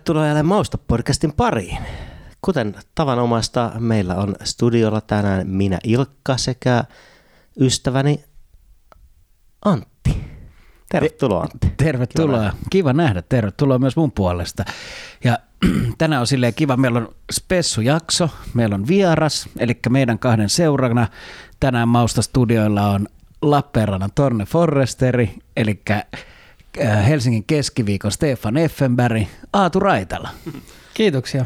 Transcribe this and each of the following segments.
Tervetuloa jälleen Mausta podcastin pariin. Kuten tavanomaista, meillä on studiolla tänään minä Ilkka sekä ystäväni Antti. Tervetuloa Antti. Tervetuloa. Kiva, kiva nähdä. Tervetuloa myös mun puolesta. Ja tänään on silleen kiva, meillä on spessujakso, meillä on vieras, eli meidän kahden seurana. Tänään Mausta studioilla on Lappeenrannan Torne Forresteri, eli Helsingin keskiviikon Stefan Effenberg, Aatu Raitala. Kiitoksia.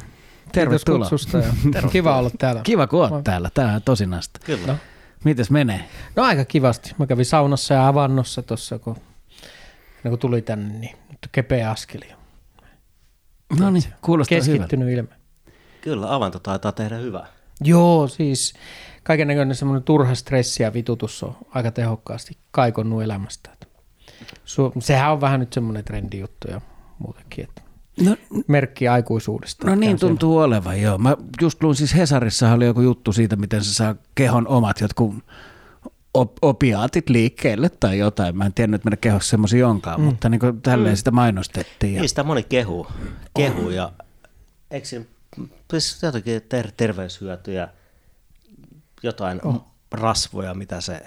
Tervetuloa. Kiitos ja Tervetuloa. Kiva olla täällä. Kiva kun olet täällä. Tämä on tosinasta. Kyllä. No. Mites menee? No aika kivasti. Mä kävin saunassa ja avannossa tuossa, kun, kun tuli tänne, niin nyt kepeä askeli. No niin, kuulostaa Keskittynyt hyvältä. ilme. Kyllä, avanto taitaa tehdä hyvää. Joo, siis kaiken näköinen semmoinen turha stressi ja vitutus on aika tehokkaasti kaikonnut elämästä. Su- sehän on vähän nyt semmoinen trendijuttu ja muutenkin, että No, merkki aikuisuudesta. No niin tuntuu siellä. olevan, joo. Mä just luin siis Hesarissa oli joku juttu siitä, miten se saa kehon omat jotkut op- opiaatit liikkeelle tai jotain. Mä en tiennyt, että meidän kehossa semmoisia onkaan, mm. mutta niin kuin tälleen mm. sitä mainostettiin. Ja... Niin sitä moni kehu, kehu ja eikö siinä jotakin ter- terveyshyötyjä, jotain oh. rasvoja, mitä se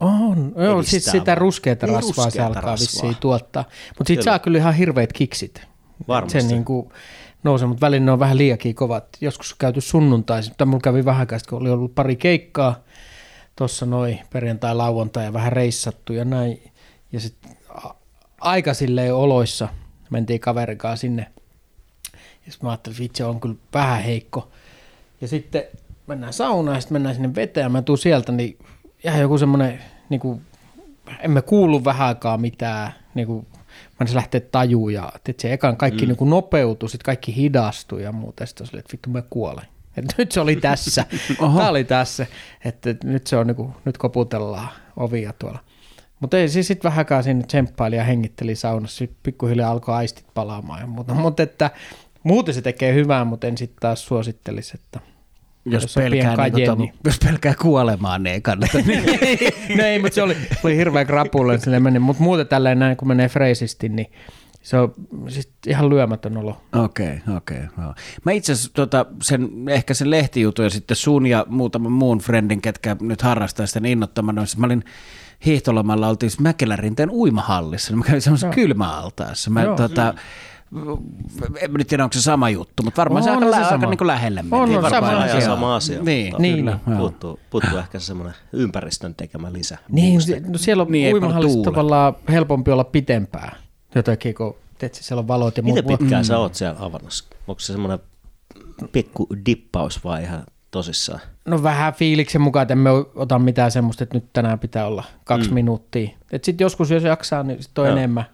on, joo, siis sitä ruskeata niin, rasvaa se alkaa rasvaa. vissiin tuottaa. Mutta siitä saa kyllä ihan hirveät kiksit. Varmasti. Se niin kuin nousee, mutta välillä ne on vähän liiakin kovat. Joskus on käyty sunnuntaisin, mutta mulla kävi vähän aikaa, kun oli ollut pari keikkaa tuossa noin perjantai, lauantai ja vähän reissattu ja näin. Ja sitten aika silleen oloissa mentiin kaverikaan sinne. Ja sitten mä ajattelin, että vitsi on kyllä vähän heikko. Ja sitten mennään saunaan ja sitten mennään sinne veteen ja mä tuun sieltä, niin ja joku semmoinen, niin kuin, emme kuulu vähän aikaa mitään, niin kuin, mä se lähtee tajuun ja se ekan kaikki mm. niin kuin nopeutui, sitten kaikki hidastui ja muuta, sitten sille, että vittu mä kuolen. Että nyt se oli tässä, tämä oli tässä, että nyt se on niin kuin, nyt koputellaan ovia tuolla. Mutta ei siis sitten vähäkään sinne tsemppaili ja hengitteli saunassa, sitten pikkuhiljaa alkoi aistit palaamaan ja muuta. Mutta että muuten se tekee hyvää, mutta en sitten taas suosittelisi, että jos, jos pelkää, niin, tota, niin. jos pelkää kuolemaan, niin ei kannata. no ei, mutta se oli, oli hirveä krapulle, sille meni. Mutta muuten tälleen näin, kun menee freesisti, niin se on siis ihan lyömätön olo. Okei, okay, okei. Okay, Mä itse asiassa tota, sen, ehkä sen lehtijutun ja sitten sun ja muutaman muun friendin, ketkä nyt harrastaa sitä niin innottamana. Mä olin hiihtolomalla, oltiin Mäkelärinteen uimahallissa. Mä kävin semmoisessa kylmäaltaassa. Mä, tota, mm en nyt tiedä, onko se sama juttu, mutta varmaan on, se, aika, se aika niin kuin lähelle meni. On, on sama, asia. sama asia. Niin, niin. Kyllä, puuttuu, puuttuu ehkä semmoinen ympäristön tekemä lisä. Niin, no siellä on niin, uimahallissa tavallaan helpompi olla pitempää jotenkin, kun teet, siellä on valot ja Miten pitkään mm. sä oot siellä avannossa? Onko se semmoinen pikku dippaus vai ihan tosissaan? No vähän fiiliksen mukaan, että emme ota mitään semmoista, että nyt tänään pitää olla kaksi mm. minuuttia. Sitten joskus, jos jaksaa, niin sit on Joo. enemmän.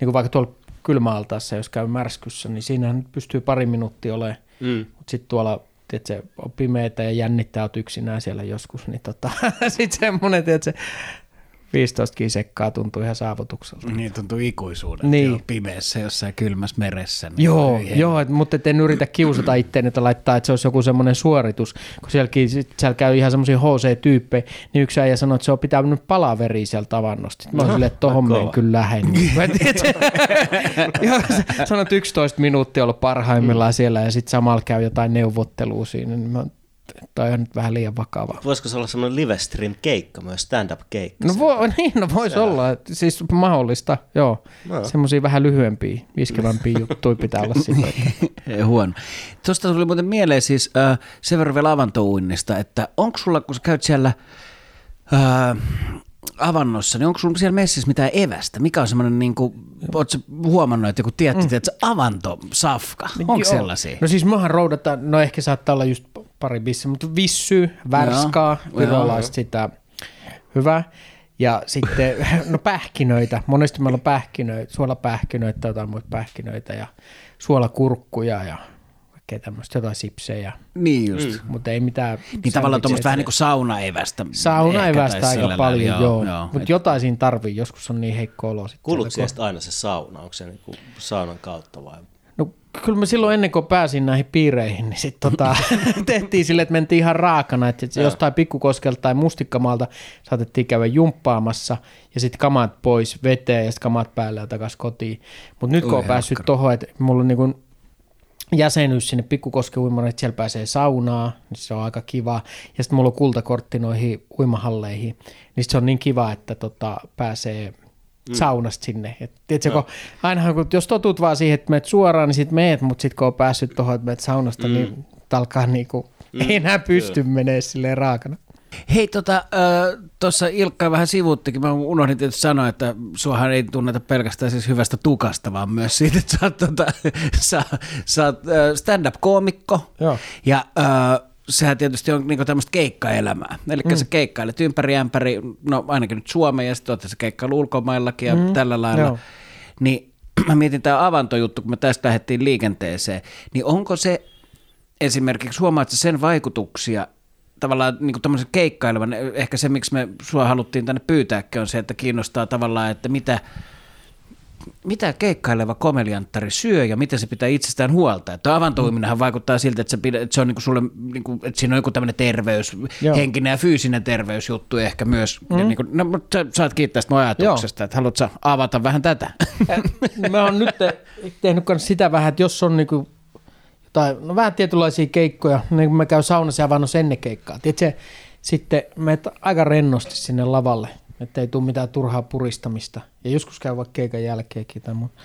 Niin kuin vaikka tuolla kylmäaltaassa, jos käy märskyssä, niin siinähän pystyy pari minuuttia olemaan. Mm. Mutta sitten tuolla se on pimeätä ja jännittää, olet yksinään siellä joskus, niin tota, sitten semmoinen, että se 15 sekkaa tuntuu ihan saavutukselta. Niin tuntuu ikuisuuden niin. jo pimeässä jossain kylmässä meressä. Niin joo, joo et, mutta en yritä kiusata itseäni, että laittaa, että se olisi joku semmoinen suoritus, kun sielläkin, siellä käy ihan semmoisia HC-tyyppejä, niin yksi äijä sanoi, että se on pitänyt palaveri sieltä avannosta. Mä olin silleen, että tohon menen kyllä lähen. Sanoit 11 minuuttia ollut parhaimmillaan siellä ja sitten samalla käy jotain neuvottelua siinä. Niin mä toi on nyt vähän liian vakava. Voisiko se olla semmoinen live stream keikka myös, stand-up keikka? No, vo, niin, no voisi olla, siis mahdollista, joo. No. Semmoisia vähän lyhyempiä, iskevämpiä juttuja pitää olla sitten. Huono. Tuosta tuli muuten mieleen siis äh, sen verran vielä avantouinnista, että onko sulla, kun sä käyt siellä äh, avannossa, niin onko sulla siellä messissä mitään evästä? Mikä on semmoinen, niin kuin, ootko huomannut, että joku tietty, mm. että avanto, safka, onko sellaisia? No siis mehän roudataan, no ehkä saattaa olla just pari bissi, mutta vissy, värskaa, virolaista sitä hyvä. Ja sitten, no pähkinöitä, monesti meillä on pähkinöitä, suolapähkinöitä, jotain muita pähkinöitä ja suolakurkkuja ja kaikkea tämmöistä, jotain sipsejä. Niin just. Mm. Mutta ei mitään. Niin tavallaan tuommoista vähän niin kuin saunaevästä. Saunaevästä aika paljon, joo. joo. Mutta et... jotain siinä tarvii, joskus on niin heikko olo. Kuuluuko sieltä aina se sauna, onko se niin kuin saunan kautta vai? Kyllä mä silloin ennen kuin pääsin näihin piireihin, niin sitten tota, tehtiin sille, että mentiin ihan raakana, että jostain pikkukoskelta tai mustikkamaalta saatettiin käydä jumppaamassa ja sitten kamat pois veteen ja sitten kamat päälle ja takaisin kotiin. Mutta nyt kun on päässyt tuohon, että mulla on niin jäsenyys sinne Pikkukosken uimaran, että siellä pääsee saunaa, niin se on aika kiva. Ja sitten mulla on kultakortti noihin uimahalleihin, niin se on niin kiva, että tota, pääsee mm. saunasta sinne. Et, tiedätkö, no. kun, ainahan kun, jos totut vaan siihen, että meet suoraan, niin sitten meet, mutta sitten kun on päässyt tuohon, että meet saunasta, mm. niin alkaa niinku, mm. ei enää pysty menemään silleen raakana. Hei, tota, tuossa Ilkka vähän sivuuttikin. Mä unohdin tietysti sanoa, että suahan ei tunneta pelkästään siis hyvästä tukasta, vaan myös siitä, että sä oot, tota, sä, sä oot stand-up-koomikko. Joo. Ja äh, sehän tietysti on niinku tämmöistä keikkaelämää. Eli mm. sä keikkailet ympäri ämpäri, no ainakin nyt Suomeen, ja sitten se keikkailu ulkomaillakin ja mm. tällä lailla. Joo. Niin mä mietin tämä avantojuttu, kun me tästä lähdettiin liikenteeseen, niin onko se esimerkiksi, huomaatko sen vaikutuksia tavallaan niin kuin keikkailevan, ehkä se miksi me sua haluttiin tänne pyytääkin on se, että kiinnostaa tavallaan, että mitä, mitä keikkaileva komelianttari syö ja miten se pitää itsestään huolta. Että avantouiminenhan mm. vaikuttaa siltä, että se, pidä, että se on niin kuin sulle, niin kuin, että siinä on joku tämmöinen terveys, Joo. henkinen ja fyysinen terveysjuttu ehkä myös. Mm. niin kuin, no, mutta sä saat kiittää sitä ajatuksesta, Joo. että haluatko avata vähän tätä? Mä oon nyt tehnyt sitä vähän, että jos on niin kuin tai no vähän tietynlaisia keikkoja, niin kun mä käyn saunassa ja avannossa ennen keikkaa. Tiedätkö, sitten menet aika rennosti sinne lavalle, että ei tule mitään turhaa puristamista. Ja joskus käy vaikka keikan jälkeenkin. Tai mu-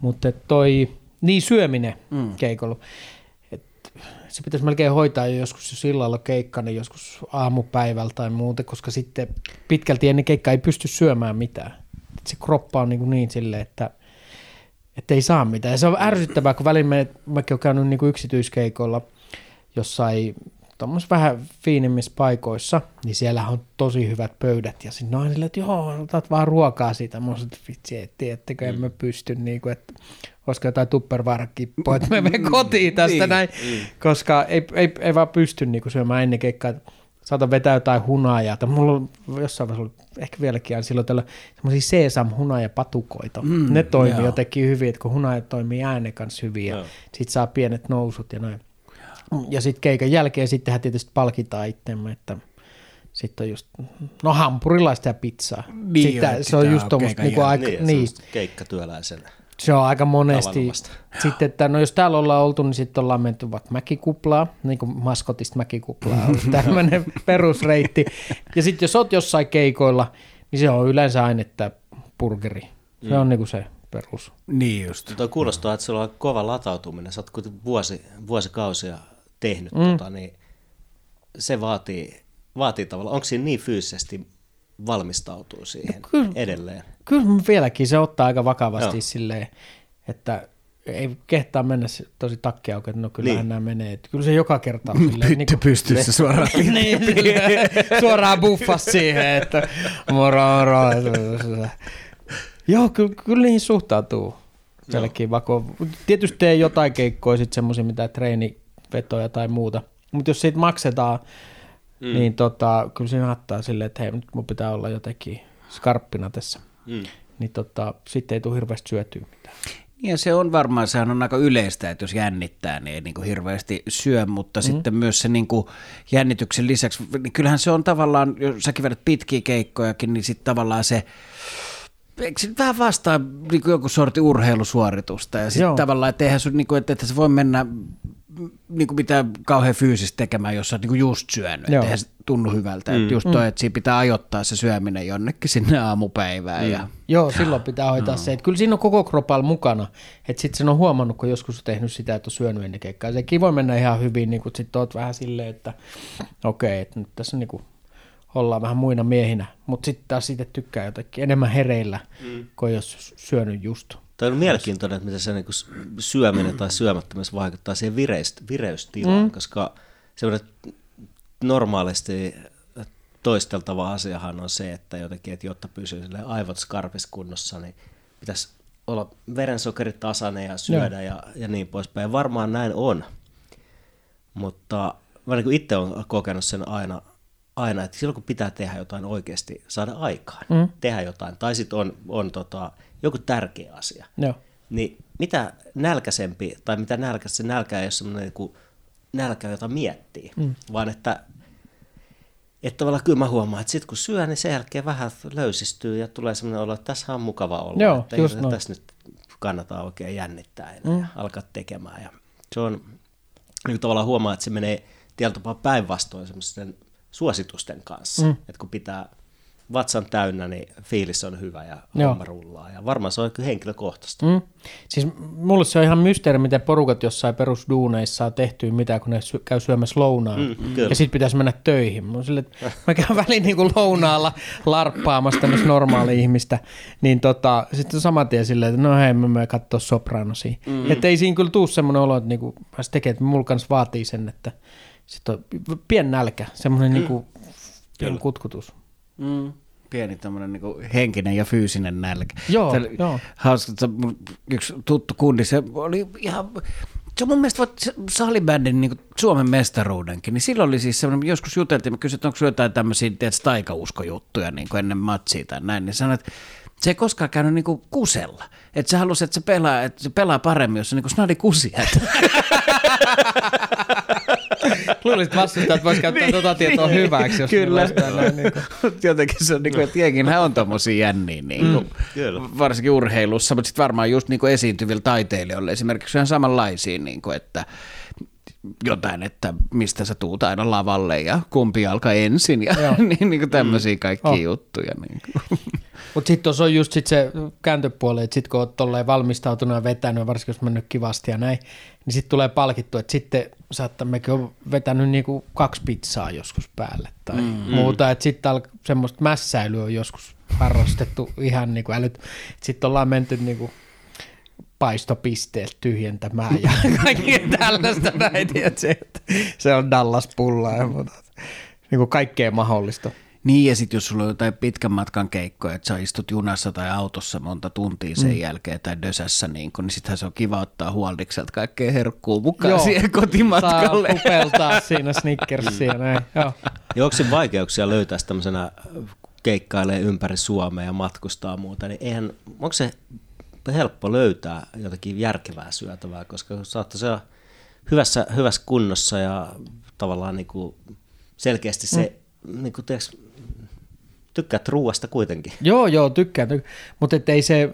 mutta toi, niin syöminen mm. keikolla. Et se pitäisi melkein hoitaa jo joskus, jos illalla keikka, niin joskus aamupäivällä tai muuta, koska sitten pitkälti ennen keikkaa ei pysty syömään mitään. Et se kroppa on niin, niin silleen, että – että ei saa mitään. Ja se on ärsyttävää, kun välillä me, mäkin olen käynyt niin kuin yksityiskeikoilla jossain tuommoisissa vähän fiinimmissä paikoissa, niin siellä on tosi hyvät pöydät. Ja sitten on silleen, että joo, otat vaan ruokaa siitä. Mä sanoin, että vitsi, et tiedättekö, en mä mm. pysty, niin kuin, että olisiko jotain tupperware-kippoa, että me menen kotiin tästä niin, näin, niin. koska ei, ei, ei vaan pysty niin kuin syömään ennen keikkaa saatan vetää jotain hunajaa, tai mulla on jossain vaiheessa ollut, ehkä vieläkin on silloin tällä semmoisia sesam patukoita. Mm, ne toimii joo. jotenkin hyvin, että kun hunaja toimii äänen kanssa hyvin ja sit saa pienet nousut ja näin. Ja sitten keikan jälkeen sittenhän tietysti palkitaan itsemme, että sitten on just, no hampurilaista ja pizzaa. Niin, sitten, se on just tuommoista niinku aika, niin, niin. keikkatyöläisenä. Se on aika monesti. Sitten, että no jos täällä ollaan oltu, niin sitten ollaan menty vaikka mäkikuplaa, niin kuin maskotista mäkikuplaa on tämmöinen perusreitti. Ja sitten jos oot jossain keikoilla, niin se on yleensä aina, että burgeri. Se mm. on niin kuin se perus. Niin just. Tuo kuulostaa, että sulla on kova latautuminen. Sä oot vuosi, vuosikausia tehnyt, mm. tota, niin se vaatii, vaatii tavallaan, onko siinä niin fyysisesti valmistautuu siihen no, kyllä, edelleen? Kyllä vieläkin se ottaa aika vakavasti Joo. silleen, että ei kehtaa mennä tosi takki auki, että no kyllähän niin. nämä menee. Että kyllä se joka kerta on silleen. niin pystyssä suoraan. niin, suoraan buffas siihen, että moro, moro. Joo, kyllä, kyllä niihin suhtautuu. Selkeä vako. Tietysti tee jotain keikkoja, sitten semmoisia mitä treenivetoja tai muuta. Mutta jos siitä maksetaan, mm. niin tota, kyllä siinä hattaa silleen, että hei, nyt mun pitää olla jotenkin skarppina tässä. Mm. Niin tota, sitten ei tule hirveästi syötyä mitään. Ja se on varmaan, sehän on aika yleistä, että jos jännittää, niin ei niin kuin hirveästi syö, mutta mm. sitten myös se niin kuin jännityksen lisäksi, niin kyllähän se on tavallaan, jos säkin vedät pitkiä keikkojakin, niin sitten tavallaan se, eikö se vähän vastaa niin kuin joku sorti urheilusuoritusta ja sitten tavallaan, että eihän sun, niin kuin, että, että se voi mennä niin kuin pitää kauhean fyysisesti tekemään, jos sä oot niin just syönyt. Joo. Eihän se tunnu hyvältä. Mm. Että just toi, mm. että siinä pitää ajoittaa se syöminen jonnekin sinne aamupäivään. Mm. Ja... Joo, silloin pitää hoitaa no. se. Että kyllä siinä on koko kropal mukana. Että sitten sen on huomannut, kun joskus on tehnyt sitä, että on syönyt ennen keikkaa. Sekin voi mennä ihan hyvin, niin kun sitten oot vähän silleen, että okei, okay, että nyt tässä niin kuin ollaan vähän muina miehinä. Mutta sitten taas siitä tykkää jotenkin enemmän hereillä, mm. kun jos syönyt just. Tämä on mielenkiintoinen, että miten se niin syöminen tai syömättömyys vaikuttaa siihen vireist, vireystilaan, mm. koska semmoinen normaalisti toisteltava asiahan on se, että jotenkin, että jotta pysyy aivot skarpissa kunnossa, niin pitäisi olla verensokeri tasainen ja syödä no. ja, ja niin poispäin. Ja varmaan näin on, mutta mä niin itse olen kokenut sen aina, aina, että silloin kun pitää tehdä jotain oikeasti, saada aikaan, mm. tehdä jotain, tai sitten on, on tota, joku tärkeä asia, no. niin mitä nälkäisempi, tai mitä nälkäistä se nälkä ei ole semmoinen niin nälkä, jota miettii, mm. vaan että että tavallaan kyllä mä huomaan, että sitten kun syö, niin sen jälkeen vähän löysistyy ja tulee semmoinen olo, että tässä on mukava olla. Joo, että just tässä nyt kannattaa oikein jännittää mm. ja alkaa tekemään. Ja Se on, niin tavallaan huomaa, että se menee tietyllä tapaa päinvastoin semmoisten suositusten kanssa. Mm. Että kun pitää vatsan täynnä, niin fiilis on hyvä ja Joo. homma rullaa. Ja varmaan se on kyllä henkilökohtaista. Mm. Siis mulle se on ihan mysteeri, miten porukat jossain perusduuneissa saa tehtyä mitä, kun ne sy- käy syömässä lounaan. Mm, kyllä. ja sitten pitäisi mennä töihin. Mä, sille, mä käyn väliin niin kuin lounaalla larppaamassa tämmöistä normaali ihmistä. Niin tota, sitten saman tien silleen, että no hei, mä menen katsoa sopranosia. Mm. Että ei siinä kyllä tuu semmoinen olo, että niinku, mä tekee, että mulla kanssa vaatii sen, että sit on pien nälkä, semmoinen mm. niinku, pieni kutkutus. Mm. Pieni tämmöinen niin henkinen ja fyysinen nälkä. Joo, Täällä- joo. Hauska, että yksi tuttu kundi, se oli ihan... Se on mun mielestä salibändin niin Suomen mestaruudenkin, niin silloin oli siis semmoinen, joskus juteltiin, mä kysyin, että onko jotain tämmöisiä tiedätkö, taikauskojuttuja niin kuin ennen matsia tai näin, niin sanoin, että se ei koskaan käynyt niin kuin kusella. Että se halusi, että se pelaa, että se pelaa paremmin, jos se niin kuin snadi kusia. Luulisit vastustaa, että voisi käyttää niin, tuota tietoa niin, hyväksi, jos Kyllä. näin, niin kuin. Jotenkin se on, niin kuin, että jenginhän on tommosia jänniä, niin kuin, kyllä. varsinkin urheilussa, mutta sitten varmaan just niin kuin esiintyvillä taiteilijoilla esimerkiksi ihan samanlaisia, niin kuin, että jotain, että mistä sä tuut aina lavalle ja kumpi alkaa ensin ja niin, niin kuin tämmöisiä kaikkia Oh. juttuja. Niin. Mutta sitten tuossa on just sit se kääntöpuoli, että sitten kun oot tolleen valmistautunut ja vetänyt, varsinkin jos mennyt kivasti ja näin, niin sitten tulee palkittu, että sitten saattaa mekin on vetänyt niinku kaksi pizzaa joskus päälle tai mm. muuta, että sitten al- semmoista mässäilyä on joskus harrastettu ihan niinku älyt, sitten ollaan menty niinku paistopisteeltä tyhjentämään ja kaikkea tällaista näin, että se on Dallas pullaa ja muuta. Niin kuin kaikkea mahdollista. Niin, ja sitten jos sulla on jotain pitkän matkan keikkoja, että sä istut junassa tai autossa monta tuntia sen mm. jälkeen tai dösässä, niin, kun, niin sittenhän se on kiva ottaa huoldikselta kaikkea herkkuu mukaan Joo. siihen kotimatkalle. Saa pupeltaa siinä Snickersia näin. Joo. Ja onko se vaikeuksia löytää tämmöisenä keikkailee ympäri Suomea ja matkustaa muuta, niin eihän, onko se helppo löytää jotakin järkevää syötävää, koska saattaa se olla hyvässä, hyvässä kunnossa ja tavallaan niin kuin selkeästi se, mm. niin kuin, tiiäks, tykkäät ruuasta kuitenkin. Joo, joo, tykkään. tykkään. Mutta ei se,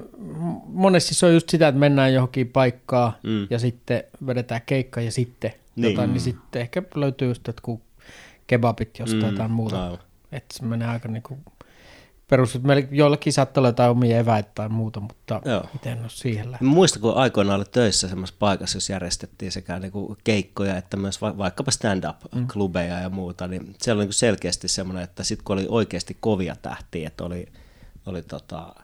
monesti se on just sitä, että mennään johonkin paikkaan Mm. mm. ja sitten vedetään keikka ja sitten Niin. niin. jotain, niin sitten ehkä löytyy just jotkut kebabit jostain Mm, mm. tai muuta. aivan. Että se menee aika niinku perus, että meillä joillakin saattaa olla jotain omia eväitä tai muuta, mutta Joo. Joo. miten ole siihen lähtenyt. Mä muistan, kun aikoinaan oli töissä semmoisessa paikassa, jos järjestettiin sekä niinku keikkoja että myös va- vaikkapa stand-up-klubeja ja muuta, niin siellä oli niinku selkeästi semmoinen, että sitten kun oli oikeasti kovia tähtiä, että oli, oli tota,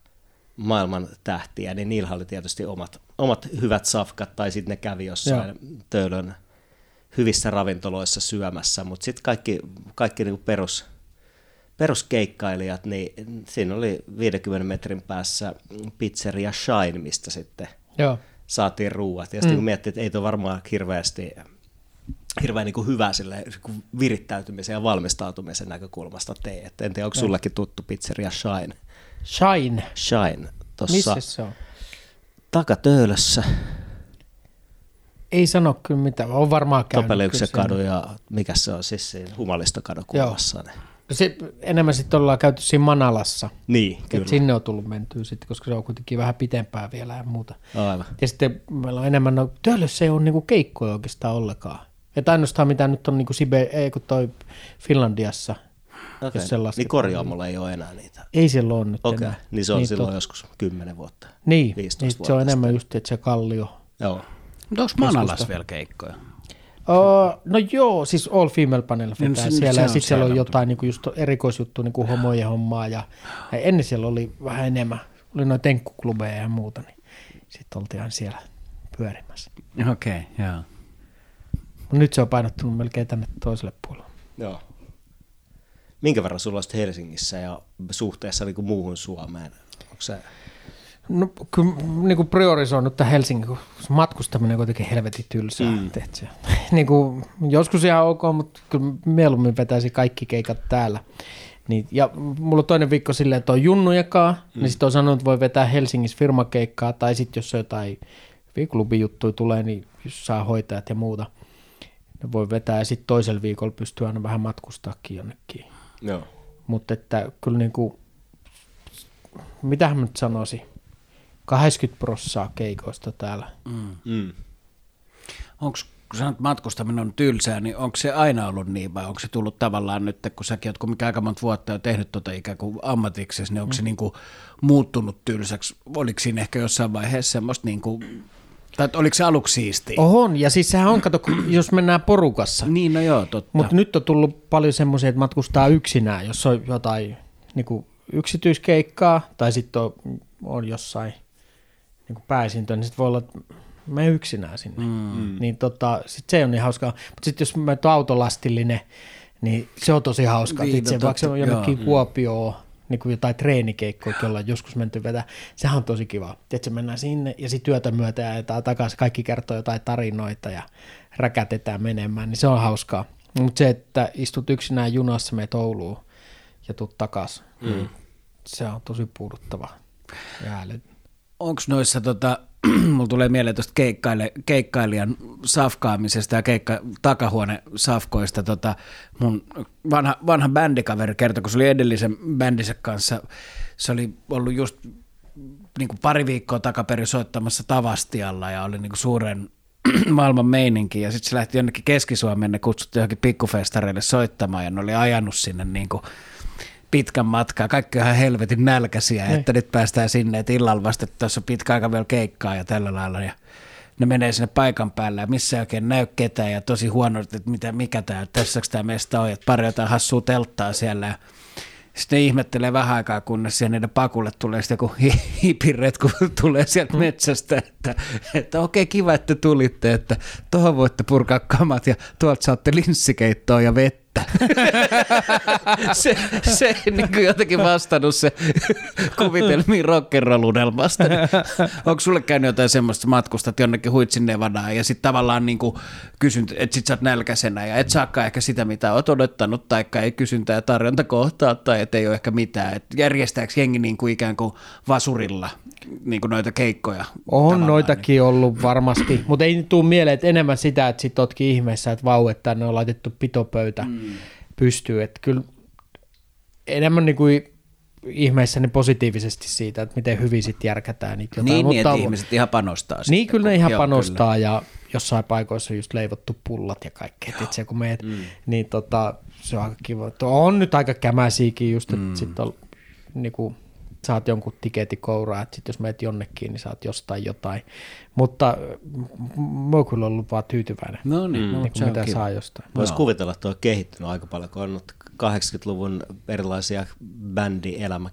maailman tähtiä, niin niillä oli tietysti omat, omat hyvät safkat, tai sitten ne kävi jossain töölön hyvissä ravintoloissa syömässä, mutta sitten kaikki, kaikki niinku perus, peruskeikkailijat, niin siinä oli 50 metrin päässä pizzeria Shine, mistä sitten Joo. saatiin ruuat. Ja sitten mm. kun miettii, että ei tuo varmaan hirveästi hirveän niin kuin hyvä sille niin kuin virittäytymisen ja valmistautumisen näkökulmasta tee. Et en tiedä, onko sullekin tuttu pizzeria Shine? Shine. Shine, tuossa Missä se on? takatöölössä, Ei sano kyllä mitään, on varmaan käynyt. Topeliuksen kadu ja mikä se on, siis siinä humalistokadun kulmassa. Niin. Se, enemmän sitten ollaan käyty siinä Manalassa. Niin, Kyllä. Sinne on tullut mentyä sitten, koska se on kuitenkin vähän pitempää vielä ja muuta. Aivan. Ja sitten meillä on enemmän, no Töölössä ei ole niinku keikkoja oikeastaan ollenkaan. Että ainoastaan mitä nyt on niinku Sibe, ei kun toi Finlandiassa, Okay. jos. Niin korjaamolla ei ole enää niitä. ei siellä ole nyt Okei, okay. enää. niin se on niin silloin tot- joskus 10 vuotta. Niin, 15 niin se on vuotta enemmän sitten. just, että se kallio. Joo. Mutta onko Manalas vielä keikkoja? Uh, no joo, siis All Female Panel Niin, vetää se- siellä se ja on sitten siellä on jotain niinku just erikoisjuttu niinku homojen hommaa ja, ja ennen siellä oli vähän enemmän, oli noin tenkkuklubeja ja muuta, niin sitten oltiin aina siellä pyörimässä. Okei, okay, joo. Mut nyt se on painottunut melkein tänne toiselle puolelle. Joo. Minkä verran sulla on Helsingissä ja suhteessa niin kuin muuhun Suomeen? Onko se... No kyllä niin kuin priorisoin tämän Helsingin, kun matkustaminen on kuitenkin helvetin tylsää. Mm. Niin kuin, joskus ihan ok, mutta kyllä mieluummin vetäisi kaikki keikat täällä. Niin, ja mulla on toinen viikko silleen, että on junnujakaan, mm. niin sitten on sanonut, että voi vetää Helsingissä firmakeikkaa, tai sitten jos jotain klubijuttuja tulee, niin jos saa hoitajat ja muuta, ne voi vetää, ja sitten toisella viikolla pystyy aina vähän matkustaakin jonnekin. Joo. Mutta että kyllä niin kuin, mitähän mä nyt sanoisin, 80 prossaa keikoista täällä. Mm. Onko, kun sanot, että matkustaminen on tylsää, niin onko se aina ollut niin vai onko se tullut tavallaan nyt, kun säkin oot kumminkin aika monta vuotta jo tehnyt tota ikään kuin ammatiksesi, niin onko mm. se niin kuin muuttunut tylsäksi? Oliko siinä ehkä jossain vaiheessa semmoista niin kuin, tai oliko se aluksi siistiä? On, ja siis sehän on, kato, kun jos mennään porukassa. Niin, no joo, totta. Mutta nyt on tullut paljon semmoisia, että matkustaa yksinään, jos on jotain niin kuin yksityiskeikkaa, tai sitten on, on jossain niin kuin pääsintö, niin sitten voi olla, että me yksinään sinne. Mm. Niin tota, sit se on niin hauskaa. Mutta sitten jos mä oon autolastillinen, niin se on tosi hauskaa. Niin, Itse, no vaikka se on jonnekin joo. Kuopioon, niin kuin jotain treenikeikkoja, jolla on joskus menty vetää. Sehän on tosi kiva. Että mennään sinne ja sitten työtä myötä ja takaisin. Kaikki kertoo jotain tarinoita ja räkätetään menemään, niin se on hauskaa. Mutta se, että istut yksinään junassa, meet Ouluun ja tuut takaisin, mm. se on tosi puuduttava. Ja Onko noissa, tota, mulla tulee mieleen tuosta keikkaile, keikkailijan safkaamisesta ja keikka, takahuone safkoista. Tota, mun vanha, vanha bändikaveri kertoi, kun se oli edellisen bändinsä kanssa, se oli ollut just niin kuin pari viikkoa takaperin soittamassa Tavastialla ja oli niin kuin suuren maailman meininki ja sitten se lähti jonnekin Keski-Suomeen, ne kutsuttiin johonkin pikkufestareille soittamaan ja ne oli ajanut sinne niin kuin pitkän matkaa, kaikki on ihan helvetin nälkäisiä, että nyt päästään sinne, että illalla vasta, että tässä on pitkä aika vielä keikkaa ja tällä lailla. Ja ne menee sinne paikan päälle ja missä ei oikein näy ketään ja tosi huono, että mitä, mikä tämä, tässäkö tämä mesta on, että pari jotain hassua telttaa siellä. Ja sitten ne ihmettelee vähän aikaa, kunnes siihen niiden pakulle tulee sitten joku hi- hipiret, kun tulee sieltä metsästä, että, että okei kiva, että tulitte, että tuohon voitte purkaa kamat ja tuolta saatte linssikeittoa ja vettä. se, se ei niin kuin jotenkin vastannut se kuvitelmiin rock'n'roll-unelmasta. Niin Onko sulle käynyt jotain semmoista matkusta, että jonnekin huitsin Nevadaan ja sitten tavallaan niin kuin kysynt, että sit sä oot nälkäisenä ja et saakaan ehkä sitä, mitä oot odottanut, taikka ei kysyntä ja tarjonta kohtaa tai et ei ole ehkä mitään. Et järjestääkö jengi niin kuin ikään kuin vasurilla niin kuin noita keikkoja? On tavallaan? noitakin ollut varmasti, mutta ei tule mieleen, että enemmän sitä, että sit ootkin ihmeessä, että vau, että tänne on laitettu pitopöytä mm. Pystyy. Että kyllä enemmän niin kuin ihmeissäni positiivisesti siitä, että miten hyvin sit järkätään niitä jotain. Niin, niin, mutta, että ihmiset ihan panostaa. niin sitten, kyllä ne ihan joo, panostaa ja jossain paikoissa on just leivottu pullat ja kaikkea, että se kun meet, mm. niin tota, se on aika kiva. Tuo On nyt aika kämäisiäkin just, että mm. sit on niinku, saat jonkun tiketin kouraa, että sit jos meet jonnekin, niin saat jostain jotain. Mutta mä oon kyllä ollut vaan tyytyväinen, No niin, no, niin se mitä saa jostain. Voisi kuvitella, että tuo on kehittynyt aika paljon, kun on ollut 80-luvun erilaisia bändielämä,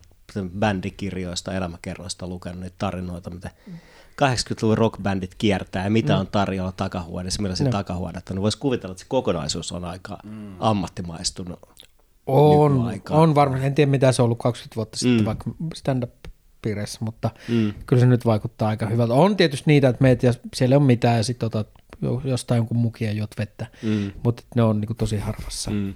bändikirjoista, elämäkerroista lukenut niitä tarinoita, mitä 80-luvun rockbändit kiertää ja mitä on tarjolla takahuoneessa, millaisia No. takahuonetta. Niin voisi kuvitella, että se kokonaisuus on aika ammattimaistunut. On, on varmasti. En tiedä, mitä se on ollut 20 vuotta sitten, Mm. vaikka stand-up piirissä, mutta Mm. kyllä se nyt vaikuttaa aika hyvältä. On tietysti niitä, että meet ja siellä ei ole mitään ja sitten otat jo- jostain jonkun mukia ja juot vettä, Mm. mutta ne on niinku tosi harvassa. Mm.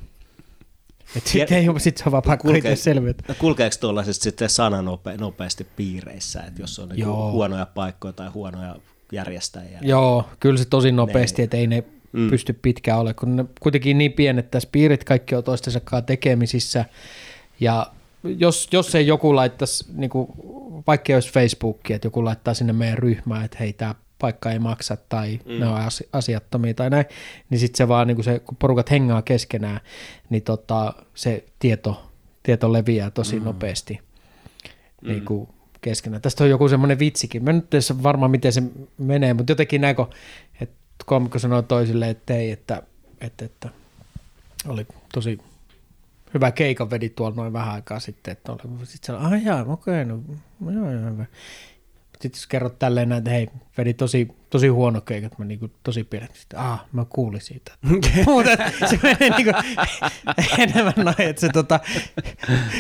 Sitten ei ole, sit se on vaan pakko Kulkee- itse. No kulkeeko tuollaisesta sitten sana nope, nopeasti piireissä, että jos on niinku Joo. huonoja paikkoja tai huonoja järjestäjiä? Joo, kyllä se tosi nopeasti, Ne- että ei ne Mm. pysty pitkään olemaan, kun ne kuitenkin niin pienet tässä piirit, kaikki on toistensa kanssa tekemisissä. Ja jos, jos ei joku laittaisi, niin kuin, vaikka ei olisi Facebookia, että joku laittaa sinne meidän ryhmään, että hei, tämä paikka ei maksa tai mm. ne on asi- asiattomia tai näin, niin sitten se vaan, niin kuin se, kun porukat hengaa keskenään, niin tota, se tieto, tieto leviää tosi mm. nopeasti mm. niin kuin keskenään. Tästä on joku semmoinen vitsikin. Mä nyt en varmaan, miten se menee, mutta jotenkin näin, että komikko sanoi toisille, että ei, että, että, että oli tosi hyvä keikan vedi tuolla noin vähän aikaa sitten, että oli, sitten sanoi, ah jaa, okei, no, joo, joo, hyvä. Sitten jos kerrot tälleen näin, että hei, vedi tosi, tosi huono keikat, mä niinku tosi pienet. Sitten, ah, mä kuulin siitä. Mutta se menee niinku enemmän noin, että se, tota,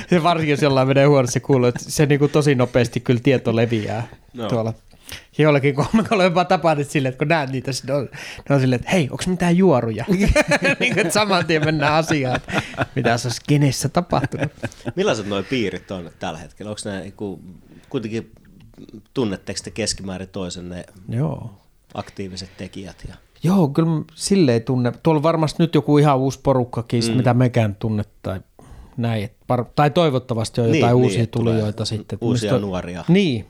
se varsinkin jos jollain menee huonosti, se kuuluu, että se niinku tosi nopeasti kyllä tieto leviää no. tuolla. Jollakin komikolla on jopa tapaa nyt silleen, että kun näet niitä, ne on, ne on silleen, että hei, onko mitään juoruja? niin kuin, että saman tien mennään asiaan, että mitä se on skenessä tapahtunut. Millaiset nuo piirit on tällä hetkellä? Onko ne niinku, kuitenkin, tunnetteko te keskimäärin toisenne Joo. aktiiviset tekijät? Ja... Joo, kyllä silleen tunne. Tuolla on varmasti nyt joku ihan uusi porukkakin, mm. mitä mekään tunne tai näin. par- Tai toivottavasti on Niin, jotain niin, uusia että tulee tulijoita sitten. uusia Mistä- nuoria. Niin.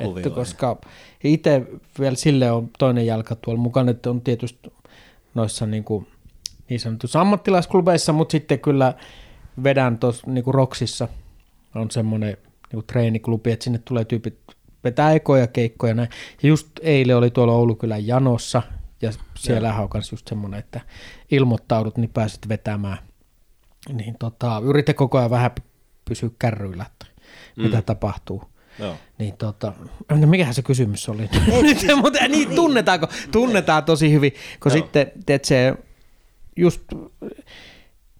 Että koska itse vielä sille on toinen jalka tuolla mukana, että on tietysti noissa niin, kuin, niin sanotussa ammattilaisklubeissa, mutta sitten kyllä vedän tuossa niin Roksissa on semmoinen niin treeniklubi, että sinne tulee tyypit vetää ekoja keikkoja näin. Ja just eilen oli tuolla Oulukylän janossa, ja siellä on myös just semmoinen, että ilmoittaudut, niin pääset vetämään. Niin tota, yritä koko ajan vähän pysyä kärryillä, että mitä tapahtuu. Joo. Niin tota, no mikähän se kysymys oli? Nyt, mutta niin, tunnetaanko? Tunnetaan tosi hyvin, kun Joo. sitten, teet se just,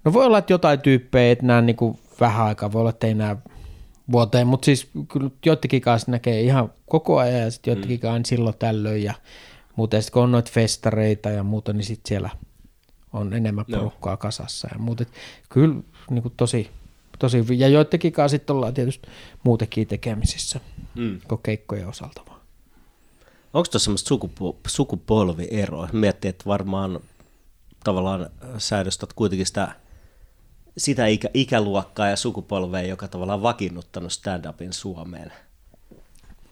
no voi olla, että jotain tyyppejä, että nämä niinku vähän aikaa, voi olla, että ei nämä vuoteen, mutta siis kyllä joidenkin kanssa näkee ihan koko ajan ja sitten joidenkin mm. aina silloin tällöin ja muuten sitten kun on noita festareita ja muuta, niin sitten siellä on enemmän porukkaa kasassa ja muuta. Et Kyllä niin kuin tosi, tosi hyvin. Ja joidenkin kanssa sitten ollaan tietysti muutenkin tekemisissä Mm. kuin keikkojen osalta vaan. Onko tuossa semmoista sukupu- sukupolvieroa? Miettii, että varmaan tavallaan säädöstöt kuitenkin sitä, sitä ikä, ikäluokkaa ja sukupolvea, joka tavallaan vakiinnuttanut stand-upin Suomeen.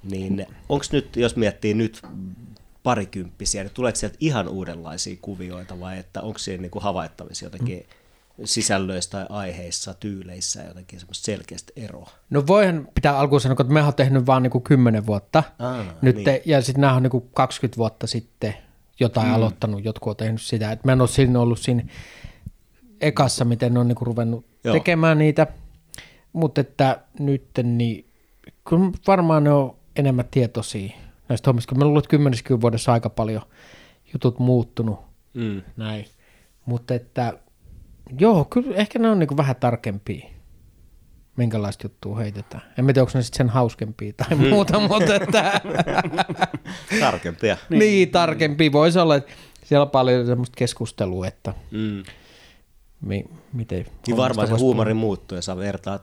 Niin onko nyt, jos miettii nyt parikymppisiä, niin tuleeko sieltä ihan uudenlaisia kuvioita vai että onko siinä niinku havaittavissa jotenkin sisällöissä tai aiheissa, tyyleissä jotenkin semmoista selkeästä eroa? No voihan pitää alkuun sanoa, että me on tehnyt vaan niinku 10 vuotta Aa, nyt, niin. niin. ja sitten nämä on niinku 20 vuotta sitten jotain mm. aloittanut, jotkut on tehnyt sitä. Et mä en ole siinä ollut siinä ekassa, miten ne on niinku ruvennut Joo. Tekemään niitä, mutta että nyt niin kyllä varmaan ne on enemmän tietoisia näistä hommista, kun mä luulen, että kymmenessä vuodessa aika paljon jutut muuttunut Mm. näin. Mutta että joo, kyllä ehkä ne on niinku vähän tarkempia, minkälaista juttua heitetään. En tiedä, onko ne sitten sen hauskempia tai Mm. muuta, mutta että, Tarkempia. niin. niin tarkempia voisi olla, että siellä on paljon semmoista keskustelua, että Mm. mi, miten Niin varmaan se voisi huumori muuttuu, jos sä vertaat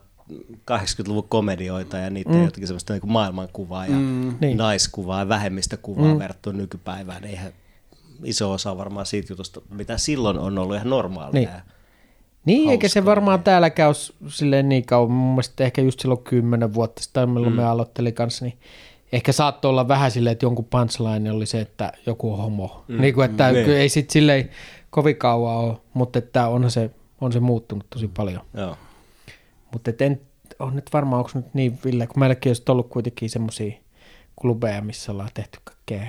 80-luvun komedioita ja niiden mm. jotenkin semmoista niin maailmankuvaa ja mm. Niin. naiskuvaa ja vähemmistökuvaa mm. verrattuna nykypäivään. Eihän iso osa varmaan siitä jutusta, mitä silloin on ollut ihan normaalia. Niin. Niin, eikä se hauskaa varmaan täälläkään ole s- silleen niin kauan. Mun mielestä ehkä just silloin kymmenen vuotta sitten, milloin mm. me aloittelin kanssa, niin ehkä saattoi olla vähän silleen, että jonkun punchline oli se, että joku on homo. Mm. Niin kuin, että Niin. mm. ei sitten silleen kovin kauan ole, mutta että onhan se, on se muuttunut tosi paljon. Joo. Mutta en, on nyt varmaan, onko nyt niin, Ville, kun meilläkin olisi ollut kuitenkin semmoisia klubeja, missä ollaan tehty kaikkea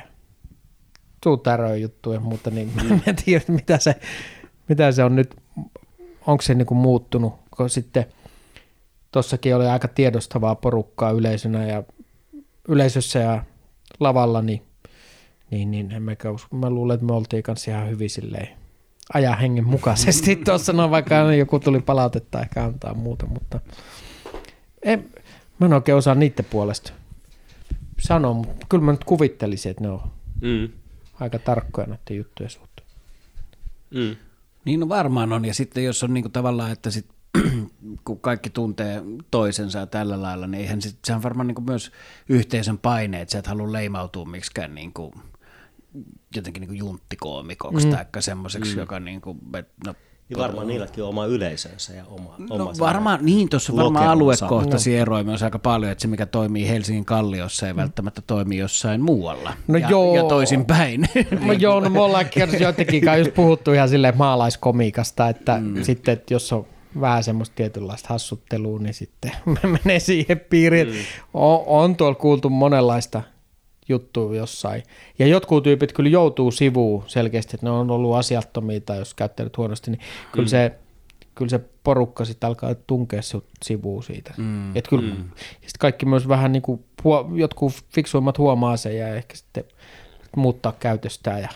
juttuja ja muuta, niin mm. en tiedä, mitä se, mitä se on nyt, onko se niinku muuttunut, kun sitten tossakin oli aika tiedostavaa porukkaa yleisönä ja yleisössä ja lavalla, niin, niin, niin en usko. mä luulen, että me oltiin kanssa ihan hyvin silleen ajan hengen mukaisesti tuossa, no vaikka joku tuli palautetta ehkä antaa muuta, mutta en, mä en oikein osaa niiden puolesta sanoa, mutta kyllä mä nyt kuvittelisin, että ne on Mm. aika tarkkoja näiden juttujen suhteen. Mm. Niin no varmaan on, ja sitten jos on niinku tavallaan, että sit, kun kaikki tuntee toisensa tällä lailla, niin eihän sit, sehän varmaan niinku myös yhteisön paine, että sä et halua leimautua miksikään niinku, jotenkin niinku junttikoomikoksi mm. tai semmoiseksi, mm. joka niinku, et, no, Niin varmaan niilläkin on oma yleisönsä ja oma, No oma varmaan, niin tuossa on varmaan aluekohtaisia eroja myös aika paljon, että se mikä toimii Helsingin kalliossa ei välttämättä toimi jossain muualla. No ja, joo. ja toisinpäin. No joo, no me ollaan jotenkin kanssa just puhuttu ihan silleen maalaiskomiikasta, että mm. sitten, että jos on vähän semmoista tietynlaista hassuttelua, niin sitten menee siihen piiriin. Mm. On, on tuolla kuultu monenlaista juttua jossain. Ja jotkut tyypit kyllä joutuu sivuun selkeästi, että ne on ollut asiattomia tai jos käyttänyt huonosti, niin kyllä, mm. se, kyllä se porukka sitten alkaa tunkea sut sivuun siitä. Mm. Et kyllä, mm. sit kaikki myös vähän niin kuin, huo, jotkut fiksuimmat huomaa sen ja ehkä sitten muuttaa käytöstään ja,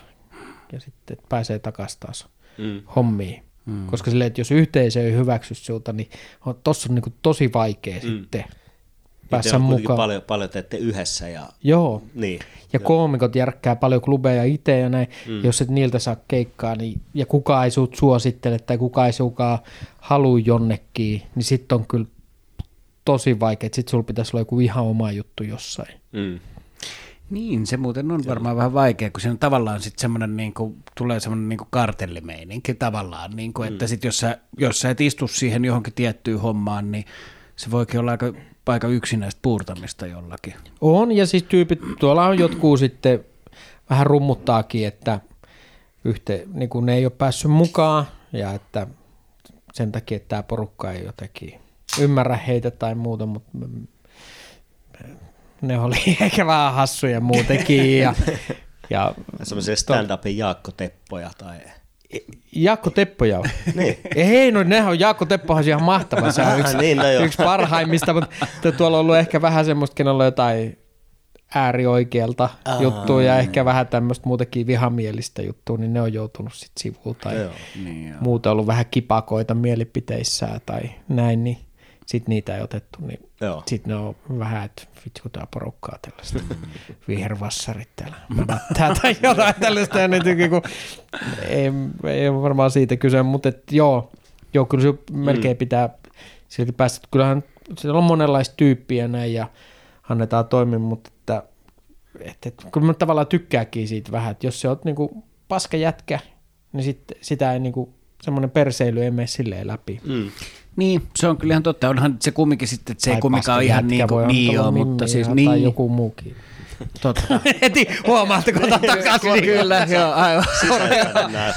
ja sitten pääsee takaisin taas Mm. hommiin. Mm. Koska silleen, että jos yhteisö ei hyväksy sulta, niin on, tossa on niin kuin tosi vaikea mm. sitten päässä on kuitenkin mukaan. paljon, paljon teette yhdessä ja Joo, niin. ja koomikot järkkää paljon klubeja itse ja näin. Mm. Jos et niiltä saa keikkaa niin, ja kukaan ei sut suosittele tai kukaan ei sukaan halua jonnekin, niin sitten on kyllä tosi vaikea. Sitten sulla pitäisi olla joku ihan oma juttu jossain. Mm. Niin, se muuten on varmaan vähän vaikea, kun siinä on tavallaan sitten semmoinen, niin kuin, tulee semmoinen niin kuin kartellimeininki tavallaan, niin kuin, että sit jos, sä, jos sä et istu siihen johonkin tiettyyn hommaan, niin se voikin olla aika, aika yksinäistä puurtamista jollakin. On, ja siis tyypit, tuolla on jotkut sitten vähän rummuttaakin, että yhte, niin kuin ne ei ole päässyt mukaan, ja että sen takia, että tämä porukka ei jotenkin ymmärrä heitä tai muuta, mutta ne oli ehkä vähän hassuja muutenkin, ja, ja Semmoisia stand-upin Jaakko Teppoja tai... Jaakko Teppoja on. Niin. Ei, no nehän on, Jaakko Teppohan on ihan mahtava. Se on yksi, Niin, no joo. yksi parhaimmista, mutta tuolla on ollut ehkä vähän semmoista, kenellä on jotain äärioikealta Aa. juttua ja ehkä vähän tämmöistä muutenkin vihamielistä juttua, niin ne on joutunut sitten sivuun tai Joo. Niin, joo. muuta ollut vähän kipakoita mielipiteissään tai näin, niin sitten niitä ei otettu, niin sitten ne on vähän, että vitsi porukkaa tällaista vihervassarit täällä. Mämättää tai jotain tällaista, ja ne tykkää, kun ei, ei ole varmaan siitä kyse, mutta et, joo, joo, kyllä se melkein pitää silti päästä, että kyllähän siellä on monenlaista tyyppiä näin ja annetaan toimia, mutta että, että, että kyllä mä tavallaan tykkääkin siitä vähän, että jos se on niinku paska jätkä, niin sit, sitä ei niinku, semmoinen perseily ei mene silleen läpi. Mm. Niin, se on kyllä ihan totta. Onhan se kumminkin sitten, että se ei kumminkaan ole ihan niin kuin, niin joo, mutta siis niin. Tai joku muukin. Totta. Heti huomaatte, kun otan takaisin. niin Kyllä, joo, aivan.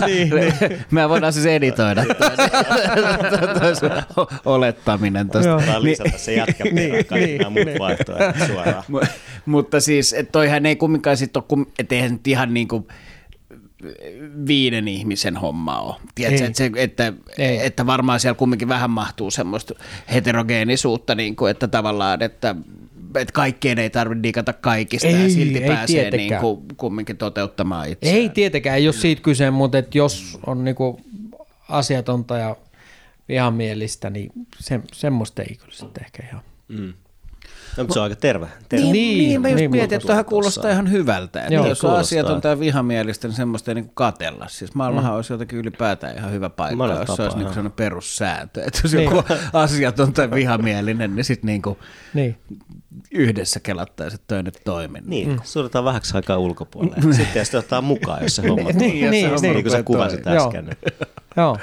niin, niin. Me voidaan siis editoida toi- toi sun olettaminen Joo. tosta. Vaan lisätä se jätkä niin, kaikki niin, nämä muut niin. vaihtoehdot suoraan. Mu- mutta siis, että toihan ei kumminkaan sit ole, kum, et eihän nyt ihan niinku viiden ihmisen homma ole. Tiedätkö, että, se, että, Ei. että varmaan siellä kumminkin vähän mahtuu semmoista heterogeenisuutta, niin kuin, että tavallaan, että, että kaikkien ei tarvitse digata kaikista ja Ei, silti ei pääsee niin tietenkään. kuin, kumminkin toteuttamaan itseään. Ei tietenkään, ei ole siitä kyse, mutta et jos on niinku asiatonta ja vihamielistä, niin se, semmoista ei kyllä sitten ehkä ihan. Mm. No, mutta se on aika terve. terve. Niin, Niin, niin, niin, mä just niin, mietin, että tuohan kuulostaa ihan hyvältä. Että Joo, jos on kuulostaa. asiatonta ja vihamielistä, niin semmoista ei niin katella. Siis maailmahan mm. olisi jotenkin ylipäätään ihan hyvä paikka, Monella jos se tapaa, olisi niin joo. sellainen perussääntö. Että jos Niin. joku asiaton tai vihamielinen, niin sitten niin Niin. yhdessä kelattaisi, että toi nyt toimii. Niin, mm. suljetaan vähäksi aikaa ulkopuolelle. Sitten sitten ottaa mukaan, jos se homma Niin, toimii. niin, niin, niin. niin kuin sä kuvasit Joo. äsken. Niin. Joo.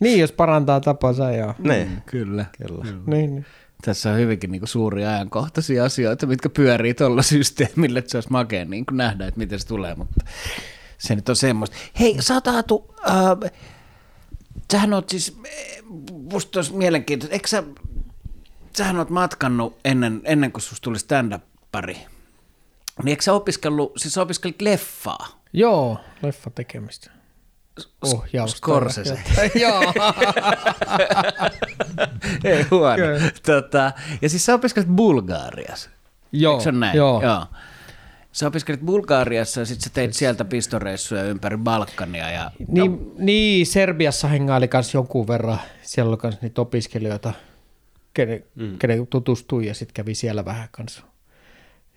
niin, jos parantaa tapansa, joo. Niin, Kyllä. kyllä. Niin, niin. Tässä on hyvinkin niin kuin suuria ajankohtaisia asioita, mitkä pyörii tuolla systeemillä, että se olisi makea niin kuin nähdä, että miten se tulee, mutta se nyt on semmoista. Hei, sä oot Aatu, äh, sähän oot siis, eh, musta olisi mielenkiintoista, eikö sä, sähän oot matkannut ennen, ennen kuin susta tuli stand-up-pari, niin eikö sä opiskellut, siis sä opiskelit leffaa? Joo, leffa tekemistä. Ohjausta. Scorsese. Joo. Ei huono. Kyllä. Tota, ja siis sä opiskelit Bulgaariassa. Joo, Eikö näin? joo. joo. Sä opiskelit Bulgaariassa ja sitten sä teit sieltä pistoreissuja ympäri Balkania. Ja, Niin, niin, Serbiassa hengaili kans jonkun verran. Siellä oli kans niitä opiskelijoita, kenen, mm. kenen tutustui ja sitten kävi siellä vähän kanssa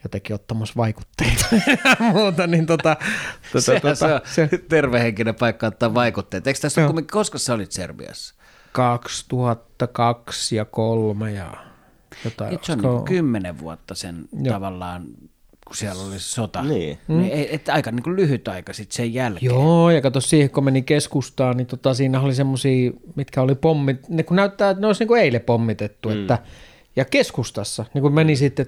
jotenkin ottamassa vaikutteita ja muuta, niin tota, tota, Sehän tota, se on se tervehenkinen paikka ottaa vaikutteet. Eikö tässä ole koska sä olit Serbiassa? 2002 ja 3 ja jotain. Nyt se on niin kymmenen vuotta sen Joo. tavallaan, kun siellä oli sota. Niin. niin ei- et aika niin kuin lyhyt aika sitten sen jälkeen. Joo, ja kato siihen, kun meni keskustaan, niin tota, siinä oli semmoisia, mitkä oli pommit, ne kun näyttää, että ne olisi niin kuin eilen pommitettu, mm. että, ja keskustassa, niin kun meni sitten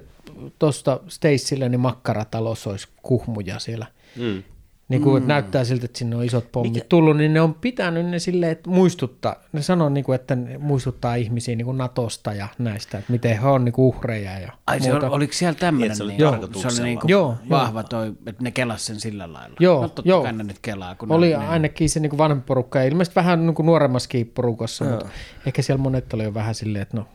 tuosta Stacelle, niin makkaratalossa olisi kuhmuja siellä. Mm. Niin kuin, mm. näyttää siltä, että sinne on isot pommit Mikä? tullut, niin ne on pitänyt ne silleen, että muistuttaa, ne sanoo, niin kuin, että ne muistuttaa ihmisiä niin kuin Natosta ja näistä, että miten he on niin kuin uhreja ja Ai se oli, oliko siellä tämmöinen? Niin, niin, se oli niin kuin Joo, vahva toi, että ne kelas sen sillä lailla. Joo, no totta joo. kai ne nyt kelaa. Kun Oli ne, ne, ainakin se niin vanhempi porukka, ja ilmeisesti vähän niin kuin nuoremmaskin porukassa, mutta ehkä siellä monet oli jo vähän silleen, että no,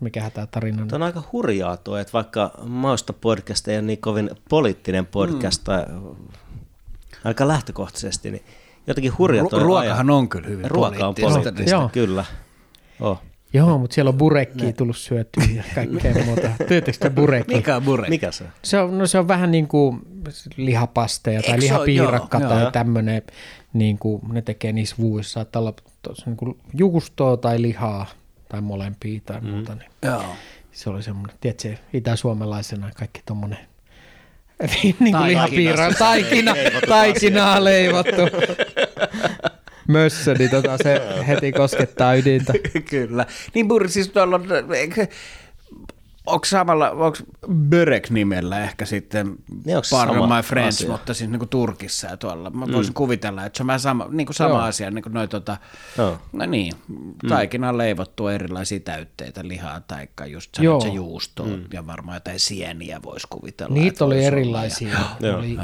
mikähän tämä tarina Tuo on. on aika hurjaa tuo, että vaikka Mausta podcast ei ole niin kovin poliittinen podcast, tai aika lähtökohtaisesti, niin jotenkin hurjaa tuo Ru- ruokahan on kyllä hyvin Ruoka on poliittista, Joo. kyllä. Oh. Joo, mutta siellä on burekkiä tullut syötyä ja kaikkea muuta. Te burekki? Mikä on burek? Mikä se on? Se on, no se on vähän niin kuin lihapasteja tai Eikö ole? lihapiirakka Joo, tai joo. tämmöinen, niin kuin ne tekee niissä vuissa, saattaa olla niin kuin juustoa tai lihaa tai molempia tai muuta. Niin Joo. se oli semmoinen, tiedätkö, itä-suomalaisena kaikki tommonen niin kuin Taikina. lihapiira, taikina, taikinaa leivottu. mössö, niin tota, se heti koskettaa ydintä. Kyllä. Niin Burri, siis tuolla on, onko samalla, onko Börek nimellä ehkä sitten Niin, Pardon sama my friends, asia? mutta siis niin kuin Turkissa ja tuolla. Mä voisin kuvitella, että se on vähän sama, niin kuin sama Joo. asia, niin kuin noi tota, Joo. no niin, taikina on leivottu erilaisia täytteitä, lihaa tai just sanoit, Joo. se juusto ja varmaan jotain sieniä voisi kuvitella. Niitä oli erilaisia. Ne Joo. oli,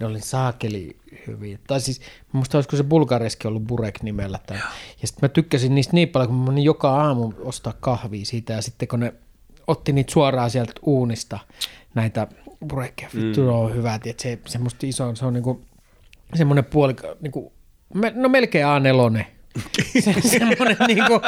ne oli saakeli hyviä. Tai siis, musta olisiko se Bulgariaski ollut Burek nimellä. Tai, ja sitten mä tykkäsin niistä niin paljon, kun mä menin joka aamu ostaa kahvia siitä. Ja sitten kun ne otti niitä suoraan sieltä uunista, näitä Burekkeja, vittu mm. on hyvä. Tiedät, se semmoista iso, se on niinku semmoinen puoli, niinku, me- no melkein A4. Se, semmoinen niinku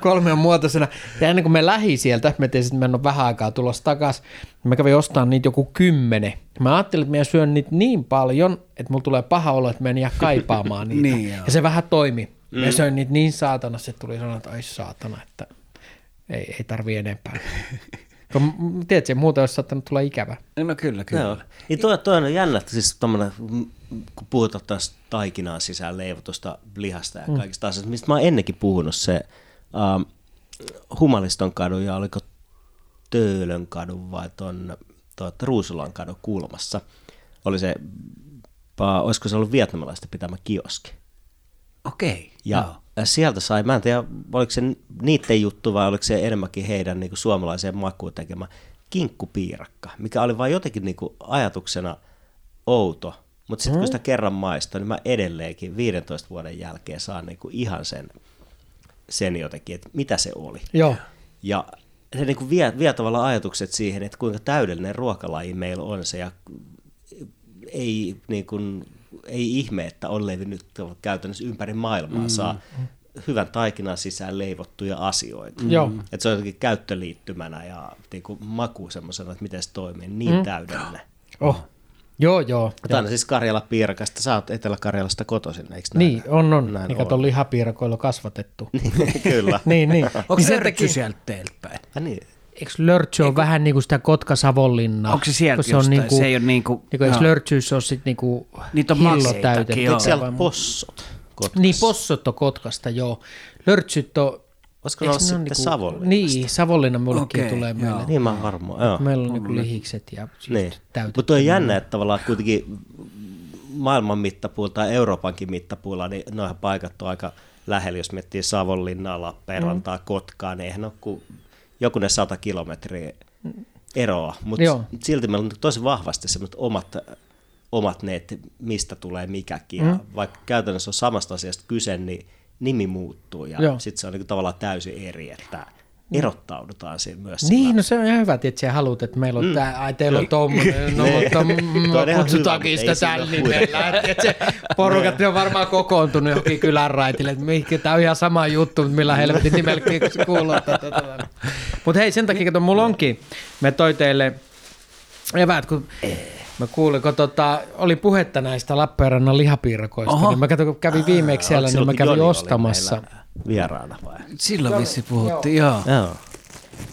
kolmion muotoisena. Ja ennen kuin me lähi sieltä, me tiesin, että me en ole vähän aikaa tulossa takaisin, mä kävin ostamaan niitä joku kymmenen. Mä ajattelin, että mä syön niitä niin paljon, että mulla tulee paha olo, että mä en jää kaipaamaan niitä. Niin, joo. ja se vähän toimi. Mä söin niitä niin saatana, että tuli sanoa, että ai saatana, että ei, ei tarvii enempää. Kun, m- tiedätkö, muuten olisi saattanut tulla ikävä. No kyllä, kyllä. Joo. Niin toi, toi on jännä, että siis tommonen, mm, kun puhutaan taas taikinaan sisään leivotusta lihasta ja kaikista asioista, mistä mä oon ennenkin puhunut, se ähm, Humaliston kadun ja oliko Töölön kadun vai ton, ton Ruusulan kadun kulmassa, oli se, pa, olisiko se ollut vietnamilaista pitämä kioski. Okei. Ja joo. Sieltä sai, mä en tiedä, oliko se niiden juttu vai oliko se enemmänkin heidän niin suomalaiseen makuun tekemä kinkkupiirakka, mikä oli vain jotenkin niin ajatuksena outo. Mutta sitten kun sitä kerran maistoin, niin mä edelleenkin 15 vuoden jälkeen saan niin ihan sen, sen jotenkin, että mitä se oli. Joo. Ja se niin vie, vie tavallaan ajatukset siihen, että kuinka täydellinen ruokalaji meillä on se ja ei, niin kuin, ei ihme, että on levinnyt käytännössä ympäri maailmaa, mm. saa hyvän taikinan sisään leivottuja asioita. Joo. Että se on jotenkin käyttöliittymänä ja niin kuin maku semmoisena, että miten se toimii, niin mm. täydellinen. Oh. Joo, joo. Mutta aina siis Karjala piirakasta, sä oot Etelä-Karjalasta kotoisin, eikö näin? Niin, on, on. Näin Niin kato, lihapiirakoilla kasvatettu. Kyllä. niin, niin. Onko niin se takia- sieltä teiltä päin? Ja niin. Eikö lörtsy on vähän niin kuin sitä Kotka-Savonlinnaa? Onko se sieltä se on niin kuin, Se ei ole niin kuin- niin kuin eikö lörtsyissä ole sitten niin kuin Niitä on hillo täytetty? joo. Eikö siellä Vai- possot Kotkassa? Niin, possot on Kotkasta, joo. Lörtsyt on... Olisiko ne eikö olla sitten niinku- Savonlinnasta? Niin, Savonlinna mullekin Okei, tulee joo. mieleen. Niin mä oon varmaan, joo. Meillä on niinku lihikset ja just Niin. täytetty. Mutta on jännä, että tavallaan kuitenkin maailman mittapuulla tai Euroopankin mittapuulla, niin noihin paikat on aika lähellä, jos miettii Savonlinnaa, Lappeenrantaa, mm. Kotkaa, niin eihän ole kuin joku ne sata kilometriä eroa, mutta Joo. silti meillä on tosi vahvasti semmoiset omat, omat ne, että mistä tulee mikäkin, ja vaikka käytännössä on samasta asiasta kyse, niin nimi muuttuu, ja sitten se on niin tavallaan täysin eri, että erottaudutaan siinä myös. Niin, no se on ihan hyvä, että sä haluat, että meillä on mm. tää, ai teillä on tommonen, no mutta on me ihan kutsutaankin sitä mutta tällä sillä nimellä. Että se porukat ne on varmaan kokoontunut johonkin kylän raitille, että tää on ihan sama juttu, mutta millä helvetin nimellä kuuluu. Mutta hei, sen takia, että mulla onkin, me toi teille eväät, kun Mä kuulin, kun tota, oli puhetta näistä Lappeenrannan lihapiirakoista, Oho. niin mä kävin viimeksi siellä, niin mä kävin Joni ostamassa. meillä Vieraana vai? Silloin vissi puhuttiin, joo. Joo.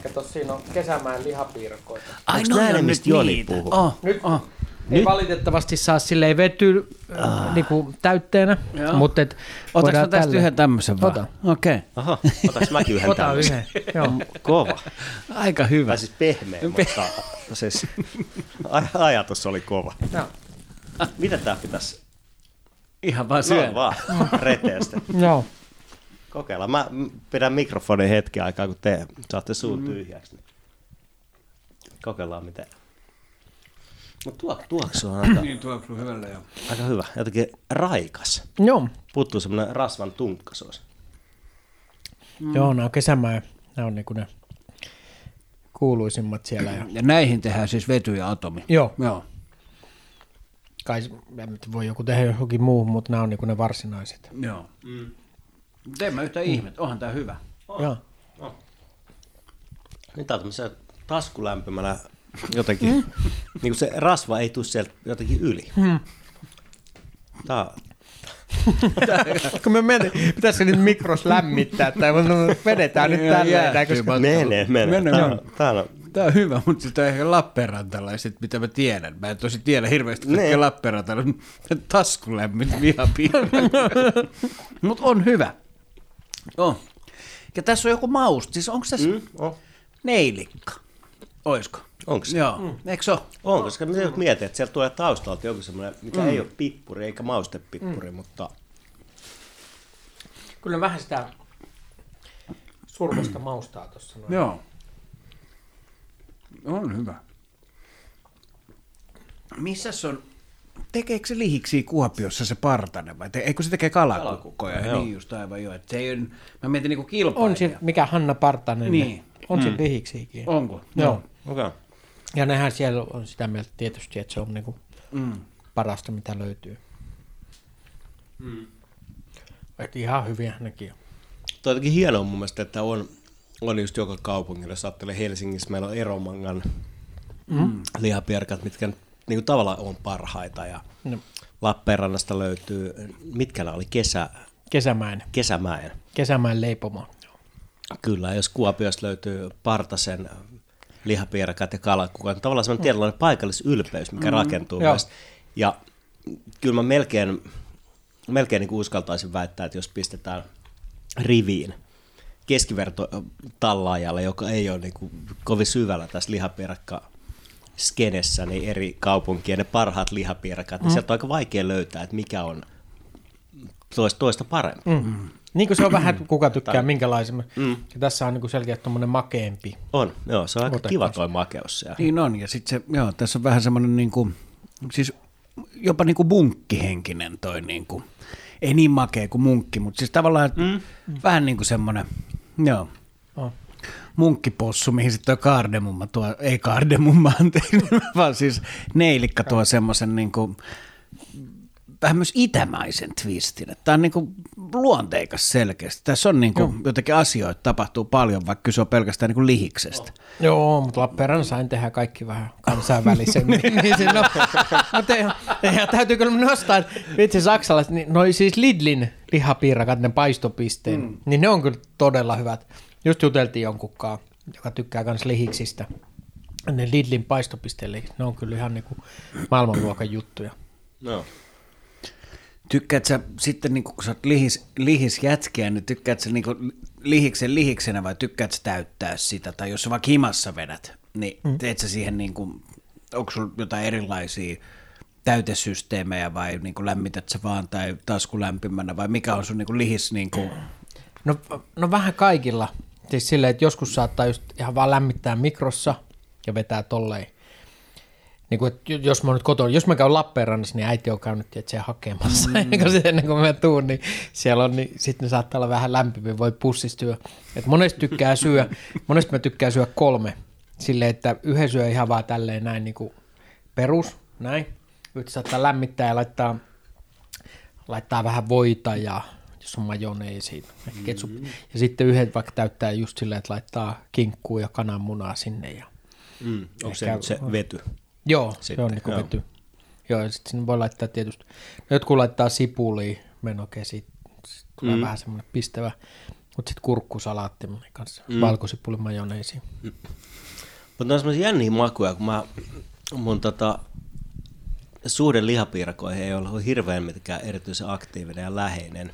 Kato, siinä on kesämäen lihapiirakoita. Ai ne, on mistä nyt Joni niitä? puhuu? Oh, Nyt- oh. Ei valitettavasti saa silleen vety ah. niinku, täytteenä, Joo. mutta et Otaks mä tästä tälle- yhden tämmöisen vaan? Ota. Okei. Okay. Aha, otaks mäkin yhden Ota tämmöisen? yhden, joo. Kova. Aika hyvä. Tai siis pehmeä, mutta siis aj- ajatus oli kova. joo. Mitä tää pitäisi? Ihan vaan Noin syön. vaan, reteästi. Joo. Kokeillaan. Mä pidän mikrofonin hetki aikaa, kun te saatte suun tyhjäksi. niin Kokeillaan miten. Mutta tuo, tuoksu on aika, Niin tuoksuu hyvälle joo. aika hyvä. Jotenkin raikas. Joo. Puuttuu semmoinen rasvan tunkkasuus. Mm. Joo, nämä on kesämäen, nämä on niinku ne kuuluisimmat siellä. Ja Ja näihin tehdään siis vety ja atomi. Joo, Joo. kai voi joku tehdä johonkin muuhun, mutta nämä on niinku ne varsinaiset. Joo. Mm. Tein mä yhtä ihmettä, onhan tää hyvä. Joo. Niin tää on tämmöisen taskulämpimänä jotenkin. niin kuin se rasva ei tule sieltä jotenkin yli. Tää on, Kun me meni, pitäisikö nyt mikros lämmittää, tai vedetään nyt jäähtyy koska matkalla. menee, menee. Menee, Tää on, tää on Tää on hyvä, mutta sitä on ehkä Lappeenrantalaiset, mitä mä tiedän. Mä en tosi tiedä hirveästi Ne. kaikkea Lappeenrantalaiset. Taskulämmin vihapiirre. Mutta on hyvä. On. Ja tässä on joku mausta. Siis onko tässä mm. on. neilikka? Oisko? Onko se? Joo. Mm. Eikö se ole? On, koska mä mietin, että sieltä tulee taustalta joku semmoinen, mikä mm. ei ole pippuri eikä maustepippuri, mm. mutta Kyllä vähän sitä survosta maustaa tuossa. noin. Joo. On hyvä. Missäs on, tekeekö se lihiksi Kuopiossa se partanen vai te, eikö se tekee kalakukkoja? Kalakukkoja, joo. Niin just aivan joo. Et se ei, ole- mä mietin niinku kilpailija. On siinä, mikä Hanna Partanen, Niin. on Mm. siinä lihiksiäkin. Onko? Joo. okei. Okay. Ja nehän siellä on sitä mieltä tietysti, että se on niinku Mm. parasta, mitä löytyy. Et ihan hyviä nekin on. Toi on jotenkin hienoa mun mielestä, että on, on just joka kaupungilla. Jos ajattelee Helsingissä, meillä on Eromangan mm. lihapierkat, mitkä niin kuin tavallaan on parhaita. Ja No, Lappeenrannasta löytyy, mitkä oli, kesä, kesämäen, Kesämäen. kesämäen leipomo. Kyllä, jos Kuopiosta löytyy Partasen lihapiirakat ja kalakukat, niin tavallaan semmoinen tietynlainen paikallisylpeys, mikä mm, rakentuu joo. myös. Ja kyllä mä melkein, melkein niin kuin uskaltaisin väittää, että jos pistetään riviin keskiverto tallaajalle, joka ei ole niin kuin kovin syvällä tässä lihapiirakka skenessä, niin eri kaupunkien ne parhaat lihapiirakat, mm. niin sieltä on aika vaikea löytää, että mikä on toista, toista parempi. Mm. Niin kuin se on vähän, kuka tykkää minkälaisen. Mm. Ja tässä on niin kuin selkeä tuommoinen makeempi. On, joo, se on aika kiva toi makeus siellä. Niin on, ja sitten se, joo, tässä on vähän semmoinen niinku, siis jopa niinku munkkihenkinen toi niinku, ei niin makea kuin munkki, mutta siis tavallaan mm. vähän niinku semmoinen, joo. Munkkipossu, mihin sitten tuo kaardemumma tuo, ei kaardemumma, anteeksi, vaan siis neilikka tuo semmoisen niinku, vähän myös itämäisen twistin. Tämä on niinku luonteikas selkeästi. Tässä on niinku jotenkin asioita tapahtuu paljon, vaikka kyse on pelkästään niinku lihiksestä. Joo, mutta Lappeenrannassa sain tehdä kaikki vähän kansainvälisemmin. niin se, no, mutta ja, ja täytyy kyllä nostaa, että vitsi saksalaiset, niin noi siis Lidlin lihapiirakat, ne paistopisteen, mm. niin ne on kyllä todella hyvät. Just juteltiin jonkunkaan, joka tykkää myös lihiksistä. Ne Lidlin paistopisteen lihikset, ne on kyllä ihan niinku maailmanluokan juttuja. No. Tykkäät sä sitten, niin kun sä oot lihis, lihisjätkiä, niin tykkäät sä niin lihiksen lihiksenä vai tykkäät sä täyttää sitä? Tai jos sä vaikka himassa vedät, niin mm. teet sä siihen, niin kuin, onko sulla jotain erilaisia täytesysteemejä vai niin kuin lämmität sä vaan tai tasku lämpimänä vai mikä on sun niin kuin lihis? Niin kuin, No, no vähän kaikilla. Siis silleen, että joskus saattaa just ihan vaan lämmittää mikrossa ja vetää tolleen. Niin kuin, että jos mä nyt kotona, jos mä käyn Lappeenrannassa, niin äiti on käynyt tietysti hakemassa. Mm. Ennen kuin, se- ennen kuin mä tuun, niin siellä on, niin sitten ne saattaa olla vähän lämpimiä, voi pussistyä. Et monesti tykkää syö, monesti mä tykkään syödä kolme. Silleen, että yhden syö ihan vaan tälleen näin niin kuin perus, näin. Yhtä saattaa lämmittää ja laittaa laittaa vähän voita ja jos on majoneesi, ehkä ketsup. Mm. Ja sitten yhdet vaikka täyttää just silleen, että laittaa kinkkuu ja kananmunaa sinne. Ja... Mm. Onko se nyt se vety? Joo, Sitten, se on niin joo. vety. Joo, ja sitten sinne voi laittaa tietysti, no jotkut laittaa sipulia, menokesi, sit tulee mm. vähän semmoinen pistävä, mutta sitten kurkkusalaatti kanssa, mm. valkosipuli majoneesi. Mutta ne on semmoisia jänniä makuja, kun mä, mun tota, suhde lihapiirakoihin ei ollut hirveän mitenkään erityisen aktiivinen ja läheinen.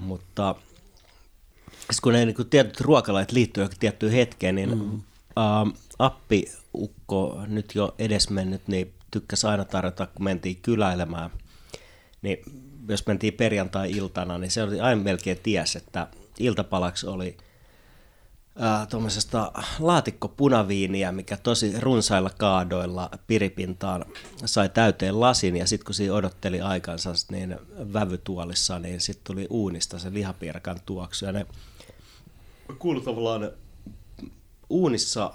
Mutta sit kun ne niin tietyt ruokalait liittyy johonkin tiettyyn hetkeen, niin mm. uh, appiukko, nyt jo edesmennyt, niin tykkäsi aina tarjota, kun mentiin kyläilemään. Niin jos mentiin perjantai-iltana, niin se oli aina melkein ties, että iltapalaksi oli äh, tuommoisesta laatikko punaviiniä, mikä tosi runsailla kaadoilla piripintaan sai täyteen lasin ja sitten kun siinä odotteli aikansa niin vävytuolissa, niin sitten tuli uunista se lihapiirakan tuoksu ja ne kuului tavallaan uunissa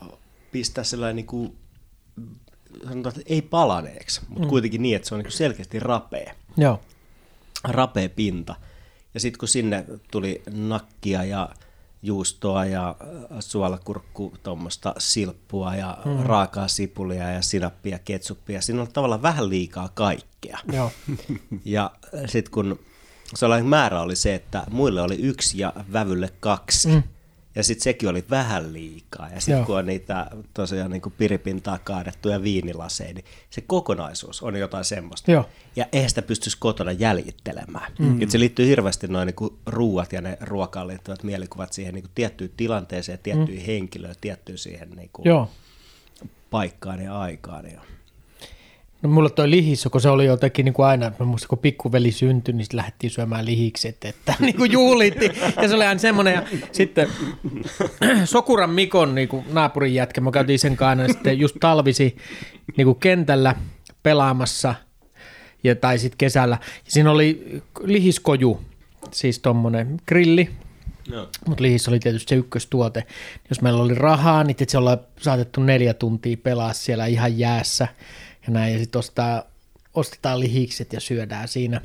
pistää sellainen niin kuin, sanotaan, että ei palaneeksi, mutta mm. kuitenkin niin, että se on niin selkeästi rapea Joo. rapea pinta. Ja sitten kun sinne tuli nakkia ja juustoa ja äh, suolakurkku, tuommoista silppua ja mm. raakaa sipulia ja sinappia, ketsuppia, siinä oli tavallaan vähän liikaa kaikkea. Joo. Ja sitten kun sellainen määrä oli se, että muille oli yksi ja vävylle kaksi. Mm. Ja sitten sekin oli vähän liikaa. Ja sitten kun on niitä tosiaan niin piripintaa kaadettuja viinilaseja, niin se kokonaisuus on jotain semmoista. Joo. Ja eihän sitä pystyisi kotona jäljittelemään. Mm. Et se liittyy hirveästi noin niin ruuat ja ne ruokaan liittyvät mielikuvat siihen niin tiettyyn tilanteeseen, tiettyyn mm. henkilöön, tiettyyn siihen niin kuin Joo. paikkaan ja aikaan. Ja... No mulla toi lihissä, kun se oli jotenkin niin kuin aina, mä muistan kun pikkuveli syntyi, niin sitten lähdettiin syömään lihikset, että niin kuin juhlittiin. Ja se oli aina semmoinen. Ja sitten Sokuran Mikon niin kuin naapurin jätkä, mä käytiin sen kanssa aina sitten just talvisi niin kuin kentällä pelaamassa ja, tai sitten kesällä. Ja siinä oli lihiskoju, siis tommonen grilli, No. mutta lihis oli tietysti se ykköstuote. Jos meillä oli rahaa, niin se ollaan saatettu neljä tuntia pelaa siellä ihan jäässä ja näin. Ja sitten ostetaan lihikset ja syödään siinä.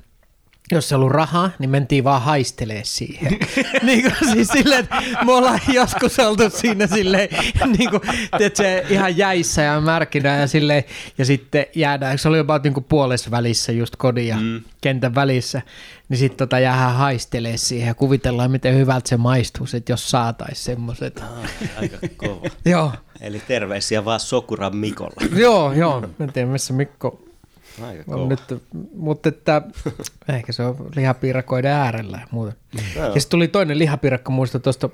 Jos ei ollut rahaa, niin mentiin vaan haistelee siihen. niin kuin siis silleen, että me ollaan joskus oltu siinä silleen, niin kuin, se ihan jäissä ja märkinä ja silleen, ja sitten jäädään, se oli jopa niin kuin puolessa välissä just kodin ja mm. kentän välissä, niin sitten tota jäähän haistelee siihen ja kuvitellaan, miten hyvältä se maistuisi, että jos saataisiin semmoiset. Aika kova. joo, Eli terveisiä vaan Sokuran Mikolle. joo, joo, en tiedä missä Mikko Aika kova. nyt, mutta että ehkä se on lihapiirakoiden äärellä. Joo. Ja sitten tuli toinen lihapiirakka muista tuosta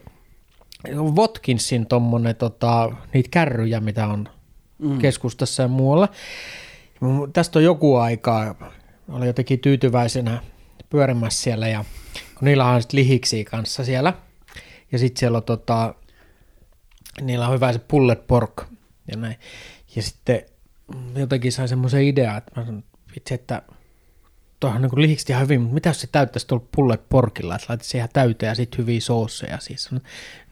Watkinsin tommonen, tota, niitä kärryjä, mitä on mm. keskustassa ja muualla. Mu- Tästä on joku aikaa, oli jotenkin tyytyväisenä pyörimässä siellä ja kun niillä on sitten lihiksiä kanssa siellä. Ja sitten siellä on tota, niillä on hyvä se pulled pork ja näin. Ja sitten jotenkin sain semmoisen idean, että mä sanon, vitsi, että tuohon niin lihikset ihan hyvin, mutta mitä jos se täyttäisi tuolla pulled porkilla, että laitat siihen täyteen ja sitten hyviä soosseja siis.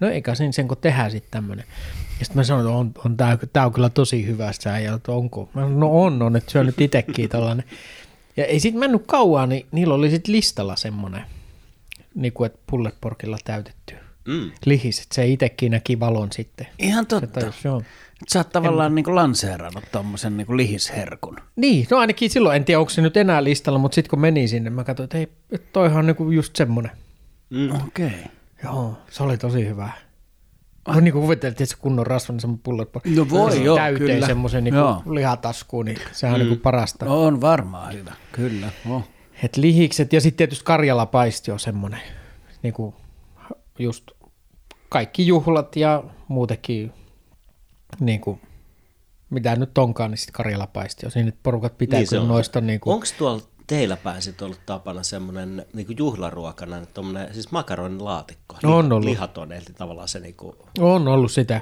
No eikä sen, sen kun tehdään sitten tämmöinen. Ja sitten mä sanoin, että on, on tämä, tämä on kyllä tosi hyvä sää, ja että onko? Mä sanoin, no on, on, että syö nyt itsekin tällainen. Ja ei sitten mennyt kauan, niin niillä oli sitten listalla semmoinen, niin kuin, että pulled porkilla täytetty Mm. lihis, että se itsekin näki valon sitten. Ihan totta. tajus, joo. Sä oot tavallaan niin lanseerannut tommosen niin lihisherkun. Niin, no ainakin silloin, en tiedä onko se nyt enää listalla, mutta sitten kun menin sinne, mä katsoin, että ei, että toihan on niinku just semmoinen. Mm. Okei. Okay. Joo, se oli tosi hyvä. Mä niin kuin kuvittelin, että se kunnon rasvan semmoinen pullet No voi, joo, täyteen kyllä. semmoisen niin lihataskuun, niin sehän on niin kuin parasta. No, on varmaan hyvä, kyllä. Oh. Et lihikset ja sitten tietysti Karjala-paisti on semmoinen, niin kuin just kaikki juhlat ja muutenkin, niin kuin, mitä nyt onkaan, niin sitten Karjala-paisti. Siinä nyt porukat pitää Niin kyllä on. noista niin kuin, Onko tuolla teillä päin sit ollut tapana semmoinen niin juhlaruokana, että tommonen, siis makaronilaatikko, No on ollut. lihaton, eli tavallaan se niin kuin, On ollut sitä.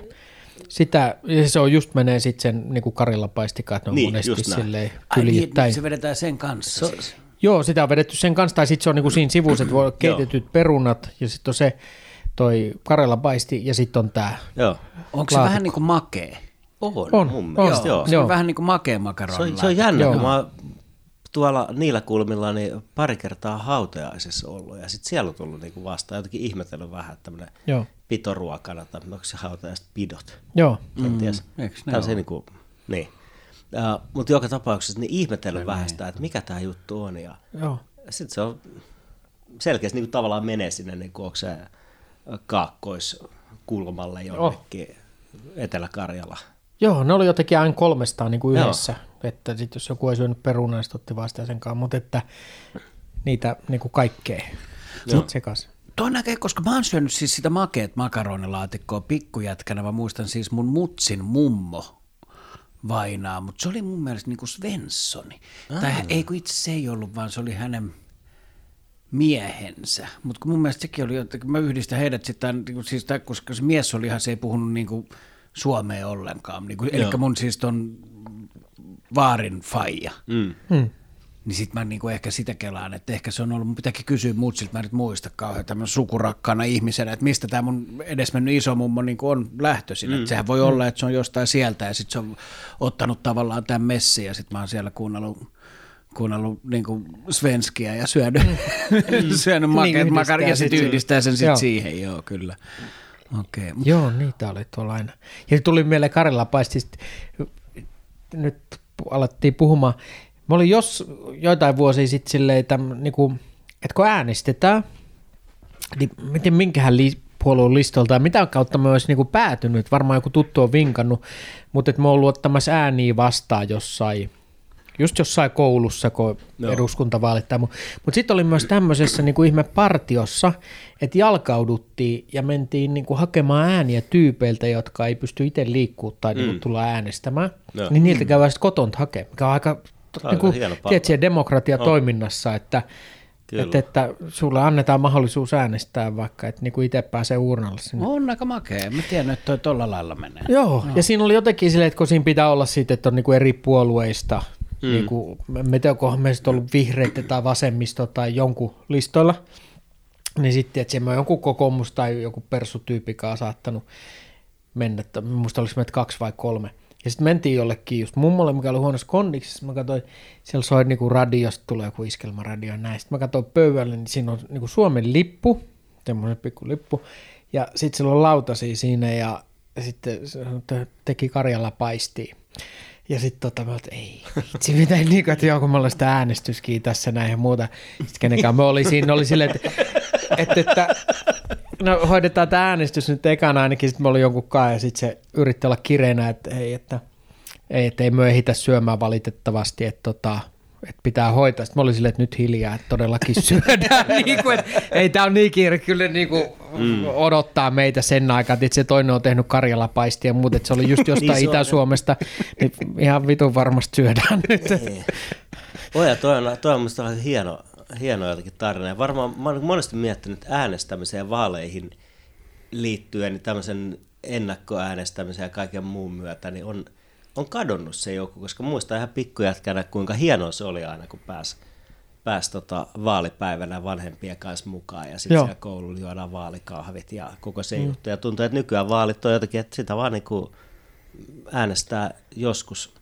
Sitä, ja se on just menee sitten sen niin kuin Karjala-paistikaan, että ne on Niin, monesti silleen Ai niin, kyljittäin. se vedetään sen kanssa Se- siis. Joo, sitä on vedetty sen kanssa, tai sitten se on niinku siinä sivussa, että voi olla keitetyt perunat, ja sitten on se toi Karela paisti, ja sitten on tämä. joo. Onko se vähän niin kuin makee? On, On, mun on. mielestä, joo. Se Joo. on vähän niin kuin makea Se makaroni. on, se on jännä, Joo. kun mä oon tuolla niillä kulmilla niin pari kertaa hautajaisissa ollut, ja sitten siellä on tullut niinku vastaan jotenkin ihmetellyt vähän tämmöinen Joo, pitoruokana, tai onko se hautajaiset pidot, joo, kenties. Mm, eiks ne Tämä on se niinku, niin. Uh, mutta joka tapauksessa niin ihmetellyt vähän sitä, että mikä tämä juttu on, ja joo. sitten se on selkeästi niin kuin tavallaan menee sinne, niin kuin, onko se kaakkoiskulmalle jonnekin Etelä-Karjala. Joo, ne oli jotenkin aina kolmestaan niin kuin Joo. yhdessä, että sitten jos joku ei syönyt perunaa, niin sit otti vasta sen kanssa, mutta että niitä niin kuin kaikkea Joo. sekas. Tuo näkee, koska mä oon syönyt siis sitä makeet makaronilaatikkoa pikkujätkänä. Mä muistan siis mun mutsin mummo vainaa, mutta se oli mun mielestä niinku Svenssoni. Tai ei kun itse se ei ollut, vaan se oli hänen miehensä. Mutta kun mun mielestä sekin oli jotenkin, mä yhdistän heidät sitten, niinku siis, koska se mies oli ihan, se ei puhunut niinku suomea ollenkaan. Niinku, eli Joo. mun siis ton vaarin faija. Mm. Hmm. Niin sit mä niinku ehkä sitä kelaan, että ehkä se on ollut, mun pitääkin kysyä mutsilta, mä en nyt muista kauhean tämmöinen sukurakkaana ihmisenä, että mistä tämä mun edesmennyt isomummo niinku on lähtöisin. Mm. Että sehän voi olla, että se on jostain sieltä ja sitten se on ottanut tavallaan tämän messin ja sitten mä oon siellä kuunnellut kuunnellut niinku svenskia ja syönyt, mm. syönyt Niin, makeat yhdistää makaron ja sit sitten yhdistää sen sit Joo. siihen, joo kyllä. Okei, okay. Joo, niitä oli tuolla aina. Ja tuli mieleen Karjala paistista. Nyt alettiin puhumaan. Mä olin jos joitain vuosia sitten silleen, että, niinku, että kun äänestetään, niin miten minkähän li, puolueen listolta ja mitä kautta me olisi niinku päätynyt, varmaan joku tuttu on vinkannut, mutta että me on ollut ottamassa ääniä vastaan jossain, just jossain koulussa, kun no. eduskuntavaalit tai Mutta sitten oli myös tämmöisessä niinku ihme partiossa, että jalkauduttiin ja mentiin niinku hakemaan ääniä tyypeiltä, jotka ei pysty itse liikkuu tai niinku mm. niinku tulla äänestämään. No. Niin niiltä käydään sitten kotont hakemaan, mikä on aika, niinku, tiedätkö, demokratia toiminnassa, että että, että sulle annetaan mahdollisuus äänestää vaikka, että niin itse pääsee uurnalle sinne. On aika makea. Mä tiedän, että toi tuolla lailla menee. Joo, no. ja siinä oli jotenkin silleen, että kun siinä pitää olla siitä, että on niin kuin eri puolueista, mm. niin kuin, me sitten ollut vihreitä tai vasemmisto tai jonkun listoilla, niin sitten, että siellä on joku kokoomus tai joku persutyyppikaan saattanut mennä, minusta olisi meitä kaksi vai kolme. Ja sitten mentiin jollekin just mummolle, mikä oli huonossa kondiksessa. Mä katsoin, siellä soi niinku radiosta, tulee joku iskelmaradio ja näin. Sitten mä katsoin pöydälle, niin siinä on niinku Suomen lippu, semmoinen pikku lippu. Ja sitten sillä on lautasi siinä ja sitten teki Karjalla paistiin. Ja sitten tota, mä että ei vitsi, mitä niin, että joo, kun mä sitä äänestyskin tässä näin ja muuta. Sitten kenenkään me oli siinä, oli silleen, että, että, että no hoidetaan tämä äänestys nyt ekana ainakin, sitten mä olin jonkun kai ja sitten se yritti olla kireenä, että ei, että ei, että ei me ehitä syömään valitettavasti, että tota, että pitää hoitaa. Sitten mä olin silleen, että nyt hiljaa, että todellakin syödään. niin kuin, että ei tämä ole niin kiire, kyllä niin kuin mm. odottaa meitä sen aikaa, että se toinen on tehnyt karjalapaistia ja muuta, että se oli just jostain niin Itä-Suomesta, niin ihan vitun varmasti syödään nyt. Niin. Oja, toi on, toi on musta hieno, hieno jotenkin tarina. Ja varmaan mä olen monesti miettinyt äänestämiseen ja vaaleihin liittyen, niin tämmöisen ennakkoäänestämisen ja kaiken muun myötä, niin on, on kadonnut se joku, koska muistan ihan pikkujätkänä, kuinka hienoa se oli aina, kun pääsi pääs tota vaalipäivänä vanhempien kanssa mukaan ja sitten siellä koululla juodaan vaalikahvit ja koko se mm. juttu. Ja tuntuu, että nykyään vaalit on jotenkin, että sitä vaan niin äänestää joskus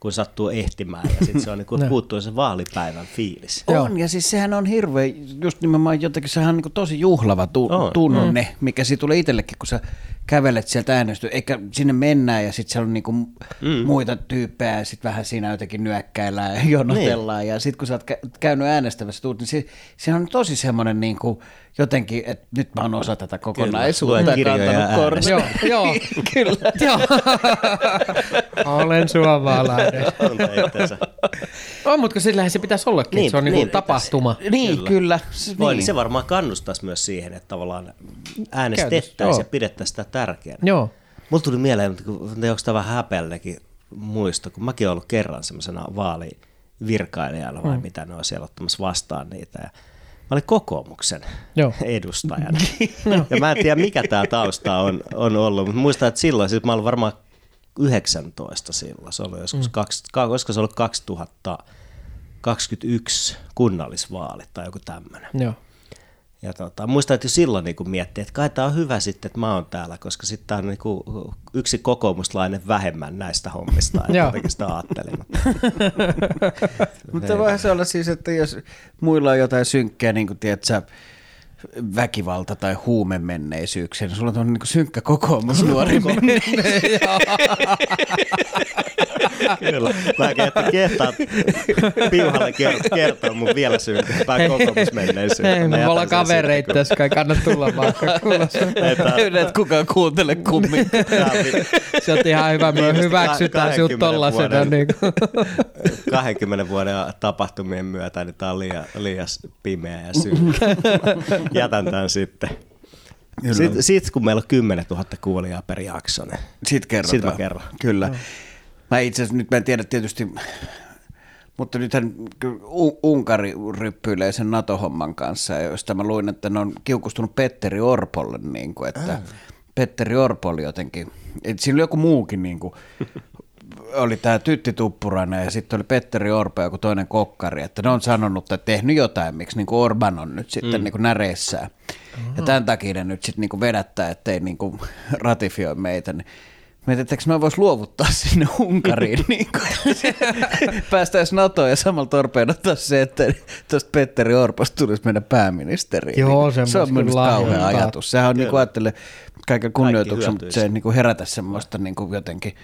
kun sattuu ehtimään ja sitten se on niin kuin, puuttuu se vaalipäivän fiilis. On ja siis sehän on hirveä, just nimenomaan jotenkin sehän on niin kuin tosi juhlava tu- tunne, mm. mikä siitä tulee itsellekin, kun sä kävelet sieltä äänestyä, eikä sinne mennään ja sitten siellä on niinku mm. muita tyyppejä ja sitten vähän siinä jotenkin nyökkäillään ja jonotellaan niin. ja sitten kun sä oot käynyt äänestävässä tuut, niin se, se on tosi semmoinen niinku, jotenkin, että nyt mä oon osa tätä kokonaisuutta ja kantanut korvia. Joo, joo. kyllä. joo. Olen suomalainen. on, mutta sillähän se pitäisi ollakin, niin, se on niinku niin, tapahtuma. Niin, kyllä. kyllä. Voi, niin. Se varmaan kannustaisi myös siihen, että tavallaan äänestettäisiin ja pidettäisiin sitä tärkeänä. Joo. Mulla tuli mieleen, että onko tämä vähän häpeällekin muisto, kun mäkin olen ollut kerran semmoisena vaalivirkailijana vai mm. mitä ne on siellä ottamassa vastaan niitä. Ja mä olin kokoomuksen Joo. edustajana. ja mä en tiedä, mikä tämä tausta on, on ollut, mutta muistan, että silloin, siis mä olin varmaan 19 silloin, se oli joskus, mm. kaksi, koska se oli 2021 kunnallisvaalit tai joku tämmöinen. Joo. Ja tota, muistan, että jo silloin niin miettii, että kai tämä on hyvä sitten, että mä oon täällä, koska sitten tämä on niin kuin yksi kokoomuslainen vähemmän näistä hommista, että jotenkin sitä ajattelin. Mutta voihan se olla siis, että jos muilla on jotain synkkää, niin kuin tiedät sä, väkivalta- tai huumemenneisyyksiä, niin sulla on niin synkkä kokoomus nuori Kyllä. Mä kehtaan, kehtaan piuhalle kertoa mun vielä synkkempää kokoomusmenneisyyttä. Ei, me ollaan kavereita tässä, kai kannata tulla vaikka Ei et kukaan kuuntele kummin. Se on ihan hyvä, me hyväksytään sinut tollasena. Niin 20 vuoden tapahtumien myötä, niin tää on liian, liian pimeä ja synkkä. Jätän tämän sitten. Sitten sit, kun meillä on 10 000 kuulijaa per jakso, niin sitten kerrotaan. Sitten mä kerron. Kyllä. No. Mä itse asiassa nyt mä en tiedä tietysti, mutta nythän Unkari ryppyilee sen NATO-homman kanssa, ja josta mä luin, että ne on kiukustunut Petteri Orpolle, niin kuin, että äh. Petteri Orpo oli jotenkin, että siinä oli joku muukin niin kuin, oli tämä Tytti Tuppurainen ja sitten oli Petteri Orpo joku toinen kokkari, että ne on sanonut, että tehnyt jotain, miksi niin kuin Orban on nyt sitten mm. niin kuin näreissään. Ja tämän takia ne nyt sitten niin kuin vedättää, ettei niin kuin ratifioi meitä. Niin Mietin, että me vois luovuttaa sinne Unkariin, niin päästäisiin NATOon ja samalla torpeedottaa se, että tuosta Petteri Orposta tulisi meidän pääministeri. Joo, se on myös kauhea ajatus. Sehän on niin kuin ajattelee kaiken kunnioituksen, mutta se niin kuin herätä semmoista niin kuin jotenkin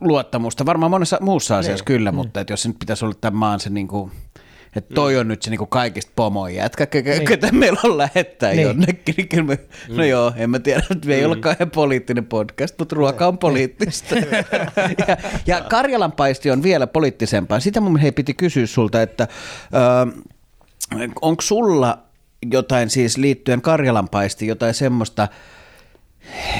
luottamusta. Varmaan monessa muussa asiassa ne. kyllä, mm. mutta että jos se nyt pitäisi olla tämän maan se niin kuin, Että toi Mm. on nyt se niinku kaikista pomon jätkä, ke- ketä meillä on lähettää Niin. jonnekin. Niin kyllä me, Mm. No joo, en mä tiedä, että me ei ole kauhean poliittinen podcast, mutta ruoka on poliittista. ja, ja Karjalan paisti on vielä poliittisempaa. Sitä mun hei piti kysyä sulta, että ö, onko sulla jotain siis liittyen Karjalan paistiin, jotain semmoista,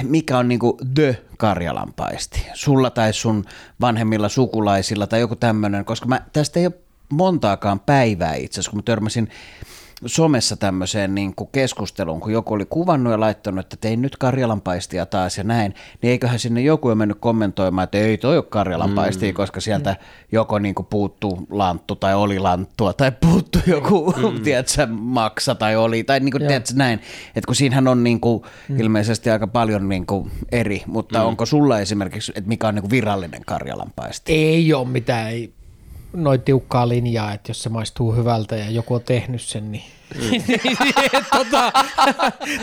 mikä on niinku the karjalanpaisti? Sulla tai sun vanhemmilla sukulaisilla tai joku tämmöinen, koska mä, tästä ei ole montaakaan päivää itse asiassa, kun mä törmäsin somessa tämmöiseen niin kuin keskusteluun, kun joku oli kuvannut ja laittanut, että tein nyt karjalanpaistia taas ja näin, niin eiköhän sinne joku jo mennyt kommentoimaan, että ei toi ole karjalanpaistia, mm. koska sieltä joko niin kuin puuttuu lanttu tai oli lanttua tai puuttuu joku, mm. tiedätkö, maksa tai oli, tai niin kuin, tiedätkö, näin, että kun siinähän on niin kuin, mm. ilmeisesti aika paljon niin kuin eri, mutta mm. onko sulla esimerkiksi, että mikä on niin kuin virallinen karjalanpaisti? Ei ole mitään, ei noin tiukkaa linjaa, että jos se maistuu hyvältä ja joku on tehnyt sen, niin tota,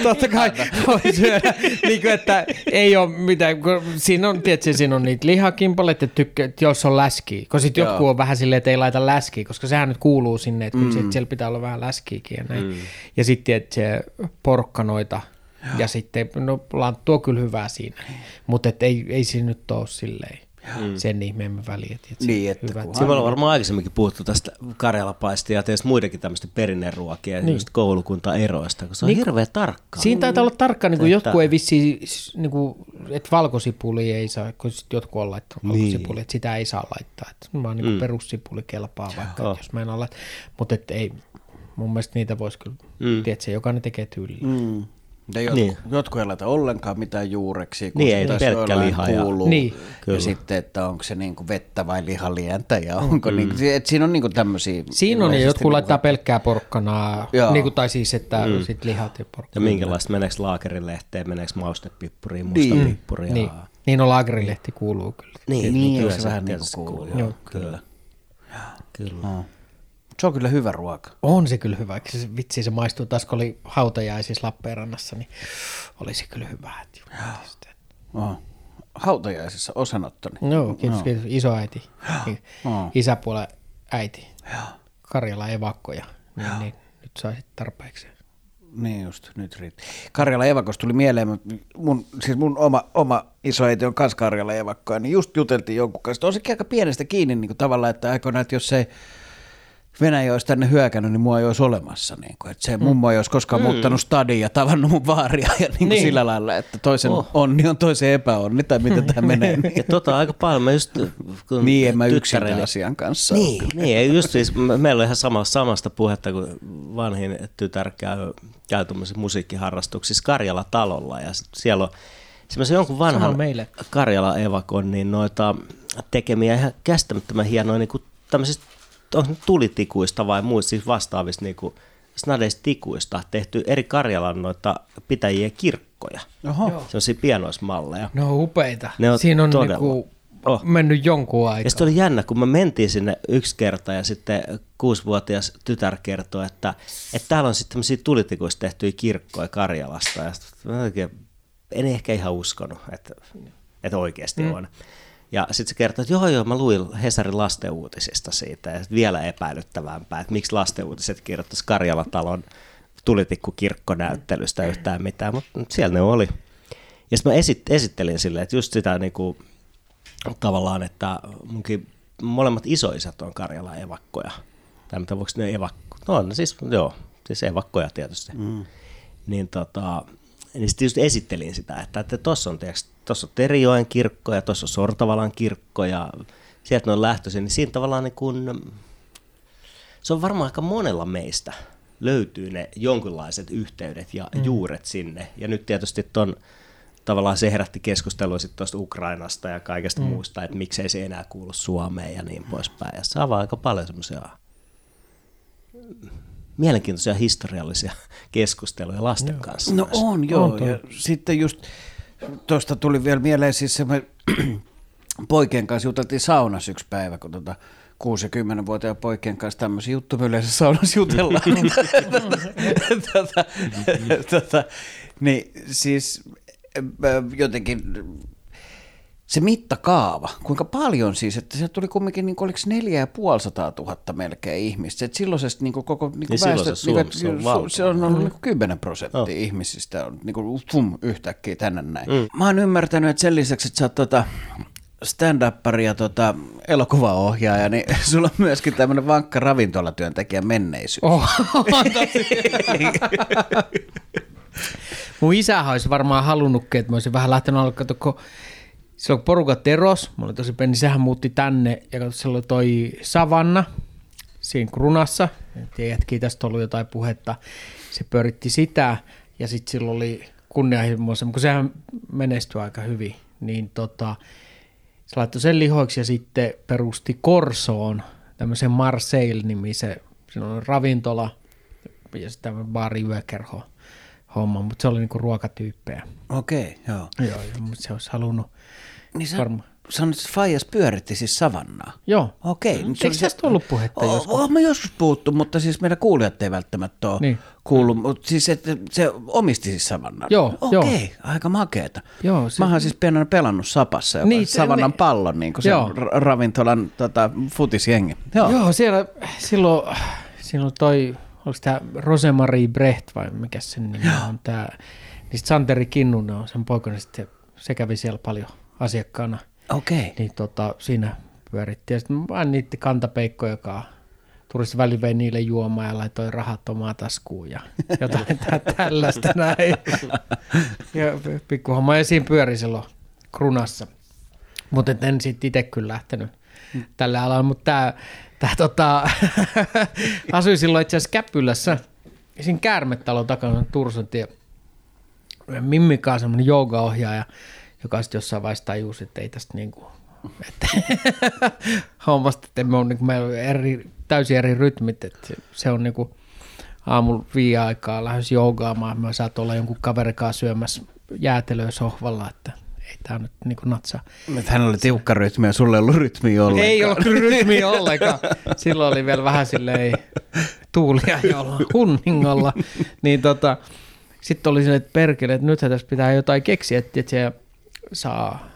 totta kai voi syödä. niin kuin, että ei ole mitään, kun siinä on, tiedätkö, siinä on niitä lihakimpaleita, että, tykkää, että jos on läskiä, kun sitten joku on vähän silleen, että ei laita läskiä, koska sehän nyt kuuluu sinne, että mm. siellä pitää olla vähän läskiäkin ja näin. Mm. Ja sitten tiedätkö, porkkanoita ja sitten, no lanttu on kyllä hyvää siinä, mutta ei, ei siinä nyt ole silleen sen ihmeemmän väliä. Tiedätkö, Niin, että hyvät. kun- Siinä ollaan varmaan aikaisemminkin puhuttu tästä karjalapaistia ja tietysti muidenkin tämmöistä perinneruokia ja just koulukuntaeroista, kun se on niin, hirveän tarkkaa. Siinä taitaa olla tarkka, niin kuin Että- jotkut ei vissi, niin kuin, että valkosipuli ei saa, kun jotkut on laittanut valkosipuli, että sitä ei saa laittaa. Että vaan niin kuin mm. perussipuli kelpaa vaikka, Joo. jos mä en ole laittanut. Mutta ei, mun mielestä niitä voisi kyllä, mm. tiedätkö, jokainen tekee tyyliin. Mm. Mm. Ja jotkut, Niin. niin. jotkut ei laita ollenkaan mitään juureksia, kun Niin, se ei taas pelkkä jollain liha ja- kuuluu. Niin. Kyllä. Ja sitten, että onko se niinku vettä vai lihalientä ja onko mm. niinku, että siinä on niinku tämmöisiä. Siinä on, ja jotkut laittaa pelkkää porkkanaa, Joo. niin kuin, tai siis, että mm. sit lihat ja Ja porkkanaa. minkälaista, meneekö laakerilehteen, meneekö maustepippuriin, musta Niin. pippuria. Niin, niin on laagerilehti kuuluu kyllä. Niin, Niin, kyllä se se vähän niinku kuuluu. kuuluu. Joo. Kyllä. Kyllä. No. Se on kyllä hyvä ruoka. On se kyllä hyvä. Se, vitsi, se maistuu taas, kun oli hautajaisissa Lappeenrannassa, niin oli se kyllä hyvä. että. Oh. Hautajaisissa osanottoni. Joo, kiitos, kiitos. Isoäiti, Joo. isäpuolen äiti, Karjala evakkoja, niin, niin nyt saisit tarpeeksi. Niin just, nyt riitti. Karjala Evakos tuli mieleen, mun, siis mun oma, oma isoäiti on kanssa Karjala Evakkoa, niin just juteltiin jonkun kanssa. On sekin aika pienestä kiinni niin kuin tavallaan, että aikoinaan, että jos ei Venäjä olisi tänne hyökännyt, niin mua ei olisi olemassa. Niin kuin, että se mummo ei olisi koskaan mm. muuttanut stadiin ja tavannut mun vaaria ja niin kuin Niin. niin. sillä lailla, että toisen oh. onni on toisen epäonni tai miten tämä menee. Ja tota aika paljon, mä just kun niin, en mä yksin asian kanssa. Niin, niin ei just siis, me- meillä on ihan sama, samasta puhetta, kun vanhin tytär käy, käy musiikkiharrastuksissa Karjala-talolla ja siellä on semmoisen jonkun vanhan. Karjala-evakon niin noita tekemiä ihan käsittämättömän hienoja niin kuin tämmöisistä onko tulitikuista vai muista siis vastaavista niin kuin snadeista tikuista tehty eri Karjalan noita pitäjiä kirkkoja. Oho. Sellaisia pienoismalleja. Ne on upeita. Ne on Siinä on todella. niinku Oh. mennyt jonkun Ja aikaa. sitten oli jännä, kun me mentiin sinne yksi kerta ja sitten kuusivuotias tytär kertoi, että, että täällä on sitten tämmöisiä tulitikuista tehtyjä kirkkoja Karjalasta. Ja sit mä oikein, en ehkä ihan uskonut, että, että oikeasti mm. on. Ja sitten se kertoi, että joo joo, mä luin Hesarin lastenuutisista siitä ja vielä epäilyttävämpää, että miksi lastenuutiset kirjoittaisi Karjalatalon tulitikkukirkkonäyttelystä yhtään mitään, mutta siellä ne oli. Ja sitten mä esit, esittelin silleen, että just sitä niinku, tavallaan, että munkin molemmat isoisät on Karjalan evakkoja. Tai mitä voiko ne evakko? No on, siis joo, siis evakkoja tietysti. Mm. Niin tota, niin sitten just esittelin sitä, että, tuossa on, tiiäks, tossa on Terijoen kirkko ja tuossa on Sortavalan kirkko ja sieltä ne on lähtöisin, niin siinä tavallaan niin kun, se on varmaan aika monella meistä löytyy ne jonkinlaiset yhteydet ja mm. juuret sinne. Ja nyt tietysti ton, tavallaan se herätti keskustelua sitten tuosta Ukrainasta ja kaikesta mm. muusta, että miksei se enää kuulu Suomeen ja niin poispäin. Ja se avaa aika paljon semmoisia mielenkiintoisia historiallisia keskusteluja lasten kanssa. No myös. on, joo. On ja sitten just tuosta tuli vielä mieleen siis se, me poikien kanssa juteltiin saunassa yksi päivä, kun tota 6 ja 10 vuotiaan poikien kanssa tämmöisiä juttuja yleensä saunassa jutellaan. niin, tota, tota, niin siis jotenkin se mittakaava, kuinka paljon siis, että se tuli kumminkin, niin kuin, oliko neljä ja tuhatta melkein ihmistä. Että silloisesta niin kuin, koko niin kuin Niin silloin väestö, se Suomi- se on valtava. se on ollut niin kuin 10 prosenttia oh. ihmisistä on niin kuin, fum, yhtäkkiä tänne näin. Mm. Mä oon ymmärtänyt, että sen lisäksi, että sä oot tota, stand-uppari ja tota, elokuvaohjaaja, niin sulla on myöskin tämmöinen vankka ravintolatyöntekijä menneisyys. Oh. Mun isähän olisi varmaan halunnutkin, että mä olisin vähän lähtenyt alkaa, kun silloin kun porukat eros, mä olin tosi pieni, sehän muutti tänne ja kato, siellä oli toi Savanna siinä krunassa. Tiedätkin, tästä on ollut jotain puhetta. Se pyöritti sitä ja sitten sillä oli kunnianhimoisen, kun sehän menestyi aika hyvin, niin tota, se laittoi sen lihoiksi ja sitten perusti Korsoon tämmöisen Marseille-nimisen, siinä on ravintola ja sitten tämmöinen baari yökerho homma, mutta se oli niinku ruokatyyppejä. Okei, okay, joo. Joo, joo mutta se olisi halunnut Niin sä varmaan. sanoit, että Faijas pyöritti siis savannaa. Joo. Okei. niin se Eikö tästä ollut puhetta Oo, joskus? Mä joskus puhuttu, mutta siis meidän kuulijat ei välttämättä ole niin. Niin. kuullut. Mutta siis että se omisti siis Savannan. Joo, Okei, joo. aika makeeta. Joo, se- Mä oon siis pienenä pelannut Sapassa, joka Niin, niin, Savannan ne- pallon, niin kuin se Joo. ravintolan tota, futisjengi. Joo. Joo. Siellä silloin, silloin toi, oliko tämä Rosemarie Brecht vai mikä sen nimi on tämä, niin Santeri Kinnunen on sen poikana, sitten se kävi siellä paljon asiakkaana, Okei. niin tota, siinä pyöritti. Ja sitten mä niitti kantapeikko, joka turisti väli vei niille juomaan ja laitoi rahat omaan taskuun ja jotain tä- tällaista näin. Ja pikkuhomma ja siinä pyöri silloin krunassa. Mutta en sitten itse kyllä lähtenyt tälle alalle, mutta tämä tää, tota, asui silloin itse asiassa Käpylässä, siinä Käärmetalon takana Tursuntie. Mimmikaan semmoinen joogaohjaaja, joka sitten jossain vaiheessa tajusi, että ei tästä niinku, että hommasta, että me on niinku, meillä on eri, täysin eri rytmit, että se, se on niinku aamulla viiden aikaa lähes joogaamaan, mä saat olla jonkun kaverikaan syömässä jäätelöä sohvalla, että ei tää nyt niinku natsaa. Nyt hän oli tiukka rytmi ja sulle ei ollut rytmiä ollenkaan. Ei ollut rytmiä ollenkaan. Silloin oli vielä vähän silleen tuulia jolla hunningolla. Niin tota, sitten oli silleen, että perkele, että nythän tässä pitää jotain keksiä, että että se saa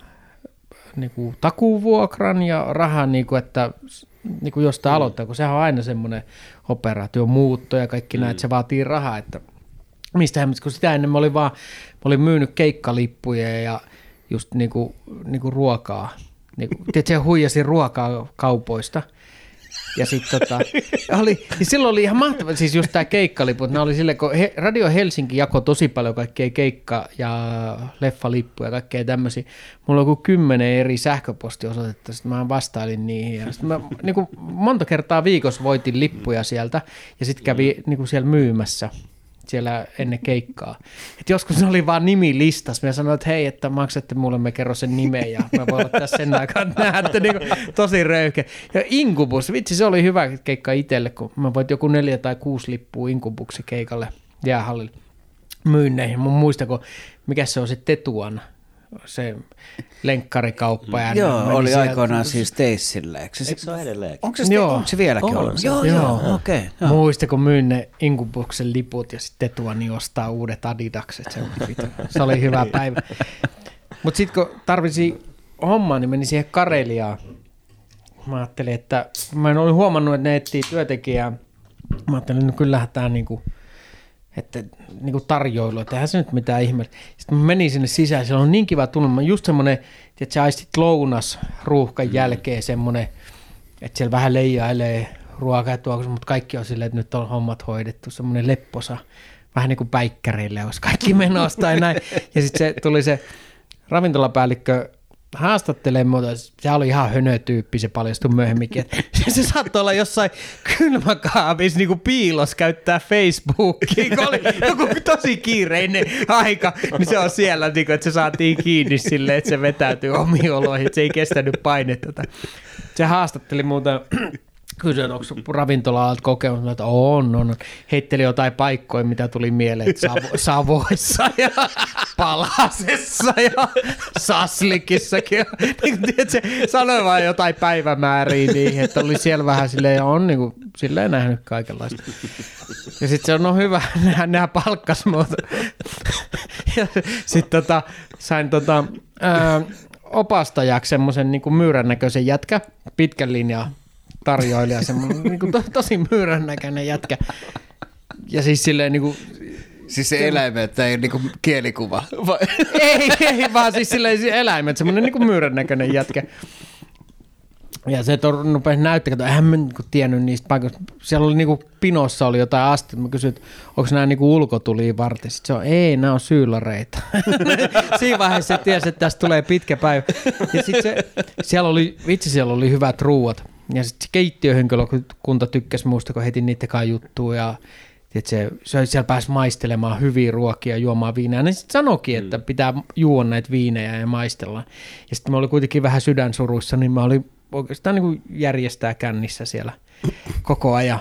niinku, takuvuokran ja rahan, niinku, että niinku, jostain aloittaa, kun sehän on aina semmoinen operaatio, muutto ja kaikki mm. näin, että se vaatii rahaa, että mistä kun sitä ennen mä olin vaan, mä olin myynyt keikkalippuja ja just niinku, niinku ruokaa. Niinku, tiedätkö, se huijasi ruokaa kaupoista. Ja sitten tota, oli, niin silloin oli ihan mahtava, siis just tämä keikkaliput, oli sille, kun he, Radio Helsinki jakoi tosi paljon kaikkea keikka- ja leffalippuja ja kaikkea tämmöisiä. Mulla on joku kymmenen eri sähköpostiosoitetta, sitten mä vastailin niihin. Ja sit mä niin kuin monta kertaa viikossa voitin lippuja sieltä ja sitten kävi niin kuin siellä myymässä siellä ennen keikkaa. Et joskus ne oli vaan nimi listassa. Mä sanoin, että hei, että maksatte mulle, me kerro sen nimen ja mä voin ottaa sen aikaan, että näette niin tosi röyhkeä. Ja Inkubus, vitsi se oli hyvä keikka itselle, kun mä voit joku neljä tai kuusi lippua Inkubuksi keikalle jäähallille myynneihin. Mun muistako, mikä se on se Tetuan, se lenkkarikauppa. Ja Joo, oli sieltä- aikoinaan siis Teissille. Eikö se, Eikö se ole edelleen? onko se, Joo. onko se vieläkin On ollut? se. Joo, Joo. joo, okei. Okay, Muista, kun myin ne Inkubuksen liput ja sitten Tetuani ostaa uudet Adidakset. Se, se oli hyvä päivä. Mutta sitten kun tarvisi hommaa, niin meni siihen Kareliaan. Mä ajattelin, että mä en ollut huomannut, että ne etsii työntekijää. Mä ajattelin, että no kyllähän tämä niinku, että niinku tarjoilu, että eihän se nyt mitään ihmeellistä. Sitten mä menin sinne sisään, siellä on niin kiva tunnelma, just semmoinen, että sä aistit lounas ruuhkan jälkeen semmoinen, että siellä vähän leijailee ruokaa ja tuoksu, mutta kaikki on silleen, että nyt on hommat hoidettu, semmoinen lepposa, vähän niin kuin päikkäreille olisi kaikki menossa tai näin. Ja sitten se tuli se ravintolapäällikkö haastattelee muuta, se oli ihan hönötyyppi, se paljastui myöhemminkin. että Se saattoi olla jossain kylmäkaapissa niin piilos käyttää Facebookia, kun oli joku tosi kiireinen aika, niin se on siellä, niin kuin, että se saatiin kiinni silleen, että se vetäytyy omiin oloihin, että se ei kestänyt painetta. Se haastatteli muuta kysyi, että onko ravintola-alat kokemus, että on, on. Heitteli jotain paikkoja, mitä tuli mieleen, että Savo- Savoissa ja Palasessa ja Saslikissakin. Niin, se sanoi vaan jotain päivämääriä niihin, että oli siellä vähän silleen, ja on niin kuin, silleen nähnyt kaikenlaista. Ja sitten se on no hyvä, nehän, nehän palkkas muuta. Ja sitten tota, sain tota, ää, opastajaksi semmoisen niin myyrän näköisen jätkä, pitkän linjan tarjoilija, semmoinen niin kuin to, tosi myyrän näköinen jätkä. Ja siis silleen niin kuin, Siis se eläimet ei niinku kielikuva. Vai? ei, ei, vaan siis silleen siis eläimet, semmoinen niin kuin myyrän näköinen jätkä. Ja se rupesi näyttää, että eihän mä niinku tiennyt niistä paikoista. Siellä oli niinku pinossa oli jotain asti. Mä kysyin, että onko nämä niinku ulkotulia varten. Sitten se on, ei, nämä on syylareita. Siinä vaiheessa se tiesi, että tästä tulee pitkä päivä. Ja sitten se, siellä oli, vitsi siellä oli hyvät ruuat. Ja sitten keittiöhenkilökunta tykkäsi muusta, kun heti niiden kanssa juttua. Ja että se, se, siellä pääsi maistelemaan hyviä ruokia, juomaan viinaa. Ne sitten sanoikin, että pitää juoda näitä viinejä ja maistella. Ja sitten mä olin kuitenkin vähän sydänsuruissa, niin mä olin oikeastaan niin kuin järjestää kännissä siellä koko ajan.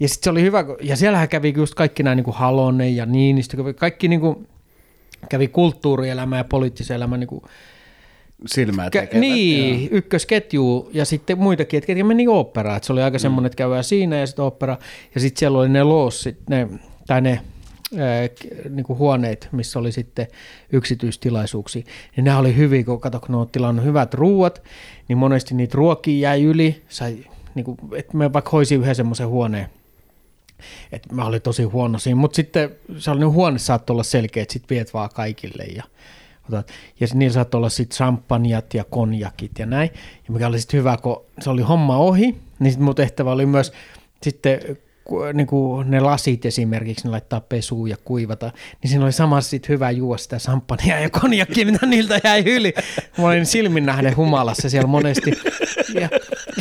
Ja sitten se oli hyvä, ja siellähän kävi just kaikki nämä niin kuin Halonen ja Niinistö, kaikki niin kuin, kävi kulttuurielämä ja poliittisen elämän niin kuin, Silmää Kä- tekevät. niin, joo. ykkösketju ja sitten muitakin, että ketkä meni oopperaan. Se oli aika semmoinen, että käydään siinä ja sitten opera. Ja sitten siellä oli ne loossit, ne, tai ne k- niinku huoneet, missä oli sitten yksityistilaisuuksia. Ja nämä oli hyviä, kun kato, kun ne on tilannut hyvät ruuat, niin monesti niitä ruokia jäi yli. Sai, niinku, että me vaikka hoisin yhden semmoisen huoneen, että mä olin tosi huono siinä, mutta sitten se oli, niin huone saattoi olla selkeä, että sit viet vaan kaikille ja otat. Ja niillä saattoi olla sitten champanjat ja konjakit ja näin. Ja mikä oli sitten hyvä, kun se oli homma ohi, niin sitten mun tehtävä oli myös sitten niin kuin ne lasit esimerkiksi, ne laittaa pesuun ja kuivata, niin siinä oli samassa sit hyvä juoda sitä champagnea ja konjakkia, mitä niiltä jäi yli. Mä olin silmin nähden humalassa siellä monesti. Ja,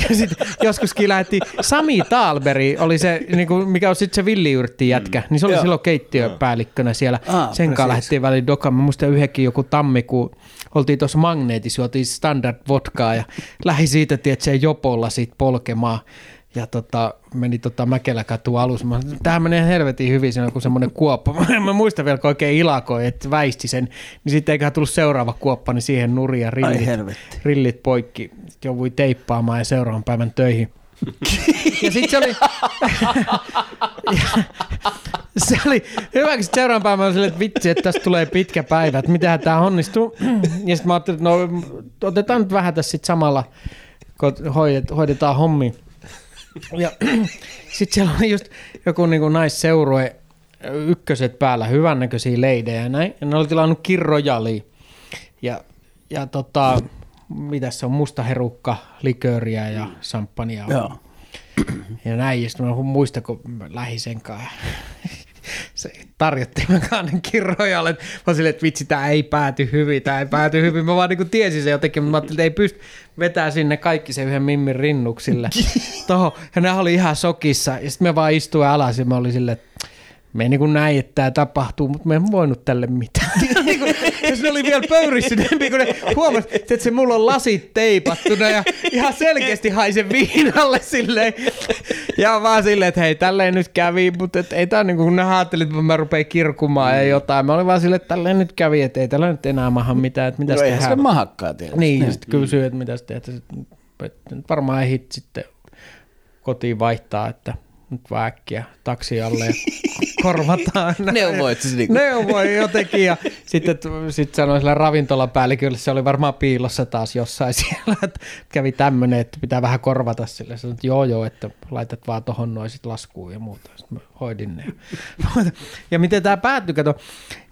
ja sitten joskuskin lähti Sami Taalberi, oli se, niin kuin, mikä on sitten se villiyrtti jätkä, niin se oli Joo. silloin keittiöpäällikkönä siellä. Aa, Sen kanssa lähdettiin väliin dokaan. Mä muistan yhdenkin joku tammikuun, oltiin tuossa magneetissa, juotiin standard vodkaa ja lähi siitä, tiedätkö, jopolla siitä polkemaan. Ja tota, meni tota Mäkeläkatu alussa. Mä, sanoin, Tämähän menee helvetin hyvin, siinä on kuin semmoinen kuoppa. Mä, mä muistan vielä, kun oikein ilakoi, että väisti sen. Niin sitten eiköhän tullut seuraava kuoppa, niin siihen nuri ja rillit, rillit poikki. Sitten joudui teippaamaan ja seuraavan päivän töihin. ja sitten se oli... se oli hyvä, kun seuraavan päivän oli silleen, että vitsi, että tästä tulee pitkä päivä, että mitähän tämä onnistuu. ja sitten mä ajattelin, että no otetaan nyt vähän tässä sit samalla, kun hoidet, hoidetaan hommi. Ja sitten siellä oli just joku niinku naisseurue, ykköset päällä, hyvännäköisiä leidejä ja näin. Ja ne oli tilannut kirrojalia. Ja, ja tota, mitäs se on, musta herukka, likööriä ja samppania. Joo. Ja näin, ja sitten mä muistan, kun mä lähdin sen kanssa. Se tarjottiin mä kannen kirrojalle. Mä olin silleen, että vitsi, tää ei pääty hyvin, tää ei pääty hyvin. Mä vaan niin tiesin se jotenkin, mutta mä ajattelin, että ei pysty vetää sinne kaikki se yhden mimmin rinnuksille. Toho. Ja ne oli ihan sokissa. Ja sitten me vaan istuin alas ja mä olin silleen, että me niin kuin näin, että tämä tapahtuu, mutta me en voinut tälle mitään. Niin kuin- ja se oli vielä pöyristyneempi, kun ne huomasi, että se mulla on lasit teipattuna ja ihan selkeästi haisen viinalle silleen. Ja vaan silleen, että hei, tälleen nyt kävi, mutta et ei tää niin kuin, kun ne ajattelivat, että mä rupean kirkumaan ja jotain. Mä olin vaan silleen, että tälleen nyt kävi, että ei tällä nyt enää maha mitään, että mitäs No eihän se tehdään. mahakkaa tietysti. Niin, ja sitten kysyi, että mitä sä teet. Ja sit, että nyt varmaan ehdit sitten kotiin vaihtaa, että nyt vaan äkkiä taksi alle ja korvataan. Neuvoit siis niinku. Neuvoi jotenkin ja sitten sit sanoin sille ravintolapäällikölle, se oli varmaan piilossa taas jossain siellä, että kävi tämmöinen, että pitää vähän korvata sille. Sanoin, että joo joo, että laitat vaan tohon noin sit laskuun ja muuta. Sitten mä hoidin ne. Ja miten tämä päättyi, kato,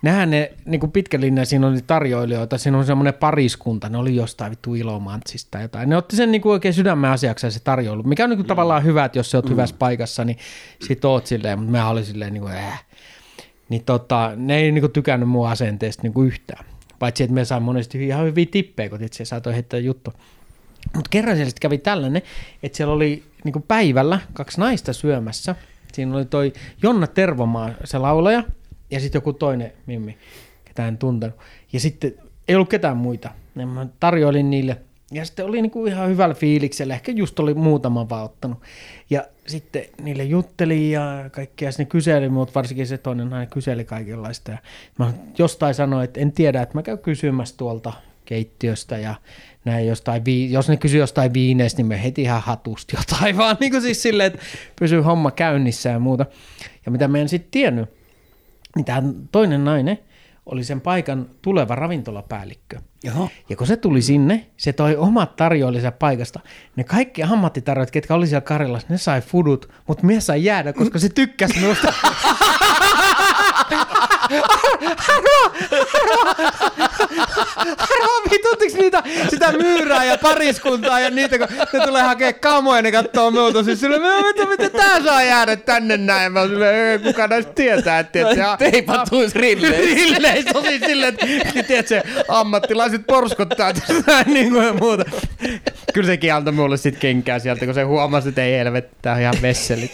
nehän ne niin kuin pitkä linja, siinä oli tarjoilijoita, siinä on semmoinen pariskunta, ne oli jostain vittu ilomantsista tai jotain. Ne otti sen niin kuin oikein sydämen asiaksi se tarjoilu, mikä on niin kuin tavallaan hyvä, että jos sä oot hyvässä paikassa, niin sit oot silleen, mutta mä olin silleen niin kuin, äh. Niin tota, ne ei niinku tykännyt mun asenteesta niinku yhtään. Paitsi, että me sain monesti ihan hyviä tippejä, kun se saatoi heittää juttu. Mutta kerran siellä kävi tällainen, että siellä oli niinku päivällä kaksi naista syömässä. Siinä oli toi Jonna Tervomaa, se laulaja, ja sitten joku toinen mimmi, ketä en tuntenut. Ja sitten ei ollut ketään muita. Ja mä tarjoilin niille. Ja sitten oli niinku ihan hyvällä fiiliksellä. Ehkä just oli muutama vaan. Ja sitten niille jutteli ja kaikkea. Sitten ne kyseli mut, varsinkin se toinen nainen kyseli kaikenlaista. Ja mä jostain sanoin, että en tiedä, että mä käyn kysymässä tuolta keittiöstä ja näin jostain, vii- jos ne kysyy jostain viineistä, niin me heti ihan hatusta jotain, vaan niin kuin siis silleen, että pysyy homma käynnissä ja muuta. Ja mitä mä en sitten tiennyt, niin tämä toinen nainen oli sen paikan tuleva ravintolapäällikkö. Joo. Ja kun se tuli sinne, se toi omat tarjoilijat paikasta. Ne kaikki ammattitarjoilijat, ketkä oli siellä Karjalassa, ne sai fudut, mutta mies sai jäädä, koska se tykkäsi minusta. Arvaa vituttiks niitä, sitä myyrää ja pariskuntaa ja niitä, kun ne tulee hakea kamoja, ne kattoo minulta. Siis sille, mitä, mitä tää saa jäädä tänne näin? Mä "Ei, kuka näistä tietää, että tiedät, ja, Teipattuis rilleissä. Rilleissä tosi silleen, että tiedät, se ammattilaiset porskottaa tässä niin kuin ja muuta. Kyllä sekin antoi mulle sit kenkää sieltä, kun se huomasi, että ei helvetti, tää on ihan vesseli.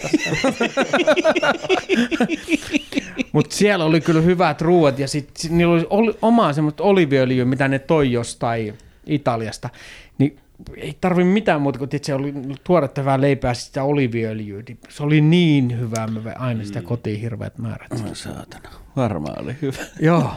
Mutta siellä oli kyllä hyvät ruuat ja sitten niillä oli, oli omaa semmoista oliviöljyä, mitä ne toi jostain Italiasta. Niin ei tarvi mitään muuta kuin se oli tuoretta hyvää leipää sitä oliviöljyä. Niin se oli niin hyvää, vein aina sitä kotiin hirveät määrät. No saatana. Varmaan oli hyvä. Joo.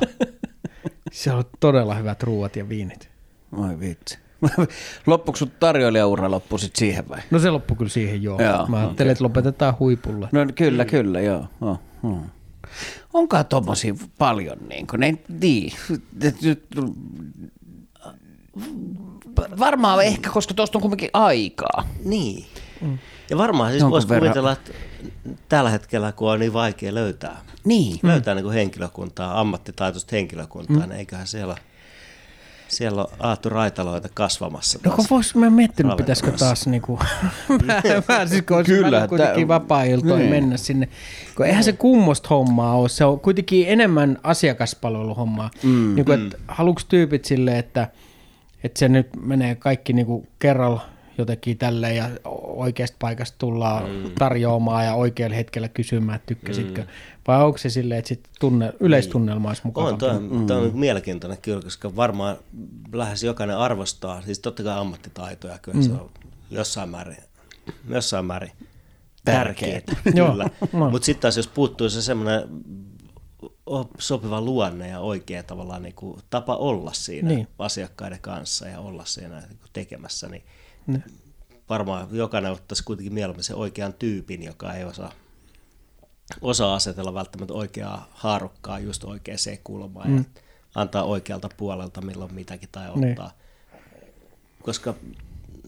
Se oli todella hyvät ruuat ja viinit. Oi vitsi. Loppuiko sun tarjoilijaura loppu sit siihen vai? No se loppui kyllä siihen joo. Joo, Mä ajattelin, että lopetetaan huipulle. No kyllä, kyllä, joo. Oh, oh. Onkaan tommosia paljon niin kuin, niin. Nyt- Varmaan ehkä, koska tuosta on kuitenkin aikaa. Niin. Ja varmaan siis voisi kuvitella, että tällä hetkellä, kun on niin vaikea löytää, Niin. löytää niin kuin henkilökuntaa, ammattitaitoista henkilökuntaa, mm. niin eiköhän siellä, siellä ole Aatu Raitaloita kasvamassa. No kun vois, mä miettinyt, pitäisikö taas niinku, mä, mä siis Kyllä, kuitenkin vapaa-iltoin niin. mennä sinne, kun eihän se kummosta hommaa ole, se on kuitenkin enemmän asiakaspalveluhommaa, mm, niin kuin, että haluuks tyypit silleen, että, että se nyt menee kaikki niinku kerralla jotenkin tälleen ja oikeasta paikasta tullaan mm. tarjoamaan ja oikealla hetkellä kysymään, että tykkäsitkö, mm. vai onko se silleen, että sit tunne, yleistunnelma olisi mukava? On, toi, on, toi on mielenkiintoinen kyllä, koska varmaan lähes jokainen arvostaa, siis totta kai ammattitaitoja kyllä mm. se on jossain määrin, jossain määrin tärkeää. Joo, kyllä. no. Mutta sitten taas jos puuttuu se semmoinen sopiva luonne ja oikea tavallaan niin kuin tapa olla siinä Niin. niin. asiakkaiden kanssa ja olla siinä niin kuin tekemässä, niin ne. varmaan jokainen ottaisi kuitenkin mieluummin sen oikean tyypin, joka ei osaa osaa asetella välttämättä oikeaa haarukkaa just oikeaan kulmaan mm. ja antaa oikealta puolelta milloin mitäkin tai Niin. ottaa. Koska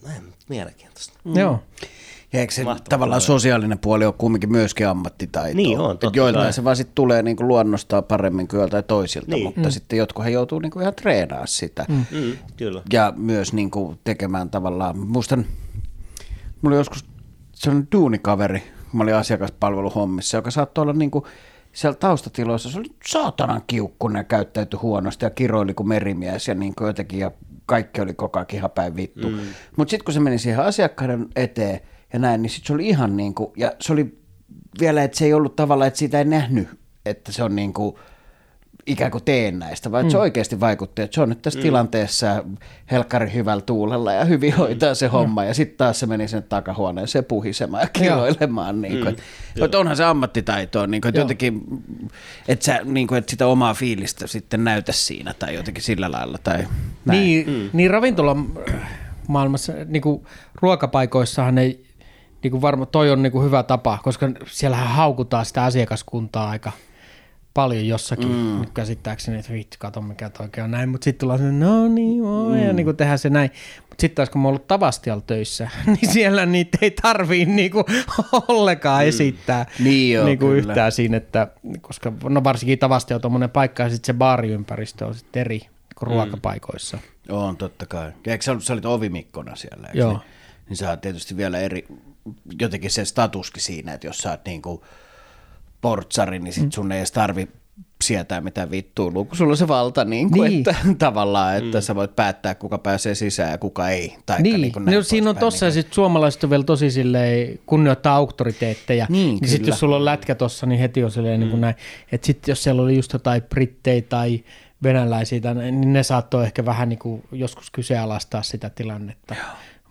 näin, mielenkiintoista. Mm. Joo. Ja eikö se Mahtava tavallaan puoli. sosiaalinen puoli ole kumminkin myöskin ammattitaito? Niin on, totta Joiltain kai. se vaan sitten tulee niinku luonnostaan paremmin kuin joiltain toisilta, Niin. mutta sitten jotkuhan joutuu niinku ihan treenaamaan sitä. Mm. Mm, kyllä. Ja myös niinku tekemään tavallaan, muistan, mulla oli joskus sellainen duunikaveri, kun mä olin asiakaspalveluhommissa, joka saattoi olla niinku siellä taustatiloissa, se oli saatanan kiukkunen ja käyttäytyi huonosti ja kiroili kuin merimies ja niinku jotenkin ja kaikki oli koko ajan ihan päin vittu. Mm. Mutta sitten kun se meni siihen asiakkaiden eteen ja näin, niin sitten se oli ihan niin kuin, ja se oli vielä, että se ei ollut tavallaan, että siitä ei nähnyt, että se on niin kuin, ikään kuin teennäistä, vaan että se oikeasti vaikutti, että se on nyt tässä mm. tilanteessa helkkari hyvällä tuulella ja hyvin hoitaa se homma, ja sitten taas se meni sen takahuoneeseen puhisemaan ja kiroilemaan. Niin kuin, mm. että onhan se ammattitaito, niin kuin, että Joo. jotenkin, että, sä, niin kuin, että sitä omaa fiilistä sitten näytä siinä tai jotenkin sillä lailla. Tai näin. Niin, mm. niin ravintola maailmassa, niin kuin ruokapaikoissahan ei, niin kuin varma, toi on niin kuin hyvä tapa, koska siellähän haukutaan sitä asiakaskuntaa aika paljon jossakin, mm. nyt käsittääkseni, että vittu, kato mikä toi oikein on näin, mutta sitten tullaan no niin, mm. ja niin kuin tehdään se näin. Mutta sitten taas kun mä oon ollut Tavastialla töissä, niin siellä niitä ei tarvii niin kuin ollenkaan mm. esittää Niin joo, niin kuin yhtään siinä, että koska no varsinkin Tavasti on tuommoinen paikka ja sitten se baariympäristö on sitten eri kuin ruokapaikoissa. On, totta kai. Eikö sä, sä olit ovimikkona siellä, eikö Joo. Niin, niin sä oot tietysti vielä eri, jotenkin se statuskin siinä, että jos sä oot niinku portsari, niin sit sun ei edes tarvi sietää mitä vittua, kun sulla on se valta, niin kuin, Niin. että tavallaan, että sä voit päättää, kuka pääsee sisään ja kuka ei. Tai Niin, niin kuin no, siinä on tossa ja sitten suomalaiset on vielä tosi silleen kunnioittaa auktoriteetteja. Niin, niin sitten jos sulla on lätkä tossa, niin heti on silleen niin kuin näin. Että sitten jos siellä oli just jotain brittejä tai venäläisiä, niin ne saattoi ehkä vähän niin kuin joskus kyseenalaistaa sitä tilannetta.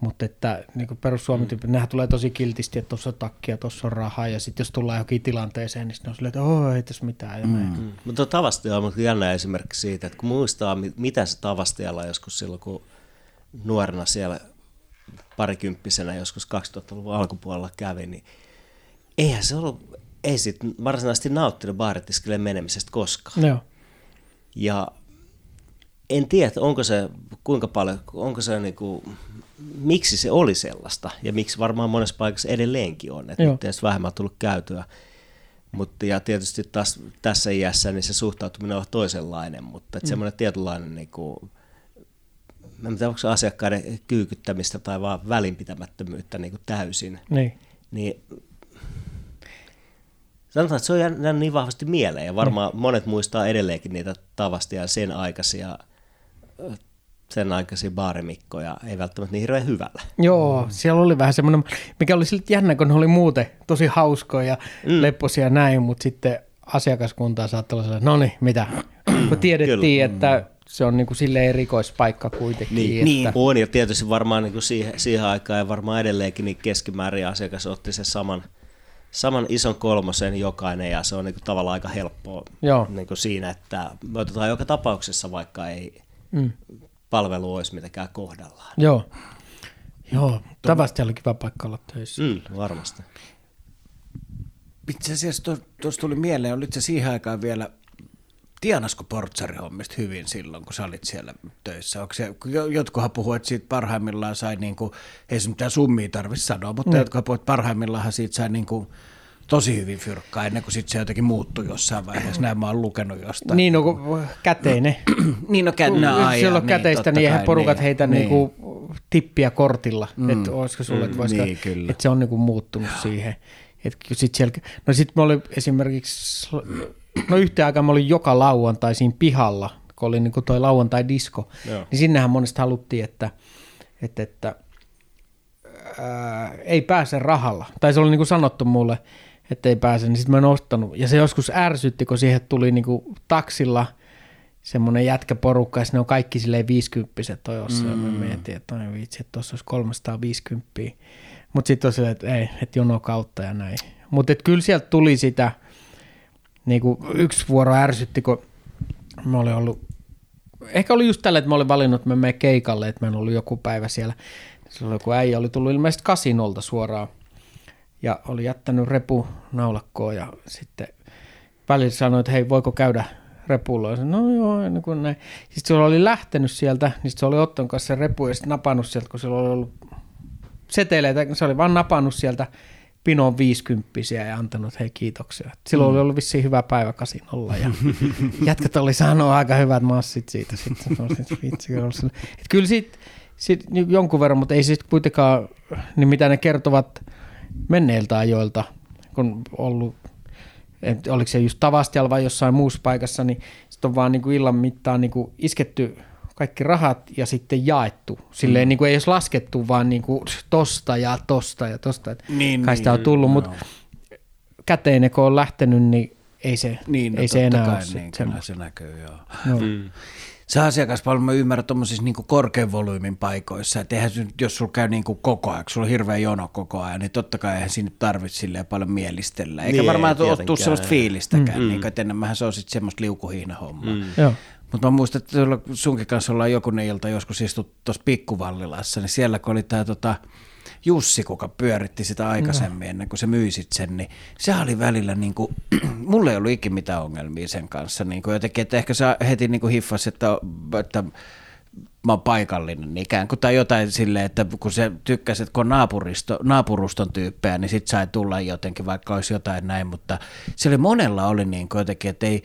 Mutta että niin perussuomityyppi, mm. nehän tulee tosi kiltisti, että tuossa on takki ja tuossa on rahaa, ja sitten jos tullaan johonkin tilanteeseen, niin sitten on silleen, että oh, ei tässä mitään. Ja mm. Mm. Mutta tavasti on mutta jännä esimerkki siitä, että kun muistaa, mi- mitä se tavastialla joskus silloin, kun nuorena siellä parikymppisenä joskus 2000-luvun alkupuolella kävi, niin eihän se ollut, ei sit varsinaisesti nauttinut baaritiskille menemisestä koskaan. Joo. Ja en tiedä, onko se, kuinka paljon, onko se niin kuin, miksi se oli sellaista ja miksi varmaan monessa paikassa edelleenkin on, että Joo. nyt tietysti vähemmän on tullut käytyä. Mutta ja tietysti taas tässä iässä niin se suhtautuminen on toisenlainen, mutta että semmoinen tietynlainen niin kuin, mä en tiedä, onko se asiakkaiden kyykyttämistä tai vaan välinpitämättömyyttä niin kuin täysin, Niin. niin sanotaan, että se on jäänyt niin vahvasti mieleen ja varmaan monet muistaa edelleenkin niitä tavasti ja sen aikaisia sen aikaisia baarimikkoja, ei välttämättä niin hirveän hyvällä. Joo, siellä oli vähän semmoinen, mikä oli silti jännä, kun ne oli muuten tosi hauskoja ja mm. lepposia näin, mutta sitten asiakaskuntaa saattoi olla no niin, mitä? Kun tiedettiin, että se on niin kuin silleen erikoispaikka kuitenkin. Niin, että, on ja tietysti varmaan niin kuin siihen, siihen aikaan ja varmaan edelleenkin niin keskimäärin asiakas otti sen saman, saman ison kolmosen jokainen ja se on niin kuin tavallaan aika helppoa Joo. niin kuin siinä, että me otetaan joka tapauksessa, vaikka ei Mm. Palvelu olisi mitenkään kohdallaan. Joo. Joo, tavasti oli kiva paikka olla töissä. Mm, varmasti. Itse asiassa tuossa tuli mieleen, olit se siihen aikaan vielä, tienasko portsarihommista hyvin silloin, kun sä olit siellä töissä? Onko se, jotkuhan puhuu, että siitä parhaimmillaan sai, niin kuin, ei se mitään summia tarvitse sanoa, mutta mm. jotkuhan puhuu, että parhaimmillaan siitä sai niin kuin, tosi hyvin fyrkkaa ennen kuin sit se jotenkin muuttui jossain vaiheessa. Näin mä oon lukenut jostain. Niin, no kun käteinen. niin no kä- no, ai, siellä on niin, käteistä, niin eihän porukat niin, heitä niin. niinku tippiä kortilla, mm. että olisiko sulle, että, voisiko, niin, kyllä. että se on niinku muuttunut siihen. Et sit siellä, no sitten mä olin esimerkiksi, no yhteen aikaan mä olin joka lauantai siinä pihalla, kun oli niinku toi lauantai-disko, Joo. niin sinnehän monesti haluttiin, että, että, että ää, ei pääse rahalla. Tai se oli niinku sanottu mulle, että ei pääse, niin sitten mä en ostanut. Ja se joskus ärsytti, kun siihen tuli niinku taksilla semmoinen jätkäporukka, ja ne on kaikki silleen 50 tojossa, mm. ja mä mietin, että ai vitsi, että tuossa olisi 350. Mutta sitten on silleen, että ei, että jono kautta ja näin. Mutta kyllä sieltä tuli sitä, niinku yksi vuoro ärsytti, kun mä olin ollut ehkä oli just tällä, että mä olin valinnut, että mä menen keikalle, että mä en ollut joku päivä siellä. Se oli joku äijä, oli tullut ilmeisesti kasinolta suoraan ja oli jättänyt repu naulakkoon ja sitten välillä sanoi, että hei, voiko käydä repulla? Ja sanoin, no joo, niin kuin näin. Sitten se oli lähtenyt sieltä, niin sitten se oli ottanut kanssa sen repu ja sitten napannut sieltä, kun sillä oli ollut seteleitä, se oli vaan napannut sieltä pinon viisikymppisiä ja antanut, hei kiitoksia. Silloin oli ollut vissiin hyvä päivä kasinolla ja jätkät oli saanut aika hyvät massit siitä. Sitten. No, sit, vitsi, kyllä, siitä, siitä jonkun verran, mutta ei se sitten kuitenkaan, niin mitä ne kertovat menneiltä ajoilta, kun ollut, et oliko se just Tavastialla vai jossain muussa paikassa, niin sitten on vaan niin kuin illan mittaan niin kuin isketty kaikki rahat ja sitten jaettu. Silleen mm. niin kuin ei olisi laskettu, vaan niin kuin tosta ja tosta ja tosta. Et Niin, kai sitä on niin, tullut, mutta joo. käteinen kun on lähtenyt, niin ei se, Niin, no ei se enää kai, ole niin, kyllä se näkyy, joo. Joo. Mm. Se asiakaspalvelu mä ymmärrän tuommoisissa niin korkean volyymin paikoissa, että eihän se nyt, jos sulla käy niin kuin koko ajan, kun sulla on hirveä jono koko ajan, niin totta kai eihän siinä tarvitse silleen paljon mielistellä. Eikä Niin, varmaan ei ole sellaista fiilistäkään, mm. niin kuin, että enemmänhän se on sitten semmoista liukuhiinahommaa. Mm. Joo. Mutta mä muistan, että sunkin kanssa ollaan joku ilta joskus istut tuossa Pikkuvallilassa, niin siellä kun oli tämä tota, Jussi, kuka pyöritti sitä aikaisemmin ennen kuin se myisit sen, niin se oli välillä niin kuin, mulla ei ollut ikinä mitään ongelmia sen kanssa. Niin kuin jotenkin, että ehkä se heti niin kuin hiffasi, että, että mä oon paikallinen ikään kuin, tai jotain silleen, että kun se tykkäsi, että kun on naapuristo, naapuruston tyyppejä, niin sit sai tulla jotenkin, vaikka olisi jotain näin, mutta se oli monella oli niin kuin jotenkin, että ei,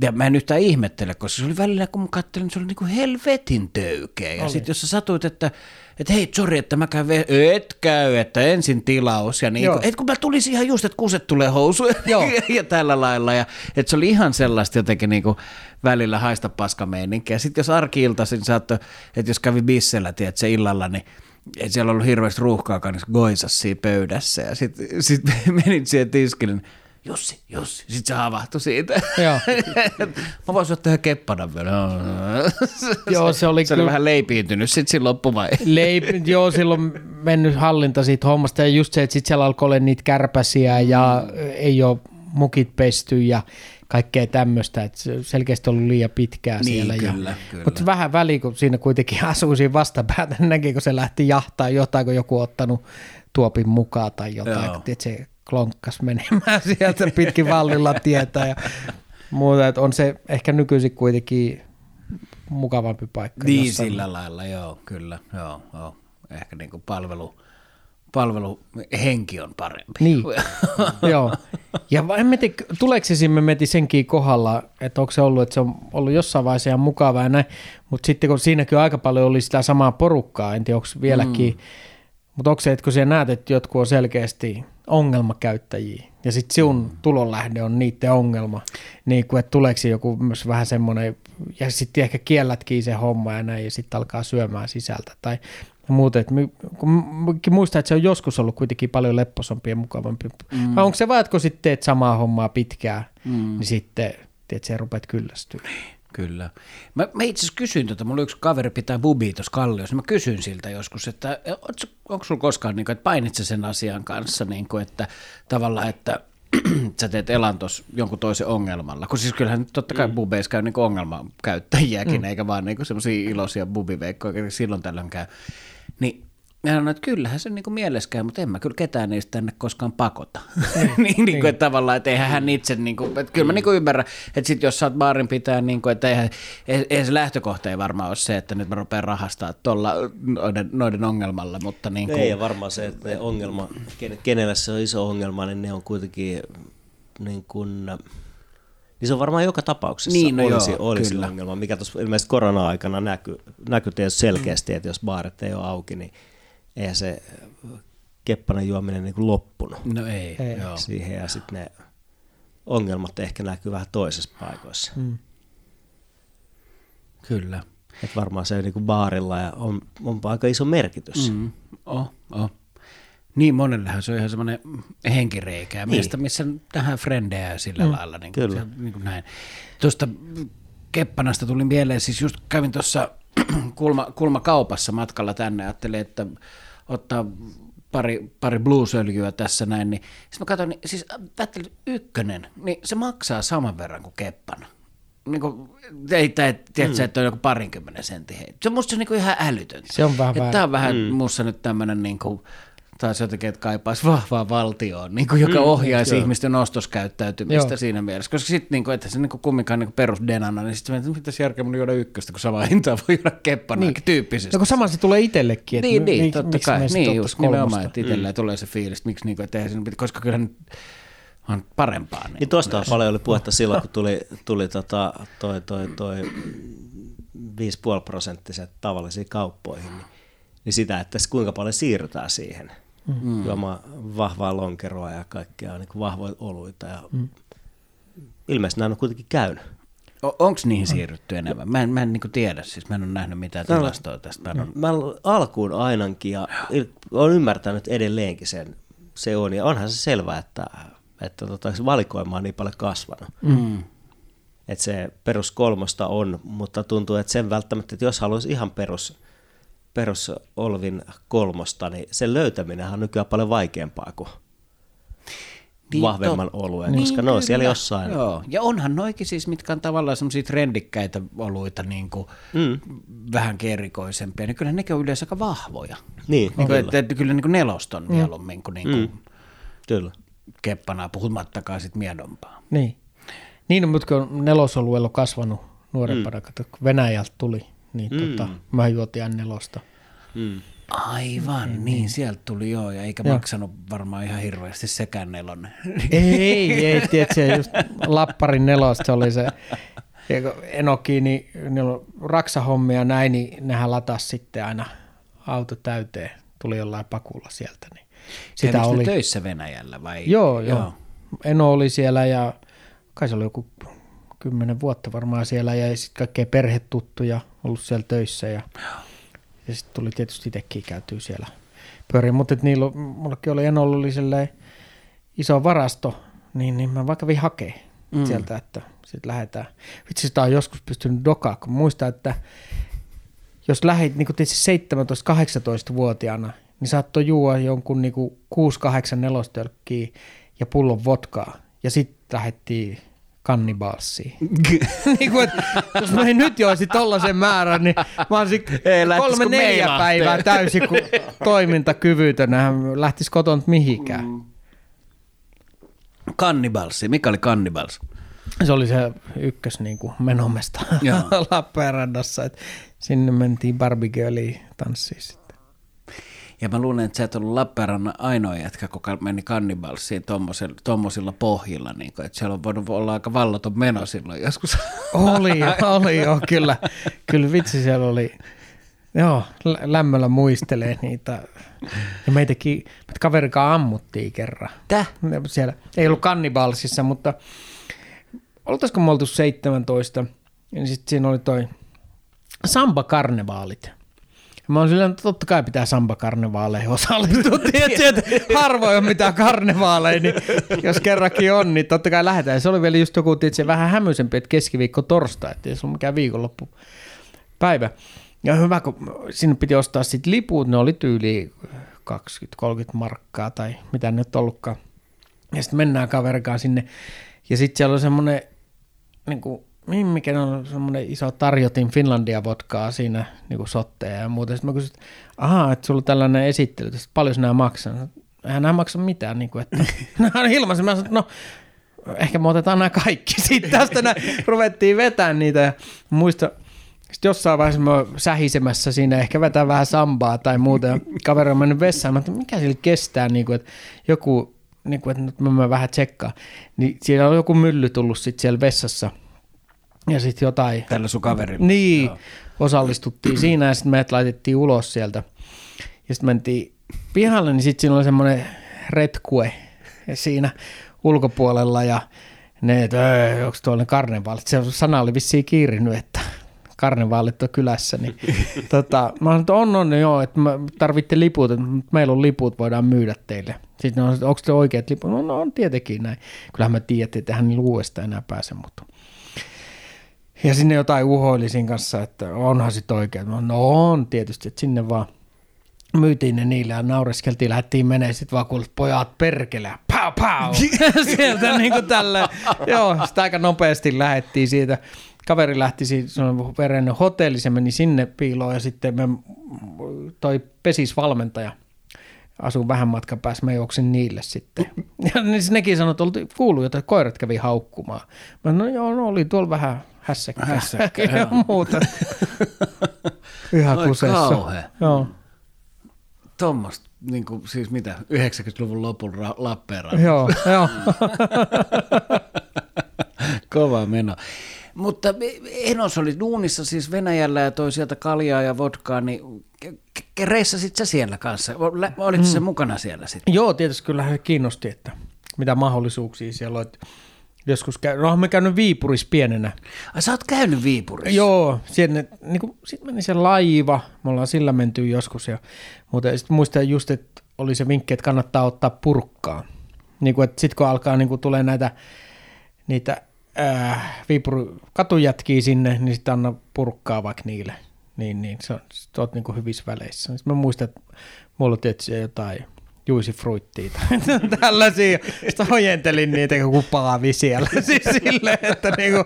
ja mä en yhtään ihmettele, koska se oli välillä, kun mä katselin, se oli niin kuin helvetin töykeä. Ja sitten jos sä satuit, että, että hei, sorry, että mä käyn, ve- et käy, että ensin tilaus. Ja niin kuin, et kun mä tulisin ihan just, että kuset tulee housuun Joo. ja tällä lailla. Ja, että se oli ihan sellaista jotenkin niin kuin välillä haista paskameininkiä. Sitten jos arki-iltaisin saattoi, että jos kävi bissellä, tiedät, se illalla, niin ei siellä ollut hirveästi ruuhkaa kannassa goisas siinä pöydässä. Ja sitten sit menit siihen tiskille, niin Jussi, Jussi. Sitten se havahtui siitä. Joo. Mä voisin ottaa ihan keppana vielä. Joo, se oli se oli vähän leipiintynyt sitten siinä loppuvaiheessa. Leip, joo, silloin mennyt hallinta siitä hommasta ja just se, että sitten siellä alkoi olla niitä kärpäsiä ja ei ole mukit pesty ja kaikkea tämmöistä, että se selkeästi ollut liian pitkään Niin, siellä. kyllä, ja, kyllä. Mutta vähän väliä, kun siinä kuitenkin asuu siinä vastapäätä, näki, kun se lähti jahtaa jotain, kun joku on ottanut tuopin mukaan tai jotain, Joo. tiedät, se klonkkas menemään sieltä pitkin vallilla tietä ja Muuta, että on se ehkä nykyisin kuitenkin mukavampi paikka. Niin jossain. sillä lailla, joo, kyllä, joo, joo. Ehkä niin kuin palvelu, palveluhenki on parempi. Niin, joo. Ja en mä tiedä, siinä meti senkin kohdalla, että onko se ollut, että se on ollut jossain vaiheessa ihan mukavaa ja näin, mutta sitten kun siinäkin aika paljon oli sitä samaa porukkaa, en tiedä onko vieläkin, mm. Mutta onko se, että kun siellä näet, että jotkut on selkeästi ongelmakäyttäjiä ja sitten sinun tulonlähde on niiden ongelma, niin kuin, että tuleeko joku myös vähän semmoinen, ja sitten ehkä kiellätkin se homma ja näin, ja sitten alkaa syömään sisältä tai muuta. Et my- kun mäkin muistan, että se on joskus ollut kuitenkin paljon lepposompi ja mukavampi. Mm. Vai onko se vaan, että kun sitten teet samaa hommaa pitkään, mm. niin sitten tiedät, sä rupeat kyllästyä. Kyllä. Mä, mä itse asiassa kysyin, tota, mulla yksi kaveri pitää bubia tuossa kalliossa, niin mä kysyin siltä joskus, että onko sulla koskaan, niin kuin, että painit sä sen asian kanssa, niin kuin, että tavallaan, että sä teet elantos jonkun toisen ongelmalla. Kun siis kyllähän totta kai mm. bubeissa käy niin ongelmakäyttäjiäkin, mm. eikä vaan niin semmoisia iloisia bubiveikkoja, jotka silloin tällöin käy. Niin mä sanoin, että kyllähän se niin mielessä käy, mutta en mä kyllä ketään niistä tänne koskaan pakota. niin, niin kuin, että tavallaan, että eihän hän itse, niin kuin, että kyllä mä niin ymmärrän, että sit jos sä oot baarin pitää, niin kuin, että eihän, eihän se lähtökohta ei varmaan ole se, että nyt mä rupean rahastaa tuolla noiden, noiden ongelmalla, mutta niin kuin, Ei, ja varmaan se, että ne ongelma, ken- kenellä se on iso ongelma, niin ne on kuitenkin niin kuin, niin se on varmaan joka tapauksessa Niin, no olisi, joo, olisi kyllä. ongelma, mikä tuossa ilmeisesti korona-aikana näkyi tietysti selkeästi, että jos baarit ei ole auki, niin eihän se keppanen juominen niin kuin loppunut no ei, Ei. joo. siihen, ja sitten ne ongelmat ehkä näkyy vähän toisessa paikoissa. Mm. Kyllä. Et varmaan se niin kuin baarilla ja on, on aika iso merkitys. Mm, oh, oh. Niin monellehan se on ihan semmoinen henkireikä, Niin. niin. missä tähän frendejä sillä mm, lailla. Niin kyllä. Se, niin kuin näin. Tuosta Keppanasta tuli mieleen, siis just kävin tuossa kulma, kulmakaupassa matkalla tänne, ajattelin, että ottaa pari, pari bluesöljyä tässä näin, niin sitten mä katsoin, niin siis ajattelin, ykkönen, niin se maksaa saman verran kuin Keppan. Niin kuin, ei, tai, tiedätkö, mm. että on joku parinkymmenen sentin hei. Se on musta niin kuin ihan älytöntä. Se on vähän. Tämä on vähän mm. musta nyt tämmöinen niin kuin, taas jotenkin, että kaipaisi vahvaa valtioon, niin kuin, joka mm, ohjaisi joo. ihmisten ostoskäyttäytymistä Joo. siinä mielessä. Koska sitten, niin kuin, että se niin kuin kumminkaan niin kuin perusdenana, niin sitten että mitäs järkeä mun juoda ykköstä, kun sama hintaa voi juoda keppana niin. tyyppisesti. No kun sama se tulee itsellekin. että Niin, mi- niin, mi- totta kai. Niin, just nimenomaan, että itselleen mm. tulee se fiilis, että miksi niin kuin, että eihän siinä pitä, koska kyllähän on parempaa. Niin, Niin tuosta paljon oli puhetta silloin, kun tuli, tuli tota, toi, toi, toi 5,5 prosenttiset tavallisiin kauppoihin, niin, niin sitä, että kuinka paljon siirrytään siihen. Mm. Juomaan vahvaa lonkeroa ja kaikkea niin kuin vahvoja oluita. Ja mm. Ilmeisesti näin on kuitenkin käynyt. Onko niihin siirrytty enemmän? Mä en, mä en niin tiedä, siis mä en ole nähnyt mitään Täällä- tilastoa tästä. Mä en Mä alkuun ainakin ja olen ymmärtänyt edelleenkin sen, se on. Ja onhan se selvää, että, että tota, se valikoima on niin paljon kasvanut. mm. että se perus kolmosta on, mutta tuntuu, että sen välttämättä, että jos haluaisi ihan perus, perus Olvin kolmosta, niin sen löytäminen on nykyään paljon vaikeampaa kuin Niin, vahvemman tot- oluen, niin, koska ne on siellä jossain. Joo, ja onhan noikin siis, mitkä on tavallaan semmoisia trendikkäitä oluita, niin kuin Mm. vähän erikoisempia, niin kyllä nekin on yleensä aika vahvoja. Niin, Niin kyllä. että, että kyllä niin kuin nelosta on mieluummin kuin, niin kuin Mm. Kyllä. keppanaa, puhumattakaan sit miedompaa. Niin. Niin, mutta kun nelosalueella on kasvanut nuorempana, mm. kun Venäjältä tuli, niin mm. tota, mä juotin aina nelosta. Mm. Aivan, niin, niin sieltä tuli joo, ja eikä Joo. maksanut varmaan ihan hirveästi sekään nelonen. Ei, ei, tiedätkö, just Lapparin nelosta oli se, Enoki, niin niillä on raksahommia näin, niin nehän latas sitten aina auto täyteen, tuli jollain pakulla sieltä. Niin sitä Kävikö oli. töissä Venäjällä vai? Joo, joo, joo. Eno oli siellä ja kai se oli joku kymmenen vuotta varmaan siellä ja sitten kaikkea perhetuttuja ollut siellä töissä ja, ja sitten tuli tietysti itsekin käytyä siellä pyöriin. Mutta niillä, mullekin oli Enolla oli sellainen iso varasto, niin, niin mä vaikka kävin hakee Mm. sieltä, että sitten lähdetään. Vitsi, sitä on joskus pystynyt dokaa, kun muistaa, että jos lähdit niin kuin 17-18-vuotiaana, niin saattoi juua jonkun niin 6-8 nelostölkkiä ja pullon vodkaa. Ja sitten lähdettiin kannibalssiin. niin kuin, että jos mä en nyt joisi tollasen määrän, niin mä olisin Ei, lähtis kolme neljä päivää täysin kun toimintakyvytön. Hän lähtisi koton mihinkään. Kannibalsi, mikä oli kannibals? Se oli se ykkös niin kuin menomesta. Lappeenrannassa, että sinne mentiin barbecue tanssiin sitten. Ja mä luulen, että sä et ollut Lappeenrannan ainoa jätkä, kuka meni kannibalsiin tuommoisilla pohjilla, niin kuin, että siellä on voinut olla aika vallaton meno silloin joskus. Oli, oli joo, kyllä. Kyllä vitsi siellä oli. Joo, lä- lämmöllä muistelee niitä. Ja meitäkin, meitä kaverikaan ammuttiin kerran. Täh? Siellä ei ollut kannibalsissa, mutta oltaisiko me oltu 17, niin sitten siinä oli toi Samba-karnevaalit. Ja Mä oon silleen, että totta kai pitää samba-karnevaaleihin osallistua. Tiedätkö, että harvoin on mitään karnevaaleja, niin jos kerrankin on, niin totta kai lähdetään. Ja se oli vielä just joku, tiedätkö, vähän hämyisempi, että keskiviikko torstai, että se ole mikään viikonloppu päivä. Ja hyvä, kun sinne piti ostaa sitten liput, ne oli tyyli 20-30 markkaa tai mitä nyt ollutkaan. Ja sitten mennään kaverikaan sinne. Ja sitten siellä on semmoinen, niin kuin, mikä on semmoinen iso tarjotin Finlandia vodkaa siinä, niin kuin sotteja ja muuta. Sitten mä kysyin, ahaa, että sulla on tällainen esittely, että paljon nämä maksaa. Eihän nämä maksa mitään, niin kuin, että nämä on ilmaisen. Mä sanoin, no, ehkä me otetaan nämä kaikki. Sitten tästä nää, ruvettiin vetämään niitä ja muista, sitten jossain vaiheessa mä sähisemässä siinä, ehkä vetää vähän sambaa tai muuta, ja kaveri on mennyt vessaan, mä ajattelin, mikä sillä kestää, niin kuin, että joku, niin kuin, että nyt mä menen vähän tsekkaan, niin siellä on joku mylly tullut sitten siellä vessassa, ja sitten jotain, Tällä sun kaverilla. niin, osallistuttiin siinä, ja sitten meidät laitettiin ulos sieltä, ja sitten mentiin pihalle, niin sitten siinä oli semmoinen retkue siinä ulkopuolella, ja ne, että "Öö, onko tuolla ne karnevaalit, se sana oli vissiin kiirinyt, että karnevaalit on kylässä, niin tota, mä sanoin, että on, on, joo, että mä tarvitte liput, että meillä on liput, voidaan myydä teille. Sitten ne on, onko te oikeat liput? No, no on tietenkin näin. Kyllähän mä tiedän, että eihän niillä uudestaan enää pääse, mutta ja sinne jotain uhoilisin kanssa, että onhan sit oikein. No, no on tietysti, että sinne vaan myytiin ne niille ja naureskeltiin, lähdettiin menee sitten vaan kuulet, pojat perkele, pau pau, sieltä niin kuin tällä. Joo, sitä aika nopeasti lähdettiin siitä. Kaveri lähti on verenen hotelli, se meni sinne piiloon ja sitten me, toi pesisvalmentaja asuu vähän matkan päässä, mä juoksin niille sitten. Ja niin nekin sanoi, että kuullut jotain, että koirat kävi haukkumaan. Mä sanoin, no joo, no oli tuolla vähän hässäkkää Hässäkkää, ja muuta. Ihan Oi kuseessa. kauhea. Joo. Tuommoista, niin kuin, siis mitä, 90-luvun lopulla ra- Lappeenrannassa. Joo, joo. Kova meno. Mutta Enos oli duunissa siis Venäjällä ja toi sieltä kaljaa ja vodkaa, niin reissasit sä siellä kanssa? Lä- Oliko se mukana siellä sitten? Joo, tietysti kyllä se kiinnosti, että mitä mahdollisuuksia siellä on. Joskus käy, no me käynyt Viipurissa pienenä. Ai sä oot käynyt Viipurissa? Joo, sinne, niin kuin, sitten meni se laiva, me ollaan sillä menty joskus. Ja, mutta sitten muistan just, että oli se vinkki, että kannattaa ottaa purkkaa. Niin kuin, että sitten kun alkaa niin kuin tulee näitä niitä äh, Viipuri katujätkiä sinne, niin sitten anna purkkaa vaikka niille. Niin, niin se on, sit oot niin kuin hyvissä väleissä. Sitten mä muistan, että mulla on tietysti jotain juisifruittia tai tällaisia. Sitten ojentelin niitä joku paavi siellä. siis silleen, että niinku,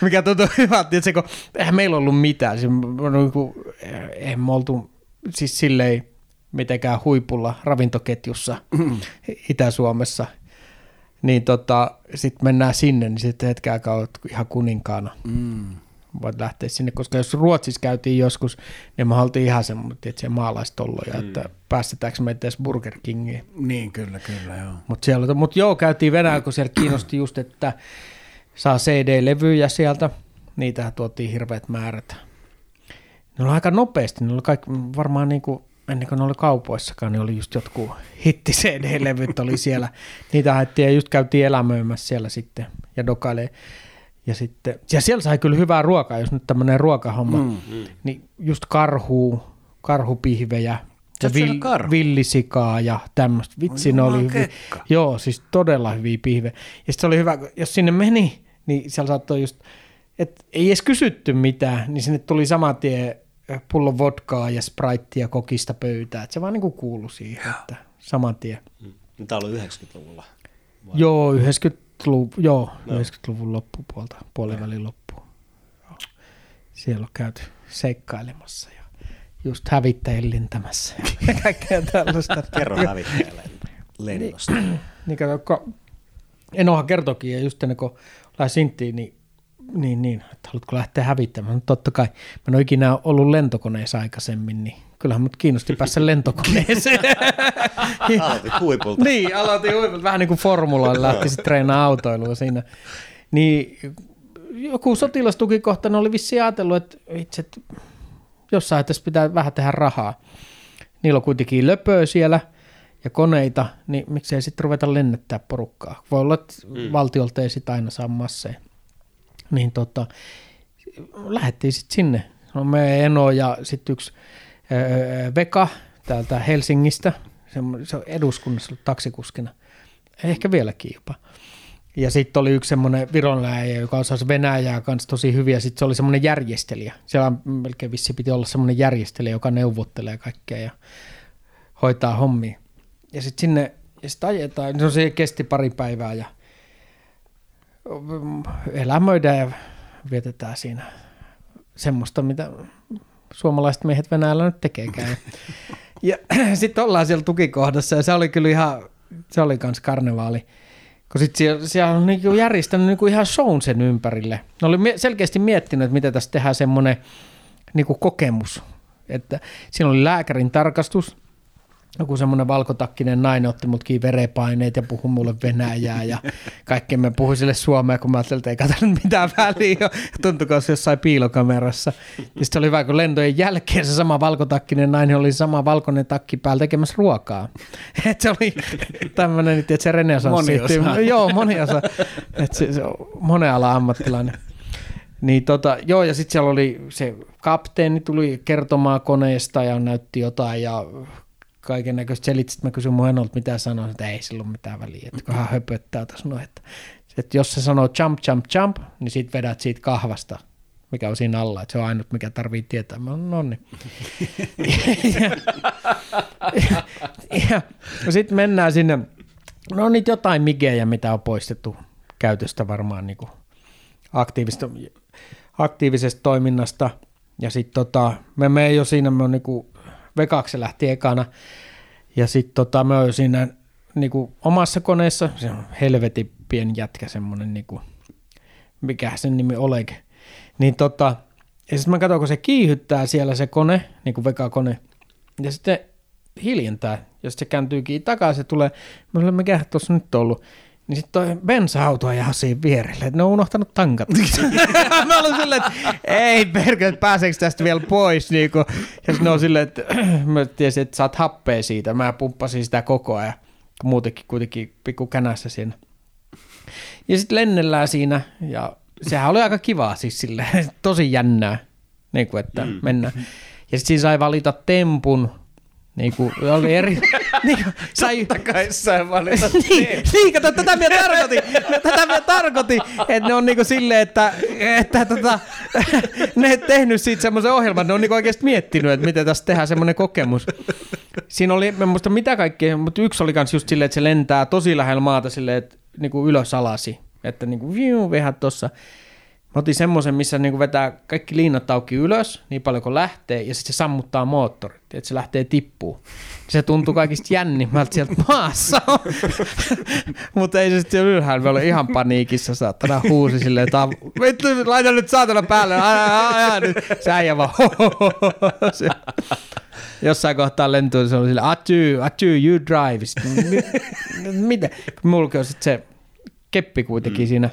mikä tuntui hyvältä, että kun eihän meillä ollut mitään. Siis, niinku, eihän me oltu siis silleen mitenkään huipulla ravintoketjussa Itä-Suomessa. Niin tota, sitten mennään sinne, niin sitten hetken aikaa olet ihan kuninkaana. Mm. Voit lähteä sinne, koska jos Ruotsissa käytiin joskus, niin me oltiin ihan semmoinen, maalaistolloja, mm. että päästetäänkö meitä edes Burger Kingiin. Niin, kyllä, kyllä, joo. Mutta siellä, mut joo, käytiin Venäjällä, kun siellä kiinnosti just, että saa CD-levyjä sieltä. Niitä tuotiin hirveät määrät. Ne oli aika nopeasti, ne oli kaikki, varmaan niin kuin, ennen kuin ne oli kaupoissakaan, niin oli just jotkut hitti CD-levyt oli siellä. Niitä haettiin ja just käytiin elämöimässä siellä sitten ja dokailee. Ja, sitten, ja siellä sai kyllä hyvää ruokaa, jos nyt tämmöinen ruokahomma, mm, mm. niin just karhu, karhupihvejä, ja karhua? villisikaa ja tämmöistä. Vitsi, Oi ne oli hyviä. kekka. Joo, siis todella hyviä pihvejä. Ja sitten se oli hyvä, jos sinne meni, niin siellä saattoi just, että ei edes kysytty mitään, niin sinne tuli saman tien pullo vodkaa ja spraittia kokista pöytään. Että se vaan niin kuului siihen, että saman tien. Tämä oli 90-luvulla. Vai? Joo, 90-luvun, joo, 90-luvun loppupuolta, puolivälin loppuun. Joo. Siellä on käyty seikkailemassa ja just hävittäjien lentämässä ja kaikkea tällaista. Kerro hävittäjälle lennosta. Niin kato, kun Enohan kertokin, ja just ennen kuin tai Sinttiin, niin, niin, niin, että haluatko lähteä hävittämään? No, totta kai. Mä en ole ikinä ollut lentokoneessa aikaisemmin, niin kyllähän mut kiinnosti päästä lentokoneeseen. Aloitit huipulta. niin, aloitin huipulta. Vähän niin kuin formuloilla lähti sitten treenaa autoilua siinä. Niin joku sotilastukikohtainen oli vissi ajatellut, että itse, että jossain tässä pitää vähän tehdä rahaa. Niillä on kuitenkin löpöä siellä ja koneita, niin miksei sitten ruveta lennättää porukkaa. Voi olla, että mm. valtiolta ei sitten aina saa masseja. Niin tota, lähdettiin sitten sinne. No me Eno ja sitten yksi Veka täältä Helsingistä, se on eduskunnassa ollut taksikuskina, ehkä vieläkin jopa. Ja sitten oli yksi semmoinen vironläjä, joka osasi Venäjää kanssa tosi hyviä. Sitten se oli semmoinen järjestelijä. Siellä melkein vissi piti olla semmoinen järjestelijä, joka neuvottelee kaikkea ja hoitaa hommia. Ja sitten sinne ja sit ajetaan. No se kesti pari päivää ja elämöidään ja vietetään siinä semmoista, mitä suomalaiset miehet Venäjällä nyt tekeekään. Ja sitten ollaan siellä tukikohdassa ja se oli kyllä ihan, se oli kans karnevaali. Kun sitten siellä, siellä on niinku järjestänyt niinku ihan shown sen ympärille. Ne oli selkeästi miettinyt, että miten tässä tehdään semmoinen niinku kokemus. Että siinä oli lääkärin tarkastus, joku semmoinen valkotakkinen nainen otti mut verepaineet ja puhui mulle venäjää ja kaikkea me puhui sille suomea, kun mä ajattelin, että ei katsonut mitään väliä, tuntuiko se jossain piilokamerassa. Ja sitten oli vähän, kun lentojen jälkeen se sama valkotakkinen nainen oli sama valkoinen takki päällä tekemässä ruokaa. Et se oli tämmöinen, että se renesanssi. Moni. Joo, moni osa. Et se, se on monen ala ammattilainen. Niin tota, joo, ja sitten siellä oli se kapteeni tuli kertomaan koneesta ja näytti jotain ja kaiken näköistä selitti. Sitten mä kysyin mun enolta, mitä sanoa, että ei sillä ole mitään väliä, että kun hän höpöttää tässä no, että, että jos se sanoo jump, jump, jump, niin sit vedät siitä kahvasta, mikä on siinä alla, että se on ainut, mikä tarvii tietää. Mä no niin. ja, sitten mennään sinne, no niitä jotain migejä, mitä on poistettu käytöstä varmaan niin aktiivista, aktiivisesta toiminnasta. Ja sitten tota, me menen jo siinä, me on niin Vekaksi lähti ekana. Ja sitten tota, me oon siinä niinku, omassa koneessa, se on helvetin pieni jätkä semmonen, niinku, mikä sen nimi oleke. Niin tota, ja sitten mä katson, kun se kiihyttää siellä se kone, niin kuin Veka-kone, ja sitten hiljentää, jos se kääntyykin takaisin, se tulee, mä olen, mikä tuossa nyt on ollut, niin sitten toi bensa-auto ajaa siinä vierelle, että ne on unohtanut tankat. mä olen silleen, että ei perkele, pääseekö tästä vielä pois. Niin kun, ja sitten on silleen, että mä tiesin, että saat happea siitä. Mä pumppasin sitä koko ajan, muutenkin kuitenkin pikku känässä siinä. Ja sitten lennellään siinä, ja sehän oli aika kivaa siis silleen, tosi jännää, niin kuin, että mm. mennään. Ja sitten siinä sai valita tempun, niin kuin, oli eri... niin kuin, sai... Totta kai sä valita niin, niin, kato, tätä minä tarkoitin. Tätä minä tarkoitin, että ne on niinku silleen, että, että tota, ne tehnyt siitä semmoisen ohjelman, ne on niinku oikeasti miettinyt, että miten tässä tehdään semmoinen kokemus. Siinä oli, en muista mitä kaikkea, mutta yksi oli kans just silleen, että se lentää tosi lähellä maata silleen, että niinku ylös alasi. Että niinku viu, vähän tossa. Mä otin semmoisen, missä niinku vetää kaikki liinat auki ylös, niin paljon kuin lähtee, ja sitten se sammuttaa moottorit, että se lähtee tippuu. Se tuntuu kaikista jännimmältä sieltä maassa. Mutta ei se sitten ylhäällä, me oli ihan paniikissa, saatana huusi silleen, että vittu, laita nyt saatana päälle, aja, aja, nyt. Se äijä vaan, se, jossain kohtaa lentoon, se oli silleen, atu, atu, you drive. Mitä? Mulla on sitten se keppi kuitenkin mm. siinä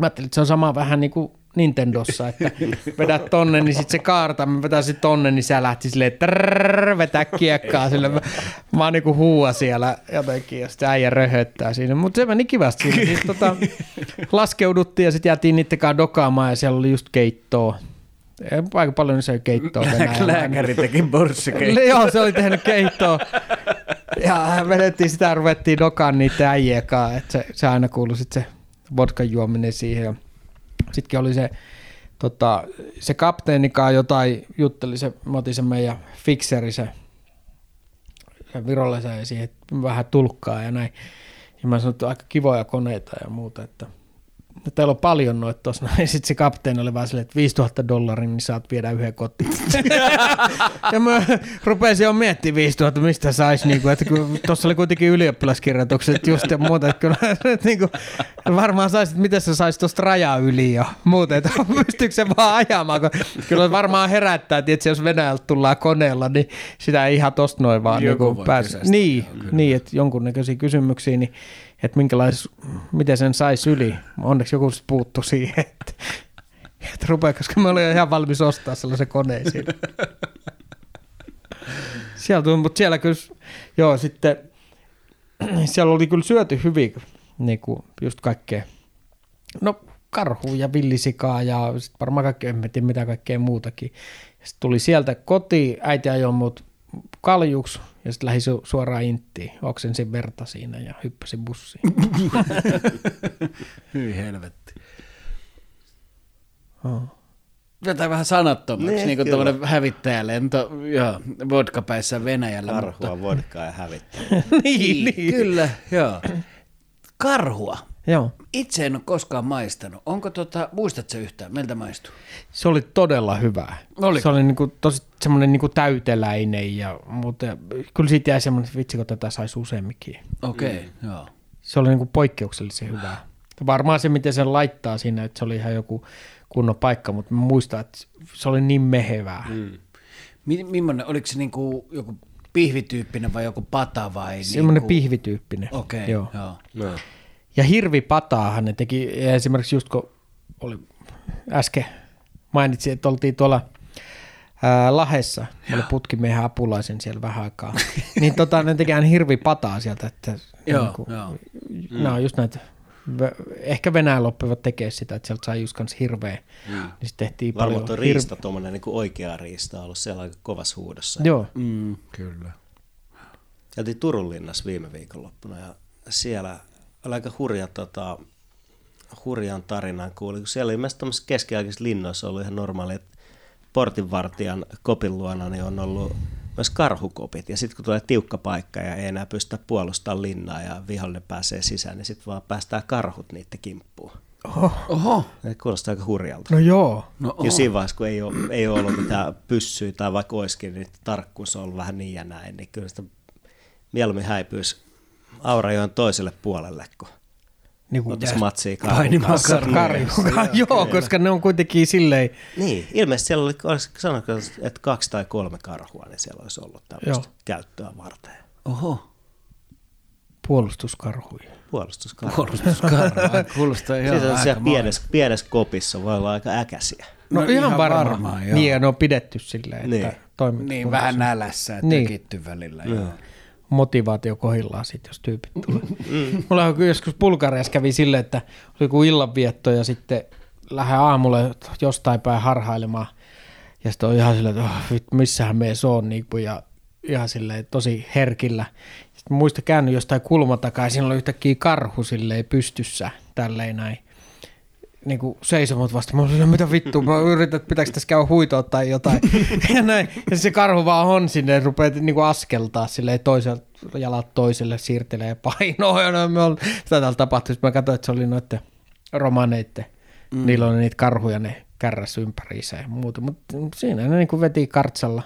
Mä ajattelin, että se on sama vähän niin kuin Nintendossa, että vedät tonne, niin sitten se kaarta, mä vetäisin tonne, niin se lähti silleen, trrrr, vetää kiekkaa sille. Mä, mä oon niinku huua siellä jotenkin, ja sitten äijä röhöttää siinä. Mutta se meni kivasti siinä. Siis, tota, laskeuduttiin ja sitten jäätiin niittenkaan dokaamaan ja siellä oli just keittoa. Aika paljon se keittoa Lääkäri teki borssikeittoa. Joo, se oli tehnyt keittoa. Ja vedettiin sitä ja ruvettiin dokaan niitä äijien kanssa, että se, se aina kuului sitten se vodkan juominen siihen. Sittenkin oli se, tota, se kapteenikaan jotain jutteli, se, mä otin sen meidän fikseri, se, se virolaisen ja siihen vähän tulkkaa ja näin. Ja mä sanoin, että aika kivoja koneita ja muuta, että että teillä on paljon noita tuossa. Ja sitten se kapteeni oli vaan silleen, että 5000 dollaria, niin saat viedä yhden kotiin. ja mä rupesin jo miettimään 5000, mistä saisi, niinku, että tuossa oli kuitenkin ylioppilaskirjoitukset just ja muuta, että kyllä että niinku, varmaan saisit, miten sä saisit tuosta rajaa yli ja muuta, että pystyykö se vaan ajamaan, kun kyllä varmaan herättää, että jos Venäjältä tullaan koneella, niin sitä ei ihan tosta noin vaan Joku niinku voi pääse. Niin, kyllä. niin, että jonkunnäköisiä kysymyksiä, niin että minkälais, miten sen saisi yli. Onneksi joku sit puuttu siihen, että, että rupeaa, koska mä olin ihan valmis ostaa sellaisen koneen siinä. Siellä tuli, mutta siellä kyllä, joo sitten, siellä oli kyllä syöty hyvin, niin kuin just kaikkea, no karhu ja villisikaa ja sit varmaan kaikkea, en tiedä mitä kaikkea muutakin. Sitten tuli sieltä kotiin, äiti ajoi mut kaljuksi ja sitten lähi su- suoraan inttiin. Oksensin verta siinä ja hyppäsin bussiin. Hyi helvetti. Oh. Jotain vähän sanattomaksi, Niin, niin kuin tuommoinen hävittäjälento, joo, vodkapäissä Venäjällä. Karhua, vodkaa ja hävittää. niin, niin. Kyllä, joo. Karhua. Joo. Itse en ole koskaan maistanut. Onko tota, muistatko yhtään, miltä maistuu? Se oli todella hyvää. Oliko? Se oli niinku tosi semmoinen niinku täyteläinen ja mutta kyllä siitä jäi semmoinen, että vitsi kun tätä saisi useamminkin. Okei, okay, mm. joo. Se oli niinku poikkeuksellisen hyvää. Varmaan se, miten sen laittaa siinä, että se oli ihan joku kunnon paikka, mutta mä muistan, että se oli niin mehevää. Mm. Mi- millainen, oliko se niinku joku pihvityyppinen vai joku pata vai? Semmoinen niinku... pihvityyppinen. Okei, okay, Joo. joo. No. Ja hirvipataahan ne teki, esimerkiksi just kun oli äsken mainitsin, että oltiin tuolla ää, Lahessa, mä olin putkimiehen apulaisen siellä vähän aikaa, niin tota, ne aina hirvipataa sieltä, että Joo, niinku, joo. nämä on just näitä, ehkä Venäjällä oppivat tekemään sitä, että sieltä sai just kans hirveä, mm. niin sitten tehtiin Varmaan paljon tuo riista, tuommoinen niin oikea riista on ollut siellä aika kovassa huudossa. Joo, Mm, kyllä. Käytiin Turun linnassa viime viikonloppuna ja siellä oli aika hurja, tota, hurjan tarinan kuuli, kun siellä ilmeisesti tuommoisissa keskiaikaisissa linnoissa ollut ihan normaali, että portinvartijan kopin luona niin on ollut myös karhukopit. Ja sitten kun tulee tiukka paikka ja ei enää pystytä puolustamaan linnaa ja vihollinen pääsee sisään, niin sitten vaan päästään karhut niiden kimppuun. Oho. Oho, Ne kuulostaa aika hurjalta. no joo, no Jo siinä vaiheessa, kun ei ole, ei ole ollut mitään pyssyä tai vaikka olisikin, niin tarkkuus on ollut vähän niin ja näin, niin kyllä sitä mieluummin häipyisi Aurajoen toiselle puolelle, kun niin kuin ottaisi matsia kanssa. karhun karjukaan, joo, koska ne on kuitenkin silleen, Niin, ilmeisesti siellä oli, sanottu, että kaksi tai kolme karhua, niin siellä olisi ollut tämmöistä Joo. käyttöä varten. Oho. puolustuskarhuja. Puolustuskarhu. Puolustuskarva. Kuulostaa ihan Siis on siellä pienessä, pienessä kopissa voi olla aika äkäisiä. No, No ihan, ihan varmaan. varmaan, joo. Niin, ja ne on pidetty silleen, että Niin. toimii Niin, kunnossa. vähän nälässä, että Niin. niin. välillä. Joo. Motivaatio kohillaan sitten, jos tyypit tulee. Mulla on joskus Bulgariassa kävi silleen, että oli joku illanvietto ja sitten lähden aamulla jostain päin harhailemaan. Ja sitten on ihan silleen, että oh, missähän me on, niin kuin, ja ihan silleen tosi herkillä. Sitten muista käänny jostain kulmatakaa ja siinä oli yhtäkkiä karhu silleen pystyssä, tälleen näin. Niin kuin seisomot vasta. Mä olin, mitä vittu, mä yritän, että pitääkö tässä käydä huitoa tai jotain. ja, näin. ja se karhu vaan on sinne, ja rupeaa niin kuin askeltaa silleen toiselta jalat toiselle, siirtelee painoa. Ja me on, sitä täällä tapahtui. Sitten mä katsoin, että se oli noiden romaneiden. Mm. Niillä on niitä karhuja, ne kärräs ympäriinsä ja muuta. Mutta siinä ne niin kuin veti kartsalla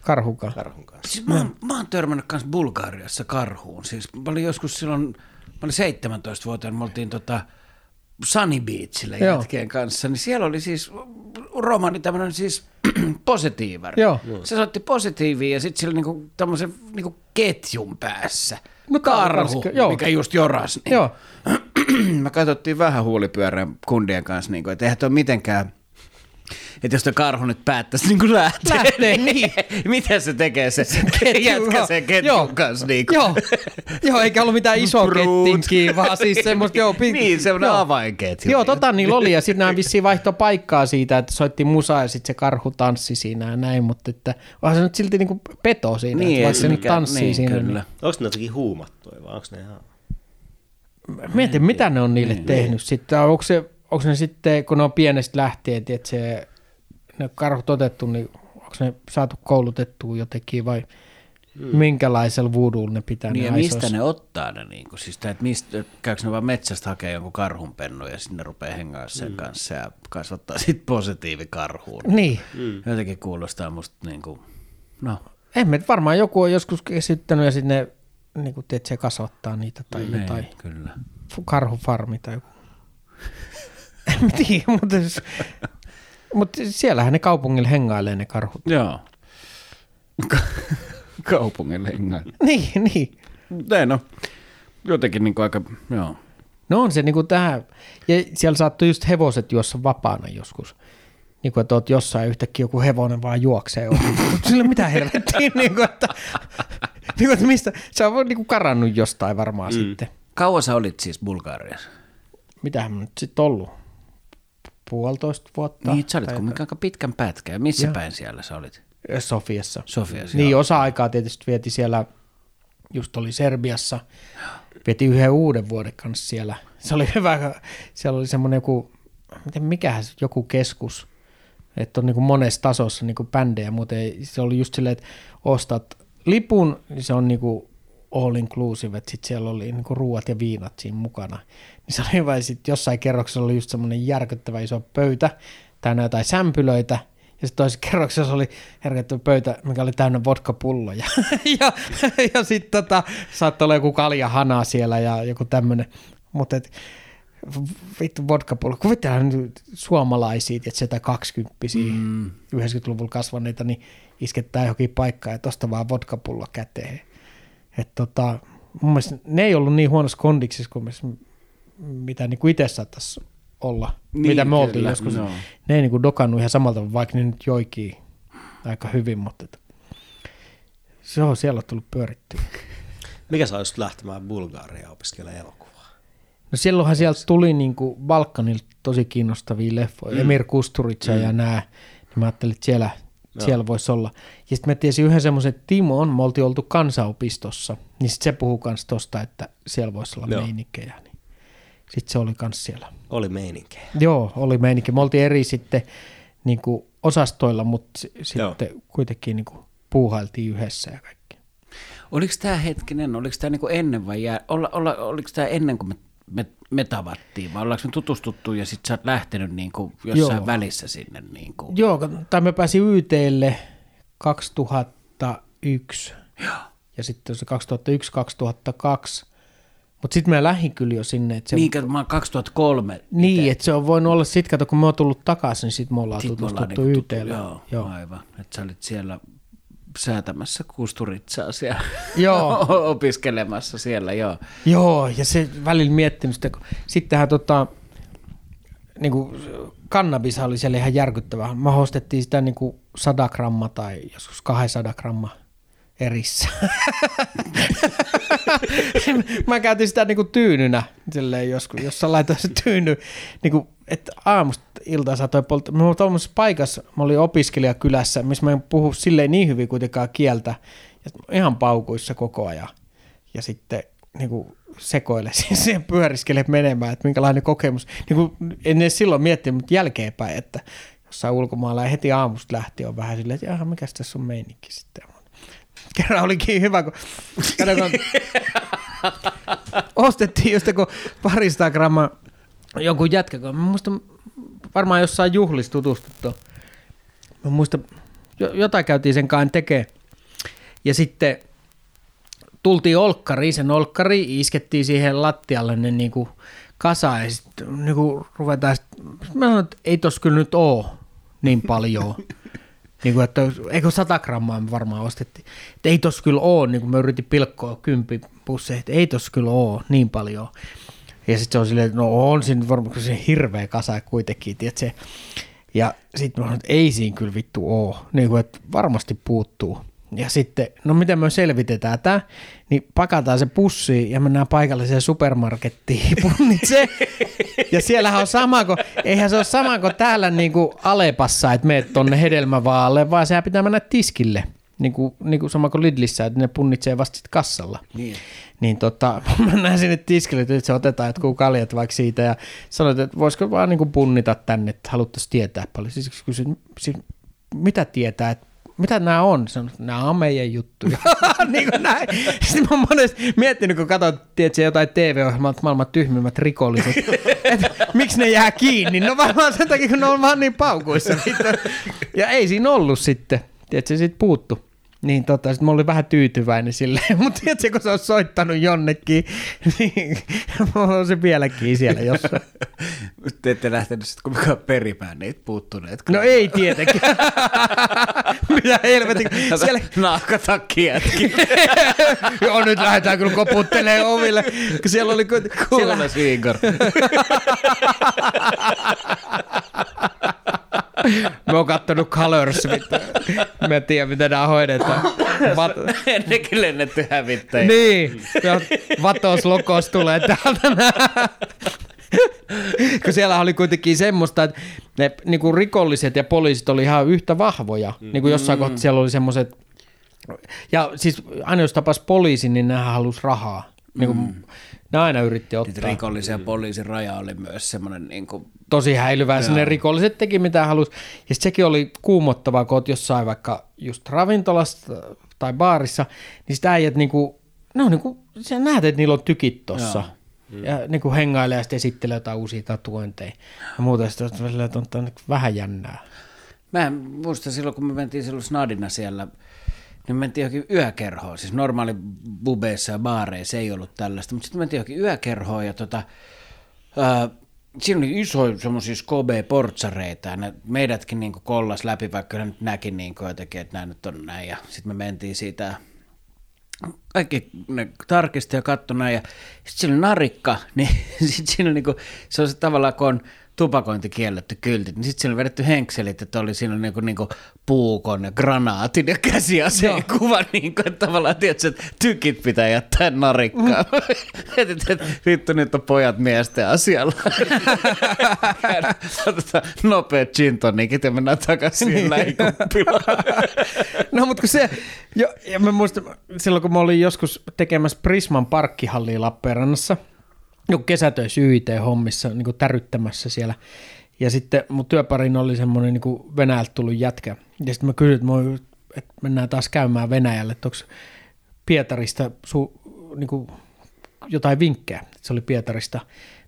karhukaan. Karhun kanssa. Siis mä, oon, mä oon törmännyt kanssa Bulgariassa karhuun. Siis mä olin joskus silloin, mä olin 17-vuotiaana, me oltiin tota Sunny Beachillä Joo. jätkien kanssa, niin siellä oli siis romani tämmöinen siis positiivari. Joo. Se soitti positiivia ja sitten sillä niinku tämmöisen niinku ketjun päässä. No karhu, joo. mikä just joras. Niin. Joo. me katsottiin vähän huulipyörän kundien kanssa, niin kuin, että eihän toi mitenkään, että jos tuo karhu nyt päättäisi niin kuin lähteä, Lähtee, niin. miten se tekee se jätkä sen ketjun Joo. kanssa? Niin kuin. Joo. joo, eikä ollut mitään isoa Brut. kettinkiä, vaan siis semmoista, joo, pi- Niin, semmoinen joo. avainketju. Joo, tota niillä oli, ja sitten nämä vissiin vaihtoi paikkaa siitä, että soitti musaa ja sitten se karhu tanssi siinä ja näin, mutta että onhan se nyt silti niinku peto siinä, niin, että vaikka se nyt tanssii niin, siinä. Kyllä. Onko ne jotenkin huumattuja vai onko ne ihan... Niin. Mietin, mitä ne on niille tehnyt sitten. Onko, se, onko ne sitten, kun ne on pienestä lähtien, että se, ne karhut otettu, niin onko ne saatu koulutettua jotenkin vai mm. minkälaisella voodoolla ne pitää Niin ne ja mistä ne ottaa ne, niin kuin, siis, tai, että mistä, käykö ne vaan metsästä hakee jonkun karhunpennu ja sinne rupeaa hengaa sen mm. kanssa ja kasvattaa sitten positiivikarhuun. Niin. Mm. Jotenkin kuulostaa musta niin kuin, no, En mä, varmaan joku on joskus esittänyt ja sitten ne niin kuin, tiedät, se kasvattaa niitä tai niin, jotain. kyllä. Karhufarmi tai joku. en tiedä, mutta, siis, mutta siellähän ne kaupungilla hengailee ne karhut. Joo. Kaupungin hengaa. Niin, niin. Ei no, jotenkin niin kuin aika, joo. No on se niin kuin tähän, ja siellä saattoi just hevoset juossa vapaana joskus. Niin kuin, että oot jossain yhtäkkiä joku hevonen vaan juoksee sille mitä helvettiä, niin kuin, että, niin kuin, että mistä, se on niin kuin karannut jostain varmaan mm. sitten. Kauan sä olit siis Bulgariassa? Mitähän mä nyt sitten ollut? Puolitoista vuotta. Niin, sä olit tai kumminkin aika pitkän pätkän. Missä Joo. päin siellä sä olit? Sofiassa. Sofiassa, Niin, joo. osa-aikaa tietysti vieti siellä, just oli Serbiassa, vieti yhden uuden vuoden kanssa siellä. Se oli hyvä, siellä oli semmoinen joku, miten mikähän se, joku keskus, että on niin kuin monessa tasossa niin kuin bändejä, mutta ei, se oli just silleen, että ostat lipun, niin se on niin kuin all inclusive, että sitten siellä oli niin kuin ruuat ja viinat siinä mukana. Niin se oli hyvä, ja sitten jossain kerroksessa oli just semmoinen järkyttävä iso pöytä, täynnä jotain sämpylöitä, ja sitten toisessa kerroksessa oli järkyttävä pöytä, mikä oli täynnä vodkapulloja. ja ja sitten tota, saattoi olla joku kaljahana siellä ja joku tämmöinen. Mutta vittu vodkapullo. Kuvitellaan nyt suomalaisia, että sitä 20 mm. 90-luvulla kasvaneita, niin iskettää johonkin paikkaan ja tosta vaan vodkapullo käteen. Et tota, mun mielestä ne ei ollut niin huonossa kondiksissa kuin mitä niin itse saattaisi olla, Niin, mitä me oltiin joskus. joo. Ne ei niin kuin dokannut ihan samalta, vaikka ne nyt joikin aika hyvin, mutta et, se on siellä on tullut pyörittyä. Mikä saa just lähtemään Bulgariaan opiskelemaan elokuvaa? No silloinhan sieltä tuli niin kuin Balkanilta tosi kiinnostavia leffoja, mm. Emir Kusturica mm. ja nämä, niin mä ajattelin, että siellä, siellä voisi olla. Ja sitten mä tiesin yhden semmoisen, että Timo on, me oltiin oltu kansanopistossa, niin sit se puhuu kans tosta, että siellä voisi olla Joo. meininkejä. Niin. Sitten se oli kans siellä. Oli meininkejä. Joo, oli meininki. Me oltiin eri sitten niin kuin osastoilla, mutta s- Joo. sitten kuitenkin niin kuin puuhailtiin yhdessä ja kaikki. Oliko tämä hetkinen, oliko tämä niinku ennen vai jää, olla, olla, oliko tämä ennen kuin me, me, me tavattiin vai ollaanko me tutustuttu ja sitten sä oot lähtenyt niinku jossain Joo. välissä sinne? Niinku. Joo, tai mä pääsin YTlle 2001 Joo. ja sitten se 2001-2002. Mutta sitten mä lähdin kyllä jo sinne. Että se, Niin, mä oon 2003. niin että se on voinut olla sitten, kato kun me oon tullut takaisin, niin sitten me ollaan Sit tutustuttu tuttu- YTlle. Joo, Joo. aivan. Että sä olit siellä säätämässä kusturitsaa siellä Joo. opiskelemassa siellä, joo. Joo, ja se välillä miettinyt sitä, kun sittenhän tota, niin kuin kannabis oli siellä ihan järkyttävää. Me ostettiin sitä niin kuin 100 gramma tai joskus 200 gramma erissä. Mä käytin sitä niin kuin tyynynä silleen joskus, jos sä laitoin se tyyny, niin kuin, että aamusta iltaan saatoi polttaa. Mä tuollaisessa paikassa, mä olin opiskelijakylässä, missä mä en puhu silleen niin hyvin kuitenkaan kieltä, ja ihan paukuissa koko ajan. Ja sitten niin kuin sekoile siihen pyöriskele menemään, että minkälainen kokemus. Niin kuin, en edes silloin miettinyt, mutta jälkeenpäin, että jossain ulkomailla ja heti aamusta lähtien on vähän silleen, että mikä tässä on meininki sitten. Kerran olikin hyvä, kun, kato, kun ostettiin just kun parista grammaa jonkun jätkä, kun mä muistan varmaan jossain juhlissa tutustuttu. Mä muistan, jo- jotain käytiin sen kanssa tekee. Ja sitten tultiin olkkariin, sen olkkari iskettiin siihen lattialle ne niinku kasa ja sitten niinku ruvetaan, sit, mä sanoin, että ei tos kyllä nyt oo niin paljon. niin kuin, että eikö 100 grammaa me varmaan ostettiin. Että ei tos kyllä oo, niin kuin mä yritin pilkkoa kympi pusseja, että ei tos kyllä oo niin paljon. Ja sitten se on silleen, että no on siinä varmaan se hirveä kasa kuitenkin, tiedätkö? Ja sitten mä sanoin, että ei siinä kyllä vittu oo, niin kuin, että varmasti puuttuu. Ja sitten, no miten me selvitetään tämä, niin pakataan se pussi ja mennään paikalliseen supermarkettiin punnitsee. Ja siellähän on sama kuin, eihän se ole sama kuin täällä niin kuin Alepassa, että meet tonne hedelmävaalle, vaan sehän pitää mennä tiskille. Niin kuin, niin kuin sama kuin Lidlissä, että ne punnitsee vasta sit kassalla. Niin. Niin tota, mä näin sinne tiskille, että se otetaan jotkut kaljat vaikka siitä ja sanoit, että voisiko vaan niin kuin punnita tänne, että haluttaisiin tietää paljon. Siis siis, mitä tietää, että mitä nämä on? Sanoin, nämä on meidän juttuja. niin kuin näin. Sitten mä oon monesti miettinyt, kun katsoin, tiedätkö, jotain TV-ohjelmaa, maailman tyhmimmät rikolliset. että miksi ne jää kiinni? No varmaan sen takia, kun ne on vaan niin paukuissa. ja ei siinä ollut sitten. Tiedätkö, siitä puuttu. Niin tota, sit mä olin vähän tyytyväinen silleen, mutta tiedätkö, kun se on soittanut jonnekin, niin on se vieläkin siellä jossain. Te ette lähtenyt sitten kuitenkaan perimään niitä puuttuneet. No ei tietenkään. Mitä helvetin. Siellä... Naakatakki jätki. Joo, nyt lähdetään kyllä koputtelee oville. Siellä oli... Kuule, siellä... Igor. Mä oon kattonut Colors, mä en tiedä mitä nää hoidetaan. Vat... Ennenkin lennetty hävittäjä. Niin, vatos lokos tulee täältä. kun siellä oli kuitenkin semmoista, että ne niin kuin rikolliset ja poliisit oli ihan yhtä vahvoja. Mm. Niin kuin jossain mm. kohtaa siellä oli semmoiset, ja siis aina jos tapas poliisin, niin nehän halusi rahaa. Niin kuin, mm. Ne aina yritti ottaa. Rikollisen ja poliisin raja oli myös semmoinen niin kuin... Tosi häilyvää. Ne rikolliset teki mitä halusi. Ja sekin oli kuumottavaa, kun oot jossain vaikka just ravintolassa tai baarissa, niin sitä äijät niinku, no niinku, sä näet, että niillä on tykit tossa. Mm. Ja niin kuin hengailee ja sitten esittelee jotain uusia tatuointeja. Ja muuta sitten on, on vähän jännää. Mä en muista silloin, kun me mentiin silloin Snadina siellä, niin me mentiin johonkin yökerhoon. Siis normaali bubeissa ja baareissa ei ollut tällaista, mutta sitten me mentiin johonkin yökerhoon ja tota, ää, siinä oli iso semmoisia Skobe-portsareita ja ne meidätkin niin kollas läpi, vaikka ne nyt näki niin jotenkin, että nämä nyt on näin. Ja sitten me mentiin siitä kaikki ne tarkisti ja katsoi näin, ja sitten siinä oli narikka, niin sitten siinä niinku, se on se tavallaan, kun on tupakointi kielletty kyltit, niin sitten siinä oli vedetty henkselit, että oli siinä niinku, niinku puukon ja granaatin ja käsiaseen Joo. kuva, niin kuin, että tavallaan tiedätkö, että tykit pitää jättää narikkaan. Mm. että, että vittu nyt on pojat miesten asialla. Nopeat gin tonikit ja mennään takaisin niin. no mutta kun se, jo, ja mä muistan, silloin kun mä olin joskus tekemässä Prisman parkkihallia Lappeenrannassa, joku kesätöissä YIT-hommissa niin täryttämässä siellä. Ja sitten mun työparin oli semmoinen niin Venäjältä tullut jätkä. Ja sitten mä kysyin, että, moi, että mennään taas käymään Venäjälle, että onko Pietarista su, niin kuin jotain vinkkejä. Se oli Pietarista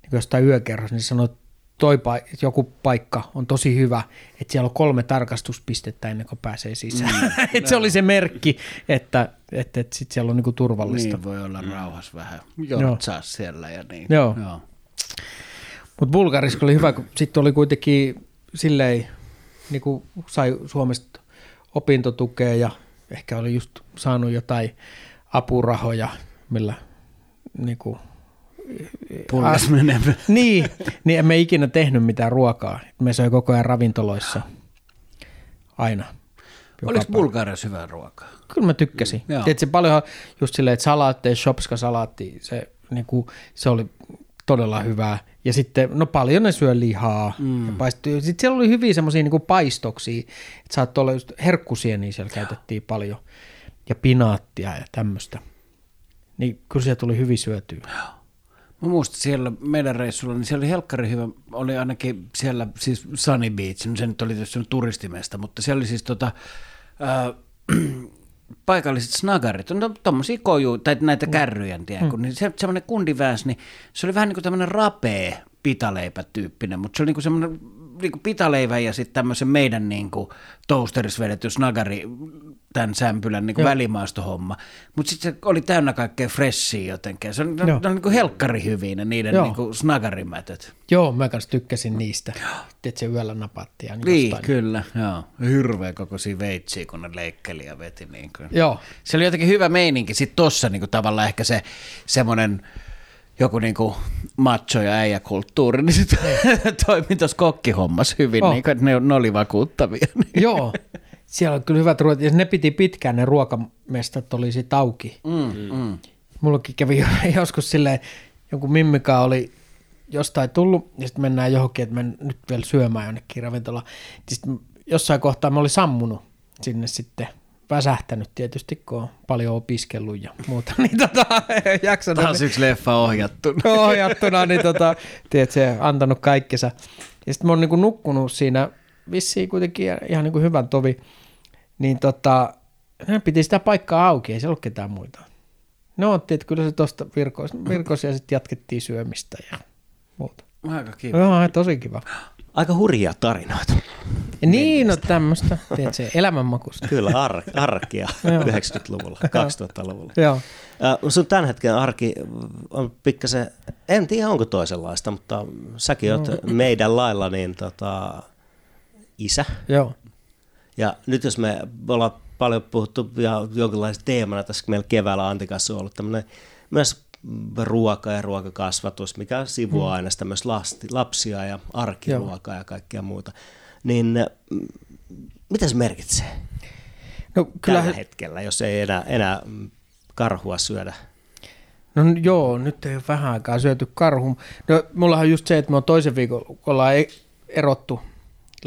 niin jostain yökerrossa, niin sanoi, että toi paik- joku paikka on tosi hyvä, että siellä on kolme tarkastuspistettä ennen kuin pääsee sisään. Mm, että se oli se merkki, että, että, että sit siellä on niinku turvallista. Niin voi olla mm. rauhassa vähän jortsaa siellä ja niin. Joo. Joo. Mutta Bulgarissa oli hyvä, kun sitten oli kuitenkin silleen, niin kuin sai Suomesta opintotukea ja ehkä oli just saanut jotain apurahoja, millä niin kuin Pullas. Niin, niin emme ikinä tehnyt mitään ruokaa. Me söi koko ajan ravintoloissa. Aina. Oliko Bulgariassa hyvää ruokaa? Kyllä mä tykkäsin. Mm, Tiedätkö, paljon just silleen, että salaatti, se, niin kuin, se oli todella hyvää. Ja sitten, no paljon ne syö lihaa. Mm. Ja sitten siellä oli hyviä semmoisia niin paistoksia, että saattoi olla just herkkusieniä siellä käytettiin paljon. Ja pinaattia ja tämmöistä. Niin kyllä siellä tuli hyvin syötyä. Joo. Mä muistan siellä meidän reissulla, niin siellä oli helkkari hyvä, oli ainakin siellä siis Sunny Beach, no se nyt oli tietysti turistimesta, mutta siellä oli siis tota, äh, paikalliset snagarit, no tommosia koju, tai näitä kärryjä, tiedä, mm. niin se, semmoinen kundiväs, niin se oli vähän niin kuin tämmöinen rapee pitaleipä-tyyppinen, mutta se oli niin kuin semmoinen niin kuin pitaleivä ja sitten tämmöisen meidän niin kuin toasterissa vedetty snagari, tämän sämpylän niin kuin välimaastohomma. Mutta sitten se oli täynnä kaikkea freshia jotenkin. Se on, ne, on niin kuin helkkari hyviä ne niiden niin kuin snagarimätöt. Joo, mä kanssa tykkäsin niistä. Että se yöllä napattiin. Niin, niin kyllä. Joo. Hirveä kokoisia veitsiä, kun ne leikkeli ja veti. Niin kuin. Joo. Se oli jotenkin hyvä meininki. Sitten tossa niin kuin tavallaan ehkä se semmoinen joku niinku macho- ja äijäkulttuuri, niin se toimi tuossa kokkihommassa hyvin, oh. niin kuin, ne, ne oli vakuuttavia. Joo, siellä on kyllä hyvät ruoat, ja ne piti pitkään, ne ruokamestat oli sitten auki. Mm, mm. Mullakin kävi joskus silleen, joku mimmika oli jostain tullut, ja sitten mennään johonkin, että mennään nyt vielä syömään jonnekin ravintolaan. Sitten jossain kohtaa mä olin sammunut sinne sitten väsähtänyt tietysti, kun on paljon opiskellut ja muuta, niin tota, jaksanut. Taas yksi leffa ohjattuna. ohjattuna, niin tota, tiedätkö, antanut kaikkensa. Ja sitten mä oon niin nukkunut siinä vissiin kuitenkin ihan niin kuin hyvän tovi. Niin tota, ne piti sitä paikkaa auki, ei se ollut ketään muita. No otti, että kyllä se tuosta virkos, virkos ja sitten jatkettiin syömistä ja muuta. Aika kiva. Joo, tosi kiva. Aika hurjia tarinoita. Ja niin, no tämmöistä, tiedätkö, elämänmakusta. Kyllä, ar- arkia 90-luvulla, 2000-luvulla. Joo. Sun tämän hetken arki on pikkasen, en tiedä onko toisenlaista, mutta säkin oot meidän lailla niin tota, isä. Joo. Ja nyt jos me ollaan paljon puhuttu ja jonkinlaisena teemana tässä meillä keväällä Antikassa on ollut tämmöinen myös ruoka ja ruokakasvatus, mikä sivuaa aina sitä myös lasti, lapsia ja arkiruokaa ja kaikkea muuta. Niin mm, mitä se merkitsee No tällä kyllä, hetkellä, jos ei enää, enää karhua syödä? no joo, nyt ei ole vähän aikaa syöty karhu. No mullahan on just se, että me on toisen ollaan e- erottu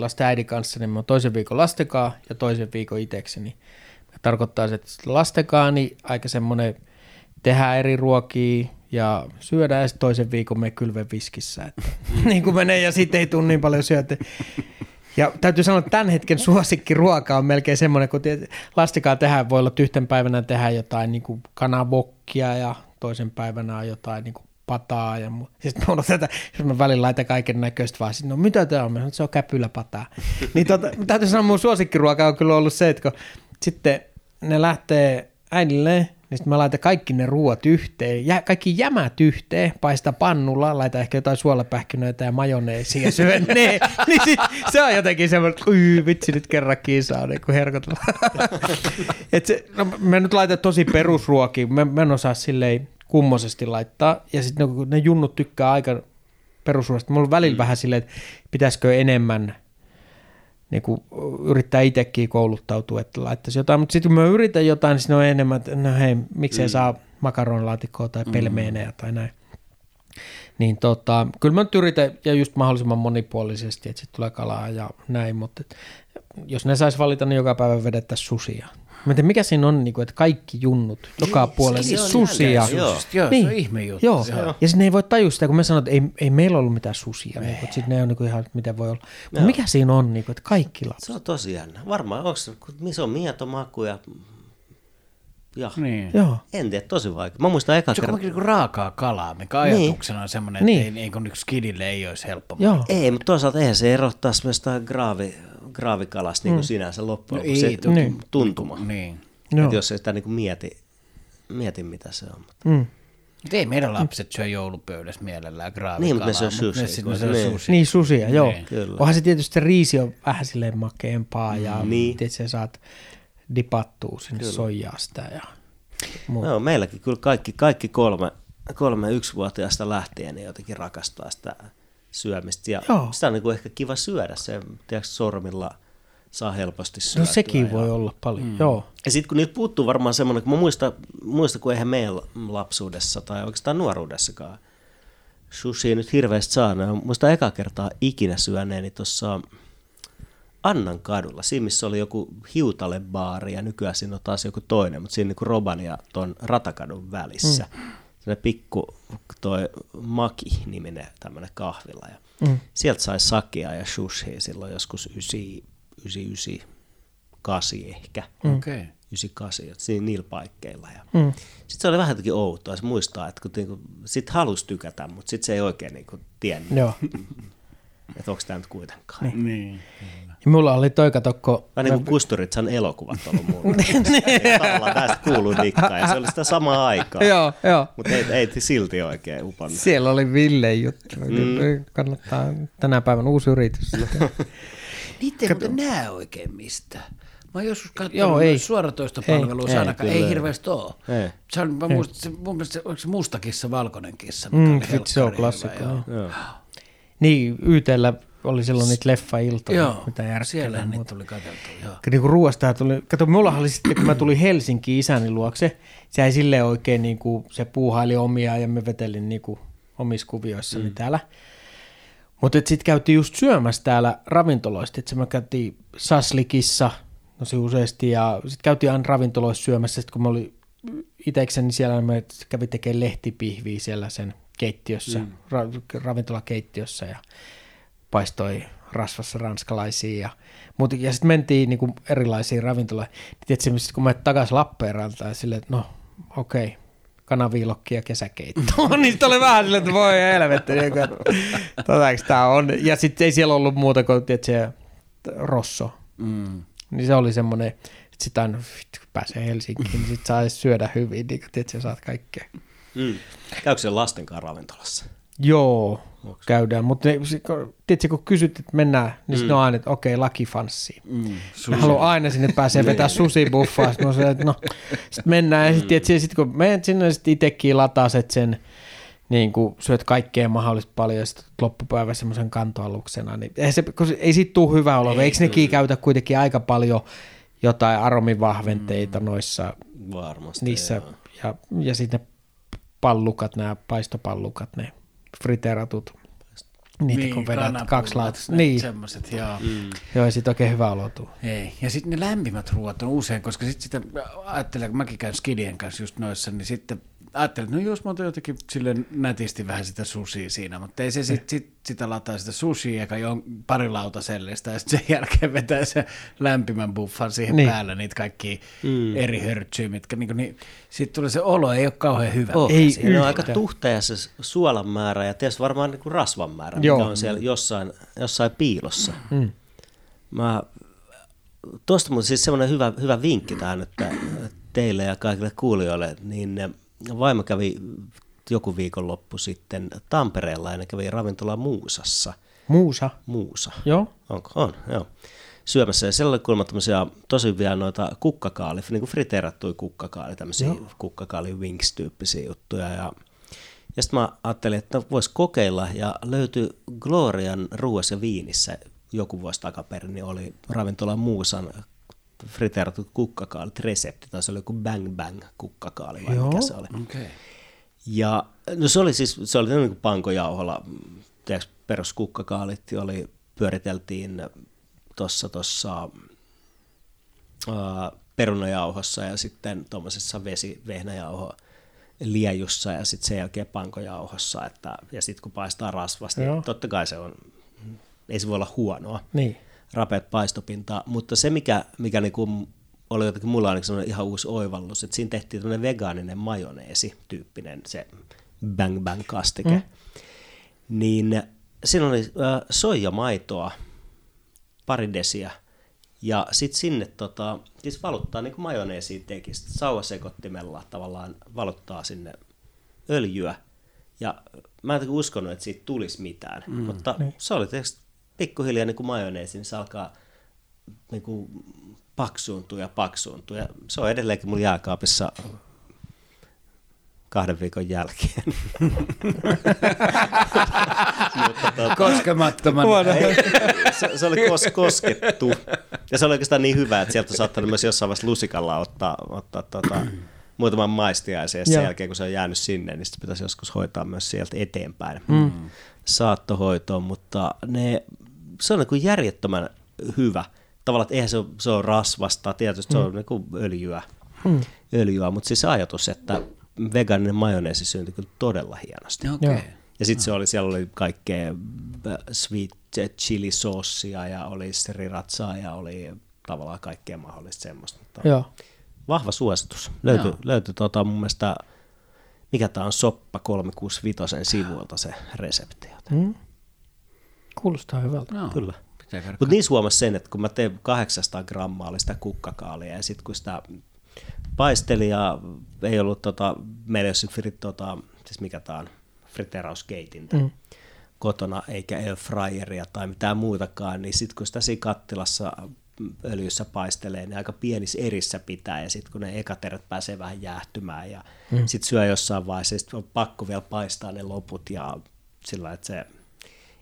lasten äidin kanssa, niin me on toisen viikon lastekaa ja toisen viikon itekseni. Tarkoittaa se, että lastekaa, niin aika semmoinen tehdään eri ruokia ja syödään ja toisen viikon me kylve viskissä. Että, niin kuin menee ja sitten ei tule niin paljon syötä. Ja täytyy sanoa, että tämän hetken suosikkiruoka on melkein semmoinen, kun lastikaa tehdään, voi olla, että yhten päivänä tehdään jotain niin kuin kanavokkia ja toisen päivänä on jotain niin kuin pataa ja muuta. Sitten mä tätä, jos mä välillä laitan kaiken näköistä vaan, sit, no mitä tämä on? Mä sanon, se on käpyläpataa. niin tota, täytyy sanoa, mun suosikkiruoka on kyllä ollut se, että kun sitten ne lähtee äidille, niin sitten mä laitan kaikki ne ruoat yhteen, jä, kaikki jämät yhteen, paista pannulla, laitan ehkä jotain suolapähkinöitä ja majoneesia ja syön ne. niin sit, se on jotenkin semmoinen, että vitsi nyt kerrankin saa niin kuin herkotella. Et se, no, mä nyt laitan tosi perusruokia, mä, mä en osaa silleen kummosesti laittaa, ja sitten ne, ne junnut tykkää aika perusruoasta. Mulla on välillä mm. vähän silleen, että pitäisikö enemmän niin kuin yrittää itsekin kouluttautua, että laittaisi jotain, mutta sitten kun mä yritän jotain, niin siinä on enemmän, että no hei, miksei mm. saa makaronilaatikkoa tai pelmeenejä tai näin. Niin tota, kyllä mä nyt yritän, ja just mahdollisimman monipuolisesti, että sitten tulee kalaa ja näin, mutta et, jos ne sais valita, niin joka päivä vedettäisiin susia. Mä mikä siinä on, niin kuin, että kaikki junnut joka puolella, niin on susia. Joo. Joo, se Niin. on ihme juttu. Joo. Joo, ja sitten ne ei voi tajua sitä, kun me sanoin, että ei, ei meillä ollut mitään susia, niin, mutta sitten ne on niin kuin ihan, että miten voi olla. Mutta mikä siinä on, niin kuin, että kaikki lapset? Se on tosi jännä. Varmaan onko se, kun se on mietomaku ja, ja Niin. Joo. en tiedä, tosi vaikea. Mä muistan eka Se on kerran. kuitenkin niinku raakaa kalaa, mikä Niin. ajatuksena on semmoinen, että Niin. ei, niin kuin niinku skidille ei olisi helppo. Joo. Ei, mutta toisaalta eihän se erottaa myös graavi, graavikalasta niin kuin sinänsä loppujen No se niin. tuntuma. Niin. Joo. Että jos ei sitä niin kuin mieti, mieti, mitä se on. Mutta. Mm. Mut ei meidän lapset syö joulupöydässä mielellään graavikalaa. Niin, mutta ne syö mut sushia, ne sit- ne kun- syö niin. sushia. Niin, susia, joo. Niin. Kyllä. Onhan se tietysti se riisi on vähän silleen makeampaa ja Niin. niin. sä saat dipattua sinne kyllä. soijaasta ja muuta. Joo, meilläkin kyllä kaikki, kaikki kolme, kolme yksivuotiaasta lähtien niin jotenkin rakastaa sitä syömistä. Ja Joo. sitä on niin kuin ehkä kiva syödä. Se tiedätkö, sormilla saa helposti syötyä. No sekin ja, voi olla paljon, mm. joo. Ja sitten kun niitä puuttuu varmaan semmoinen, kun mä muistan, muistan, kun eihän meillä lapsuudessa tai oikeastaan nuoruudessakaan sushi nyt hirveästi saanut. Mä muistan eka kertaa ikinä syöneeni tuossa Annan kadulla, siinä missä oli joku hiutalebaari ja nykyään siinä on taas joku toinen, mutta siinä niin Roban ja tuon Ratakadun välissä. Mm. Sellainen pikku toi Maki-niminen tämmöinen kahvila. Ja Mm. Sieltä sai sakia ja sushia silloin joskus 99, 8 ehkä. Okei. Okay. 98, että siinä niillä paikkeilla. Ja Mm. Sitten se oli vähän jotenkin outoa, se muistaa, että kun niinku, sit halusi tykätä, mutta sitten se ei oikein niinku tiennyt, Joo. että onko tämä nyt kuitenkaan. Niin. Niin. Ja mulla oli toi katokko, Vähän niin kuin Kusturitsan elokuvat ollut mulla. Ja Tavallaan tästä kuuluu dikkaa ja se oli sitä samaa aikaa. joo, joo. Mutta ei, ei silti oikein upannut. Siellä oli Ville juttu. Mm. Kannattaa tänä päivänä uusi yritys. Niitä ei muuten näe oikein mistä. Mä oon joskus Joo, katsonut ei. myös suoratoistopalvelua, Ei, ei, ainakaan, kyllä. ei hirveästi ole. Ei. Se on, mä muistan, se, mun mielestä se, onko se musta kissa, valkoinen kissa? mikä Mm, oli se on klassikko. joo. Joo. Niin, YTllä oli silloin niitä leffailtoja, Joo, mitä järkkää. siellä niitä tuli katseltua, joo. Niin kuin ruoasta tuli, kato, mullahan oli sitten, kun mä tulin Helsinkiin isäni luokse, se ei silleen oikein, niin kuin, se puuhaili omia ja me vetelin niin kuin, omissa kuvioissani mm. täällä. Mutta sitten käytiin just syömässä täällä ravintoloista, että me käytiin Saslikissa tosi useasti ja sitten käytiin aina ravintoloissa syömässä, sit kun mä olin itekseni siellä, me kävin tekemään lehtipihviä siellä sen keittiössä, mm. ra- ravintolakeittiössä ja paistoi rasvassa ranskalaisia. Ja, mut, ja sitten mentiin niinku erilaisiin ravintoloihin. Tiedätkö, mistä kun menet takaisin Lappeenrantaan, silleen, että no okei, okay, kanaviilokki ja kesäkeitto. niin sitten oli vähän silleen, että voi helvetti, niin kuin, tämä on. Ja sitten ei siellä ollut muuta kuin, tiedätkö, Rosso. Mm. Niin se oli semmoinen, että sitten aina kun pääsee Helsinkiin, niin sitten saa syödä hyvin, niin tiedätkö, saat kaikkea. Mm. Käykö se lastenkaan ravintolassa? Joo, käydään, mutta ne, se- kun- kysyt, että mennään, niin mm. on aina, että okei, laki fancy. Mm. Mä haluan aina sinne pääsee vetää susibuffaa. Sitten mä että no, sit mennään. Ja sitten sit kun menet sinne, sitten itsekin lataset sen, niin kuin syöt kaikkea mahdollista paljon ja sitten loppupäivä semmoisen kantoaluksena, niin ei, se, kun ei siitä tule hyvä olo. Eikö nekin käytä kuitenkin aika paljon jotain aromivahventeita mm. noissa, Varmasti. niissä, joo. ja, ja sitten ne pallukat, nämä paistopallukat, ne friteeratut. Niitä niin, kun vedät kaksi lautasta. Niin, Semmoiset, joo. Mm. joo, ja sitten oikein hyvä olo tuu. Ei. Ja sitten ne lämpimät ruoat on usein, koska sitten sitä ajattelen, kun mäkin käyn skidien kanssa just noissa, niin sitten ajattelen, että no jos mä otan jotenkin sille nätisti vähän sitä susia siinä, mutta ei se sit, sit, sitä lataa sitä susia eikä jo pari lautasellista ja sitten sen jälkeen vetää se lämpimän buffan siihen Niin. päälle niitä kaikki mm. eri hörtsyjä, mitkä niin, niin sitten tulee se olo, ei ole kauhean hyvä. Oh, Ei ei siinä on aika tuhteja se suolan määrä ja tietysti varmaan niin kuin rasvan määrä, Joo. mikä on siellä jossain, jossain piilossa. Mm. Mä, tuosta mun siis semmoinen hyvä, hyvä vinkki tähän, että teille ja kaikille kuulijoille, niin vaimo kävi joku viikonloppu sitten Tampereella ja ne kävi ravintola Muusassa. Muusa. Muusa. Joo. Onko? On, joo. Syömässä. Ja siellä oli kuulemma tämmöisiä tosi hyviä noita kukkakaali, niin kuin friteerattuja kukkakaali, tämmöisiä kukkakaali wings-tyyppisiä juttuja. Ja, ja sitten mä ajattelin, että voisi kokeilla ja löytyi Glorian ruuassa ja viinissä joku vuosi takaperin, niin oli ravintola Muusan friteeratut kukkakaalit resepti, tai se oli joku Bang Bang kukkakaali vai Joo. mikä se oli. Okay. Ja no se oli siis, se oli niin kuin pankojauholla, tiedätkö, peruskukkakaalit oli, pyöriteltiin tuossa tuossa perunajauhossa ja sitten tuommoisessa vesivehnäjauho liejussa ja sitten sen jälkeen pankojauhossa, että, ja sitten kun paistaa rasvasti, Joo. niin totta kai se on, ei se voi olla huonoa, Niin. Rapeat paistopintaa, mutta se mikä, mikä niinku oli jotenkin mulla ainakin semmoinen ihan uusi oivallus, että siinä tehtiin tämmöinen vegaaninen majoneesi tyyppinen se bang bang kastike, mm. niin siinä oli äh, soijamaitoa, pari desiä, ja sitten sinne tota, siis valuttaa niin kuin majoneesiin teki, sauvasekottimella tavallaan valuttaa sinne öljyä, ja mä en uskonut, että siitä tulisi mitään, mm, mutta niin. se oli tietysti pikkuhiljaa niin kuin majoneesi, niin se alkaa niin kuin paksuuntua ja paksuuntua, ja se on edelleenkin mun jääkaapissa kahden viikon jälkeen. Mutta tota, Koskemattoman. se, se oli kos, koskettu. Ja se oli oikeastaan niin hyvä, että sieltä on saattanut myös jossain vaiheessa lusikalla ottaa, ottaa tota, muutaman maistiaisen, ja sen Joo. jälkeen kun se on jäänyt sinne, niin sitten pitäisi joskus hoitaa myös sieltä eteenpäin mm. saattohoitoon, mutta ne, se on niin kuin järjettömän hyvä. Tavallaan, että eihän se ole, se on rasvasta, tietysti se on niin kuin öljyä, mm. öljyä, mutta siis se ajatus, että vegaaninen majoneesi syntyi kyllä todella hienosti. Okay. Ja sitten se oli, siellä oli kaikkea äh, sweet chili soosia ja oli sriratsaa ja oli tavallaan kaikkea mahdollista semmoista. Mutta Joo. vahva suositus. Löytyi, Joo. löytyi tota, mun mielestä, mikä tämä on, Soppa 365 sivuilta se resepti. Mm. Kuulostaa hyvältä. No, Kyllä. Mutta niissä huomasi sen, että kun mä tein 800 grammaa oli sitä kukkakaalia ja sitten kun sitä paisteli ja ei ollut tota, meillä ei ole sit frit, tota, siis mikä tää on, friterauskeitintä mm. kotona eikä airfryeria tai mitään muutakaan, niin sitten kun sitä siinä kattilassa öljyssä paistelee, niin aika pienissä erissä pitää ja sitten kun ne ekaterät pääsee vähän jäähtymään ja mm. sitten syö jossain vaiheessa, ja sit on pakko vielä paistaa ne loput ja sillä että se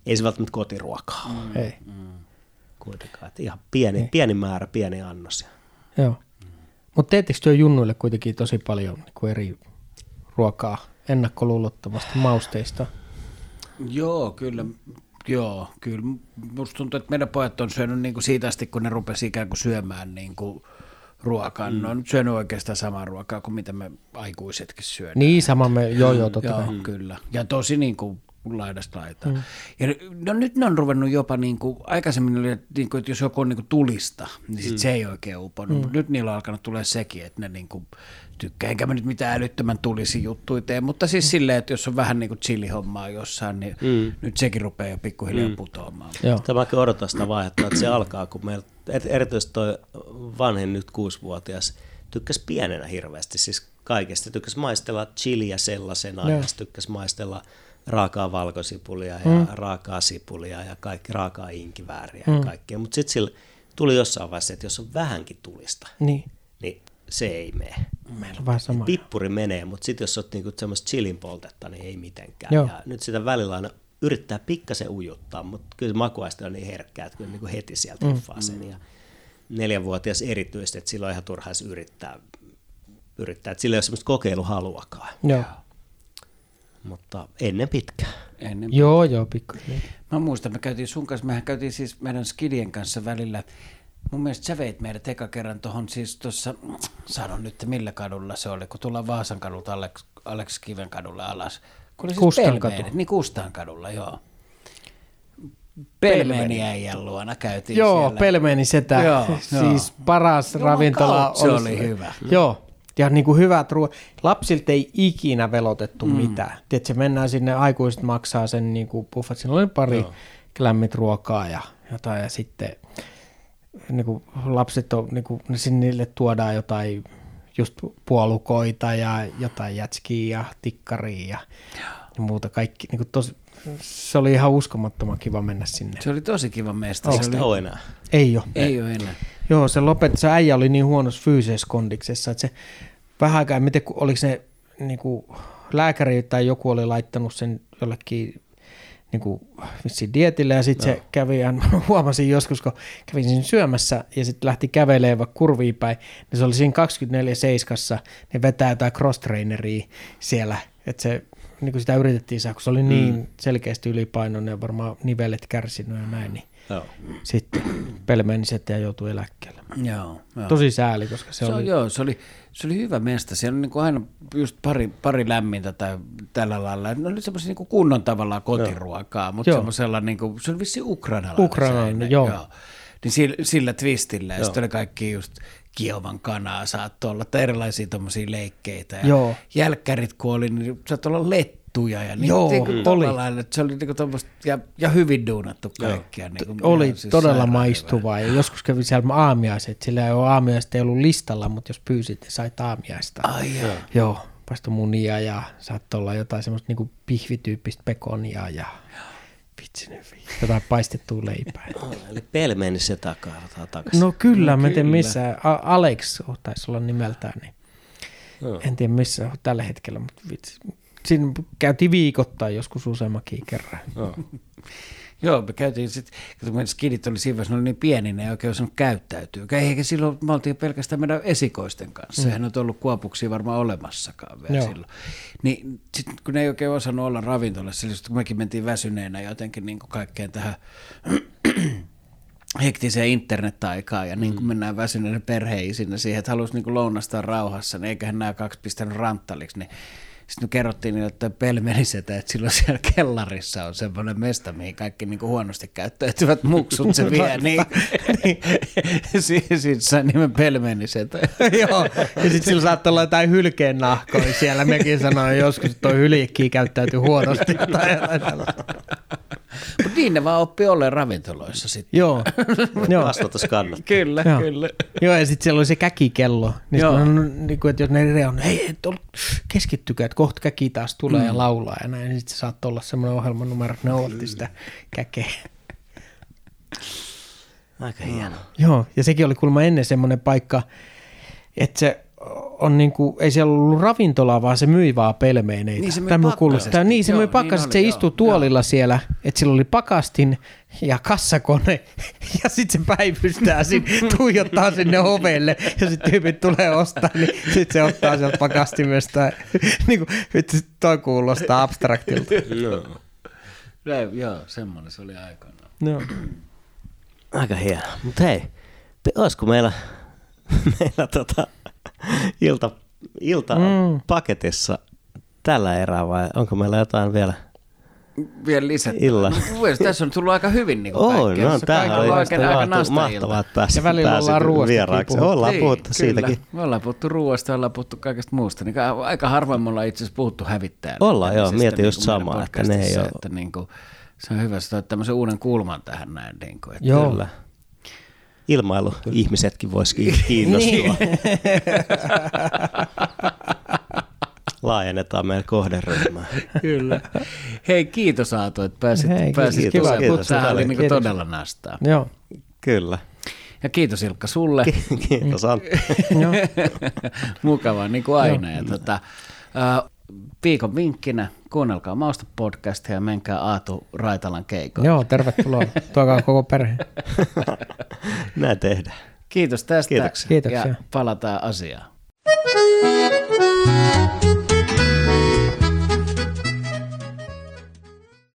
ei se välttämättä kotiruokaa mm. Ei. kuitenkaan. Että ihan pieni, pieni määrä, pieni annos. Joo. Mutta teettekö työ junnuille kuitenkin tosi paljon niin kuin eri ruokaa ennakkoluulottomasti mausteista? Joo, kyllä. Joo, kyllä. Musta tuntuu, että meidän pojat on syönyt niin kuin siitä asti, kun ne rupesi ikään kuin syömään niin kuin ruokaa. Mm. Ne on syönyt oikeastaan samaa ruokaa kuin mitä me aikuisetkin syödään. Niin, sama me, joo joo, totta Joo, kai. kyllä. Ja tosi niin kuin laidasta laitaan. Mm. Ja no, nyt ne on ruvennut jopa, niin kuin, aikaisemmin oli, niin kuin, että jos joku on niin kuin tulista, niin sit mm. se ei oikein uponnut. Mm. Mutta nyt niillä on alkanut tulee sekin, että ne niin kuin, tykkää, enkä mä nyt mitään älyttömän tulisi juttuja tee, mutta siis mm. silleen, että jos on vähän niin kuin chili-hommaa jossain, niin mm. nyt sekin rupeaa jo pikkuhiljaa mm. putoamaan. Joo. Tämäkin odotan sitä vaihetta, että se alkaa, kun meillä erityisesti toi vanhin nyt kuusivuotias tykkäsi pienenä hirveästi, siis kaikesta. Tykkäsi maistella chiliä sellaisena ja tykkäsi maistella raakaa valkosipulia ja mm. raakaa sipulia ja kaikki, raakaa inkivääriä mm. ja kaikkea. Mutta sitten sillä tuli jossain vaiheessa, että jos on vähänkin tulista, niin, niin se ei mene. Meillä on vähän sama. Pippuri menee, mutta sitten jos olet niinku semmoista chilin poltetta, niin ei mitenkään. Joo. Ja nyt sitä välillä aina yrittää pikkasen ujuttaa, mutta kyllä se makuaiste on niin herkkää, että kyllä niin kuin heti sieltä mm. sen. Ja neljänvuotias erityisesti, että silloin ihan turhaa yrittää, yrittää, että sillä ei ole semmoista kokeiluhaluakaan. Joo. Mutta ennen pitkää. Ennen pitkää. Joo, joo, pikkuhiljaa. Mä muistan, me käytiin sun kanssa, mehän käytiin siis meidän skidien kanssa välillä Mun mielestä sä veit meidät eka kerran tuohon siis tuossa, sanon nyt millä kadulla se oli, kun tullaan Vaasan kadulta Alex, Alex Kiven kadulle alas. Kun oli siis Kustan kadu. Niin Kustan kadulla, joo. Pelmeeni äijän luona käytiin Joo, siellä. pelmeeni setä. Joo, siis joo. paras Juman ravintola. Se oli, oli hyvä. Joo, ja niin kuin hyvät ruo... Lapsilta ei ikinä velotettu mm. mitään. Tiedätkö, mennään sinne, aikuiset maksaa sen niin kuin buffet. Siinä oli pari Joo. lämmit ruokaa ja jotain. Ja sitten niin kuin lapset on, niin kuin, niille tuodaan jotain just puolukoita ja jotain jätskiä ja tikkaria ja, ja muuta kaikki. Niin kuin tosi, se oli ihan uskomattoman kiva mennä sinne. Se oli tosi kiva meistä. Onko se oli... enää? Ei ole. Ei ole enää. Joo, se lopetti. Se äijä oli niin huonossa fyysisessä kondiksessa, että se vähän aikaa, miten, oliko se niin kuin, lääkäri tai joku oli laittanut sen jollekin niin kuin, dietille ja sitten no. se kävi, ja huomasin joskus, kun kävin siinä syömässä ja sitten lähti kävelemään vaikka kurviin päin, niin se oli siinä 24 seiskassa, ne vetää jotain cross-traineria siellä, että se niin kuin sitä yritettiin saada, kun se oli mm. niin selkeästi ylipainoinen ja varmaan nivelet kärsinyt ja näin, niin Joo. sitten pelmeniset ja joutui eläkkeelle. Joo, joo. Tosi sääli, koska se, se oli... Joo, se oli, se oli hyvä mesta. Siellä on niin aina just pari, pari lämmintä tai tällä lailla. Ne oli semmoisia niin kunnon tavallaan kotiruokaa, mutta semmoisella, niin kuin, se oli vissi ukrainalainen. Ukrainalainen, joo. joo. Niin sillä, sillä twistillä, ja sitten oli kaikki just Kiovan kanaa saattoi olla, tai erilaisia tuommoisia leikkeitä. Ja Joo. Jälkkärit kun oli, niin saattoi olla lettuja ja niin, Joo, niin kuin oli. Lailla, että se oli niin kuin ja, ja hyvin duunattu kaikkia. Niin kuin oli siis todella maistuvaa ja joskus kävi siellä aamiaiset, sillä ei ole aamiaista ei ollut listalla, mutta jos pyysit, niin sait aamiaista. Ai joo. Joo, munia ja saattoi olla jotain semmoista niin kuin pihvityyppistä pekonia ja vitsi nyt jotain paistettua leipää. Eli pelmeeni se takaa takaisin. No kyllä, no, mä en tiedä missä. Alex taisi olla nimeltään, niin no. en tiedä missä on tällä hetkellä, mutta vitsi. Siinä käytiin viikoittain joskus useammakin kerran. No. Joo, me käytiin sitten, kun skidit oli siinä ne oli niin pieni, ne ei oikein osannut käyttäytyä. Eikä silloin, me oltiin pelkästään meidän esikoisten kanssa. Mm. Eihän nyt ollut kuopuksia varmaan olemassakaan vielä Joo. silloin. Niin sitten kun ne ei oikein osannut olla ravintolassa, niin kun mekin mentiin väsyneenä jotenkin niin kuin kaikkeen tähän hektiseen internet-aikaan ja niin kuin mm. mennään väsyneenä perheisiin siihen, että haluaisi niin lounastaa rauhassa, niin eiköhän nämä kaksi pistänyt ranttaliksi, niin sitten me kerrottiin että pelmelisetä, että silloin siellä kellarissa on semmoinen mesta, mihin kaikki niin kuin huonosti käyttäytyvät muksut se vie, niin, niin siitä sai nimen pelmelisetä. Joo, ja sitten sillä saattaa olla jotain hylkeen nahkoja siellä. Mekin sanoin joskus, että toi hylikki käyttäytyy huonosti. Mutta niin ne vaan oppi olleen ravintoloissa sitten. Joo. Joo. Kasvatuskannat. kyllä, Joo. kyllä. Joo, ja sitten siellä oli se käkikello. Niin Joo. On, niin kuin, että jos ne on, hei, et keskittykää, että kohta käki taas tulee mm. ja laulaa ja näin. Sitten se saattoi olla semmoinen ohjelmanumero, että ne otti sitä käkeä. Aika hieno. Joo, ja sekin oli kuulemma ennen semmoinen paikka, että se on niinku, ei siellä ollut ravintolaa, vaan se myi vaan pelmeineitä. Niin se myi pakkasesta. Niin, se myi pakkasesta, niin se istui tuolilla joo. siellä, että sillä oli pakastin ja kassakone, ja sitten se päivystää sinne, tuijottaa sinne ovelle, ja sitten tyypit tulee ostaa, niin sitten se ottaa sieltä pakastimesta. niin kuin, vitsi, toi kuulostaa abstraktilta. joo. joo, semmoinen se oli aikanaan. Joo. Aika hieno. Mutta hei, olisiko meillä, meillä tota, ilta, ilta mm. paketissa tällä erää vai onko meillä jotain vielä vielä lisätä. Illa. No, tässä on tullut aika hyvin niin On, kaikkea. no, oli on oikein aika mahtavaa, nasta mahtavaa, että pääsit, Ja välillä pääsit ollaan ruoastakin vieraaksi. puhuttu. Ollaan Niin, puhuttu kyllä. siitäkin. Me ollaan puhuttu ruoasta, ollaan puhuttu kaikesta muusta. Niin ka- aika harvoin me ollaan itse asiassa puhuttu hävittäjän. Ollaan, joo. Mietin just niin kuin meidän samaa, että ne ei ole- Että niin kuin, se on hyvä, että tämmöisen uuden kulman tähän näin. Niin kuin, että Joo. Kyllä. Ilmailu ihmisetkin voisi kiinnostua. Niin. Laajennetaan meidän kohderyhmää. Kyllä. Hei, kiitos Aato, että pääsit, Hei, kiitos. pääsit Kiitos, tulemaan. kiitos. Tämähän oli niin todella nastaa. Joo. Kyllä. Ja kiitos Ilkka sulle. Kiitos Antti. Joo. Mukavaa niin kuin aina. Ja tota, viikon vinkkinä, kuunnelkaa Mausta podcastia ja menkää Aatu Raitalan keikoille. Joo, tervetuloa. Tuokaa koko perhe. Näin tehdään. Kiitos tästä Kiitoksia. Kiitoksia. ja palataan asiaan. Thank you.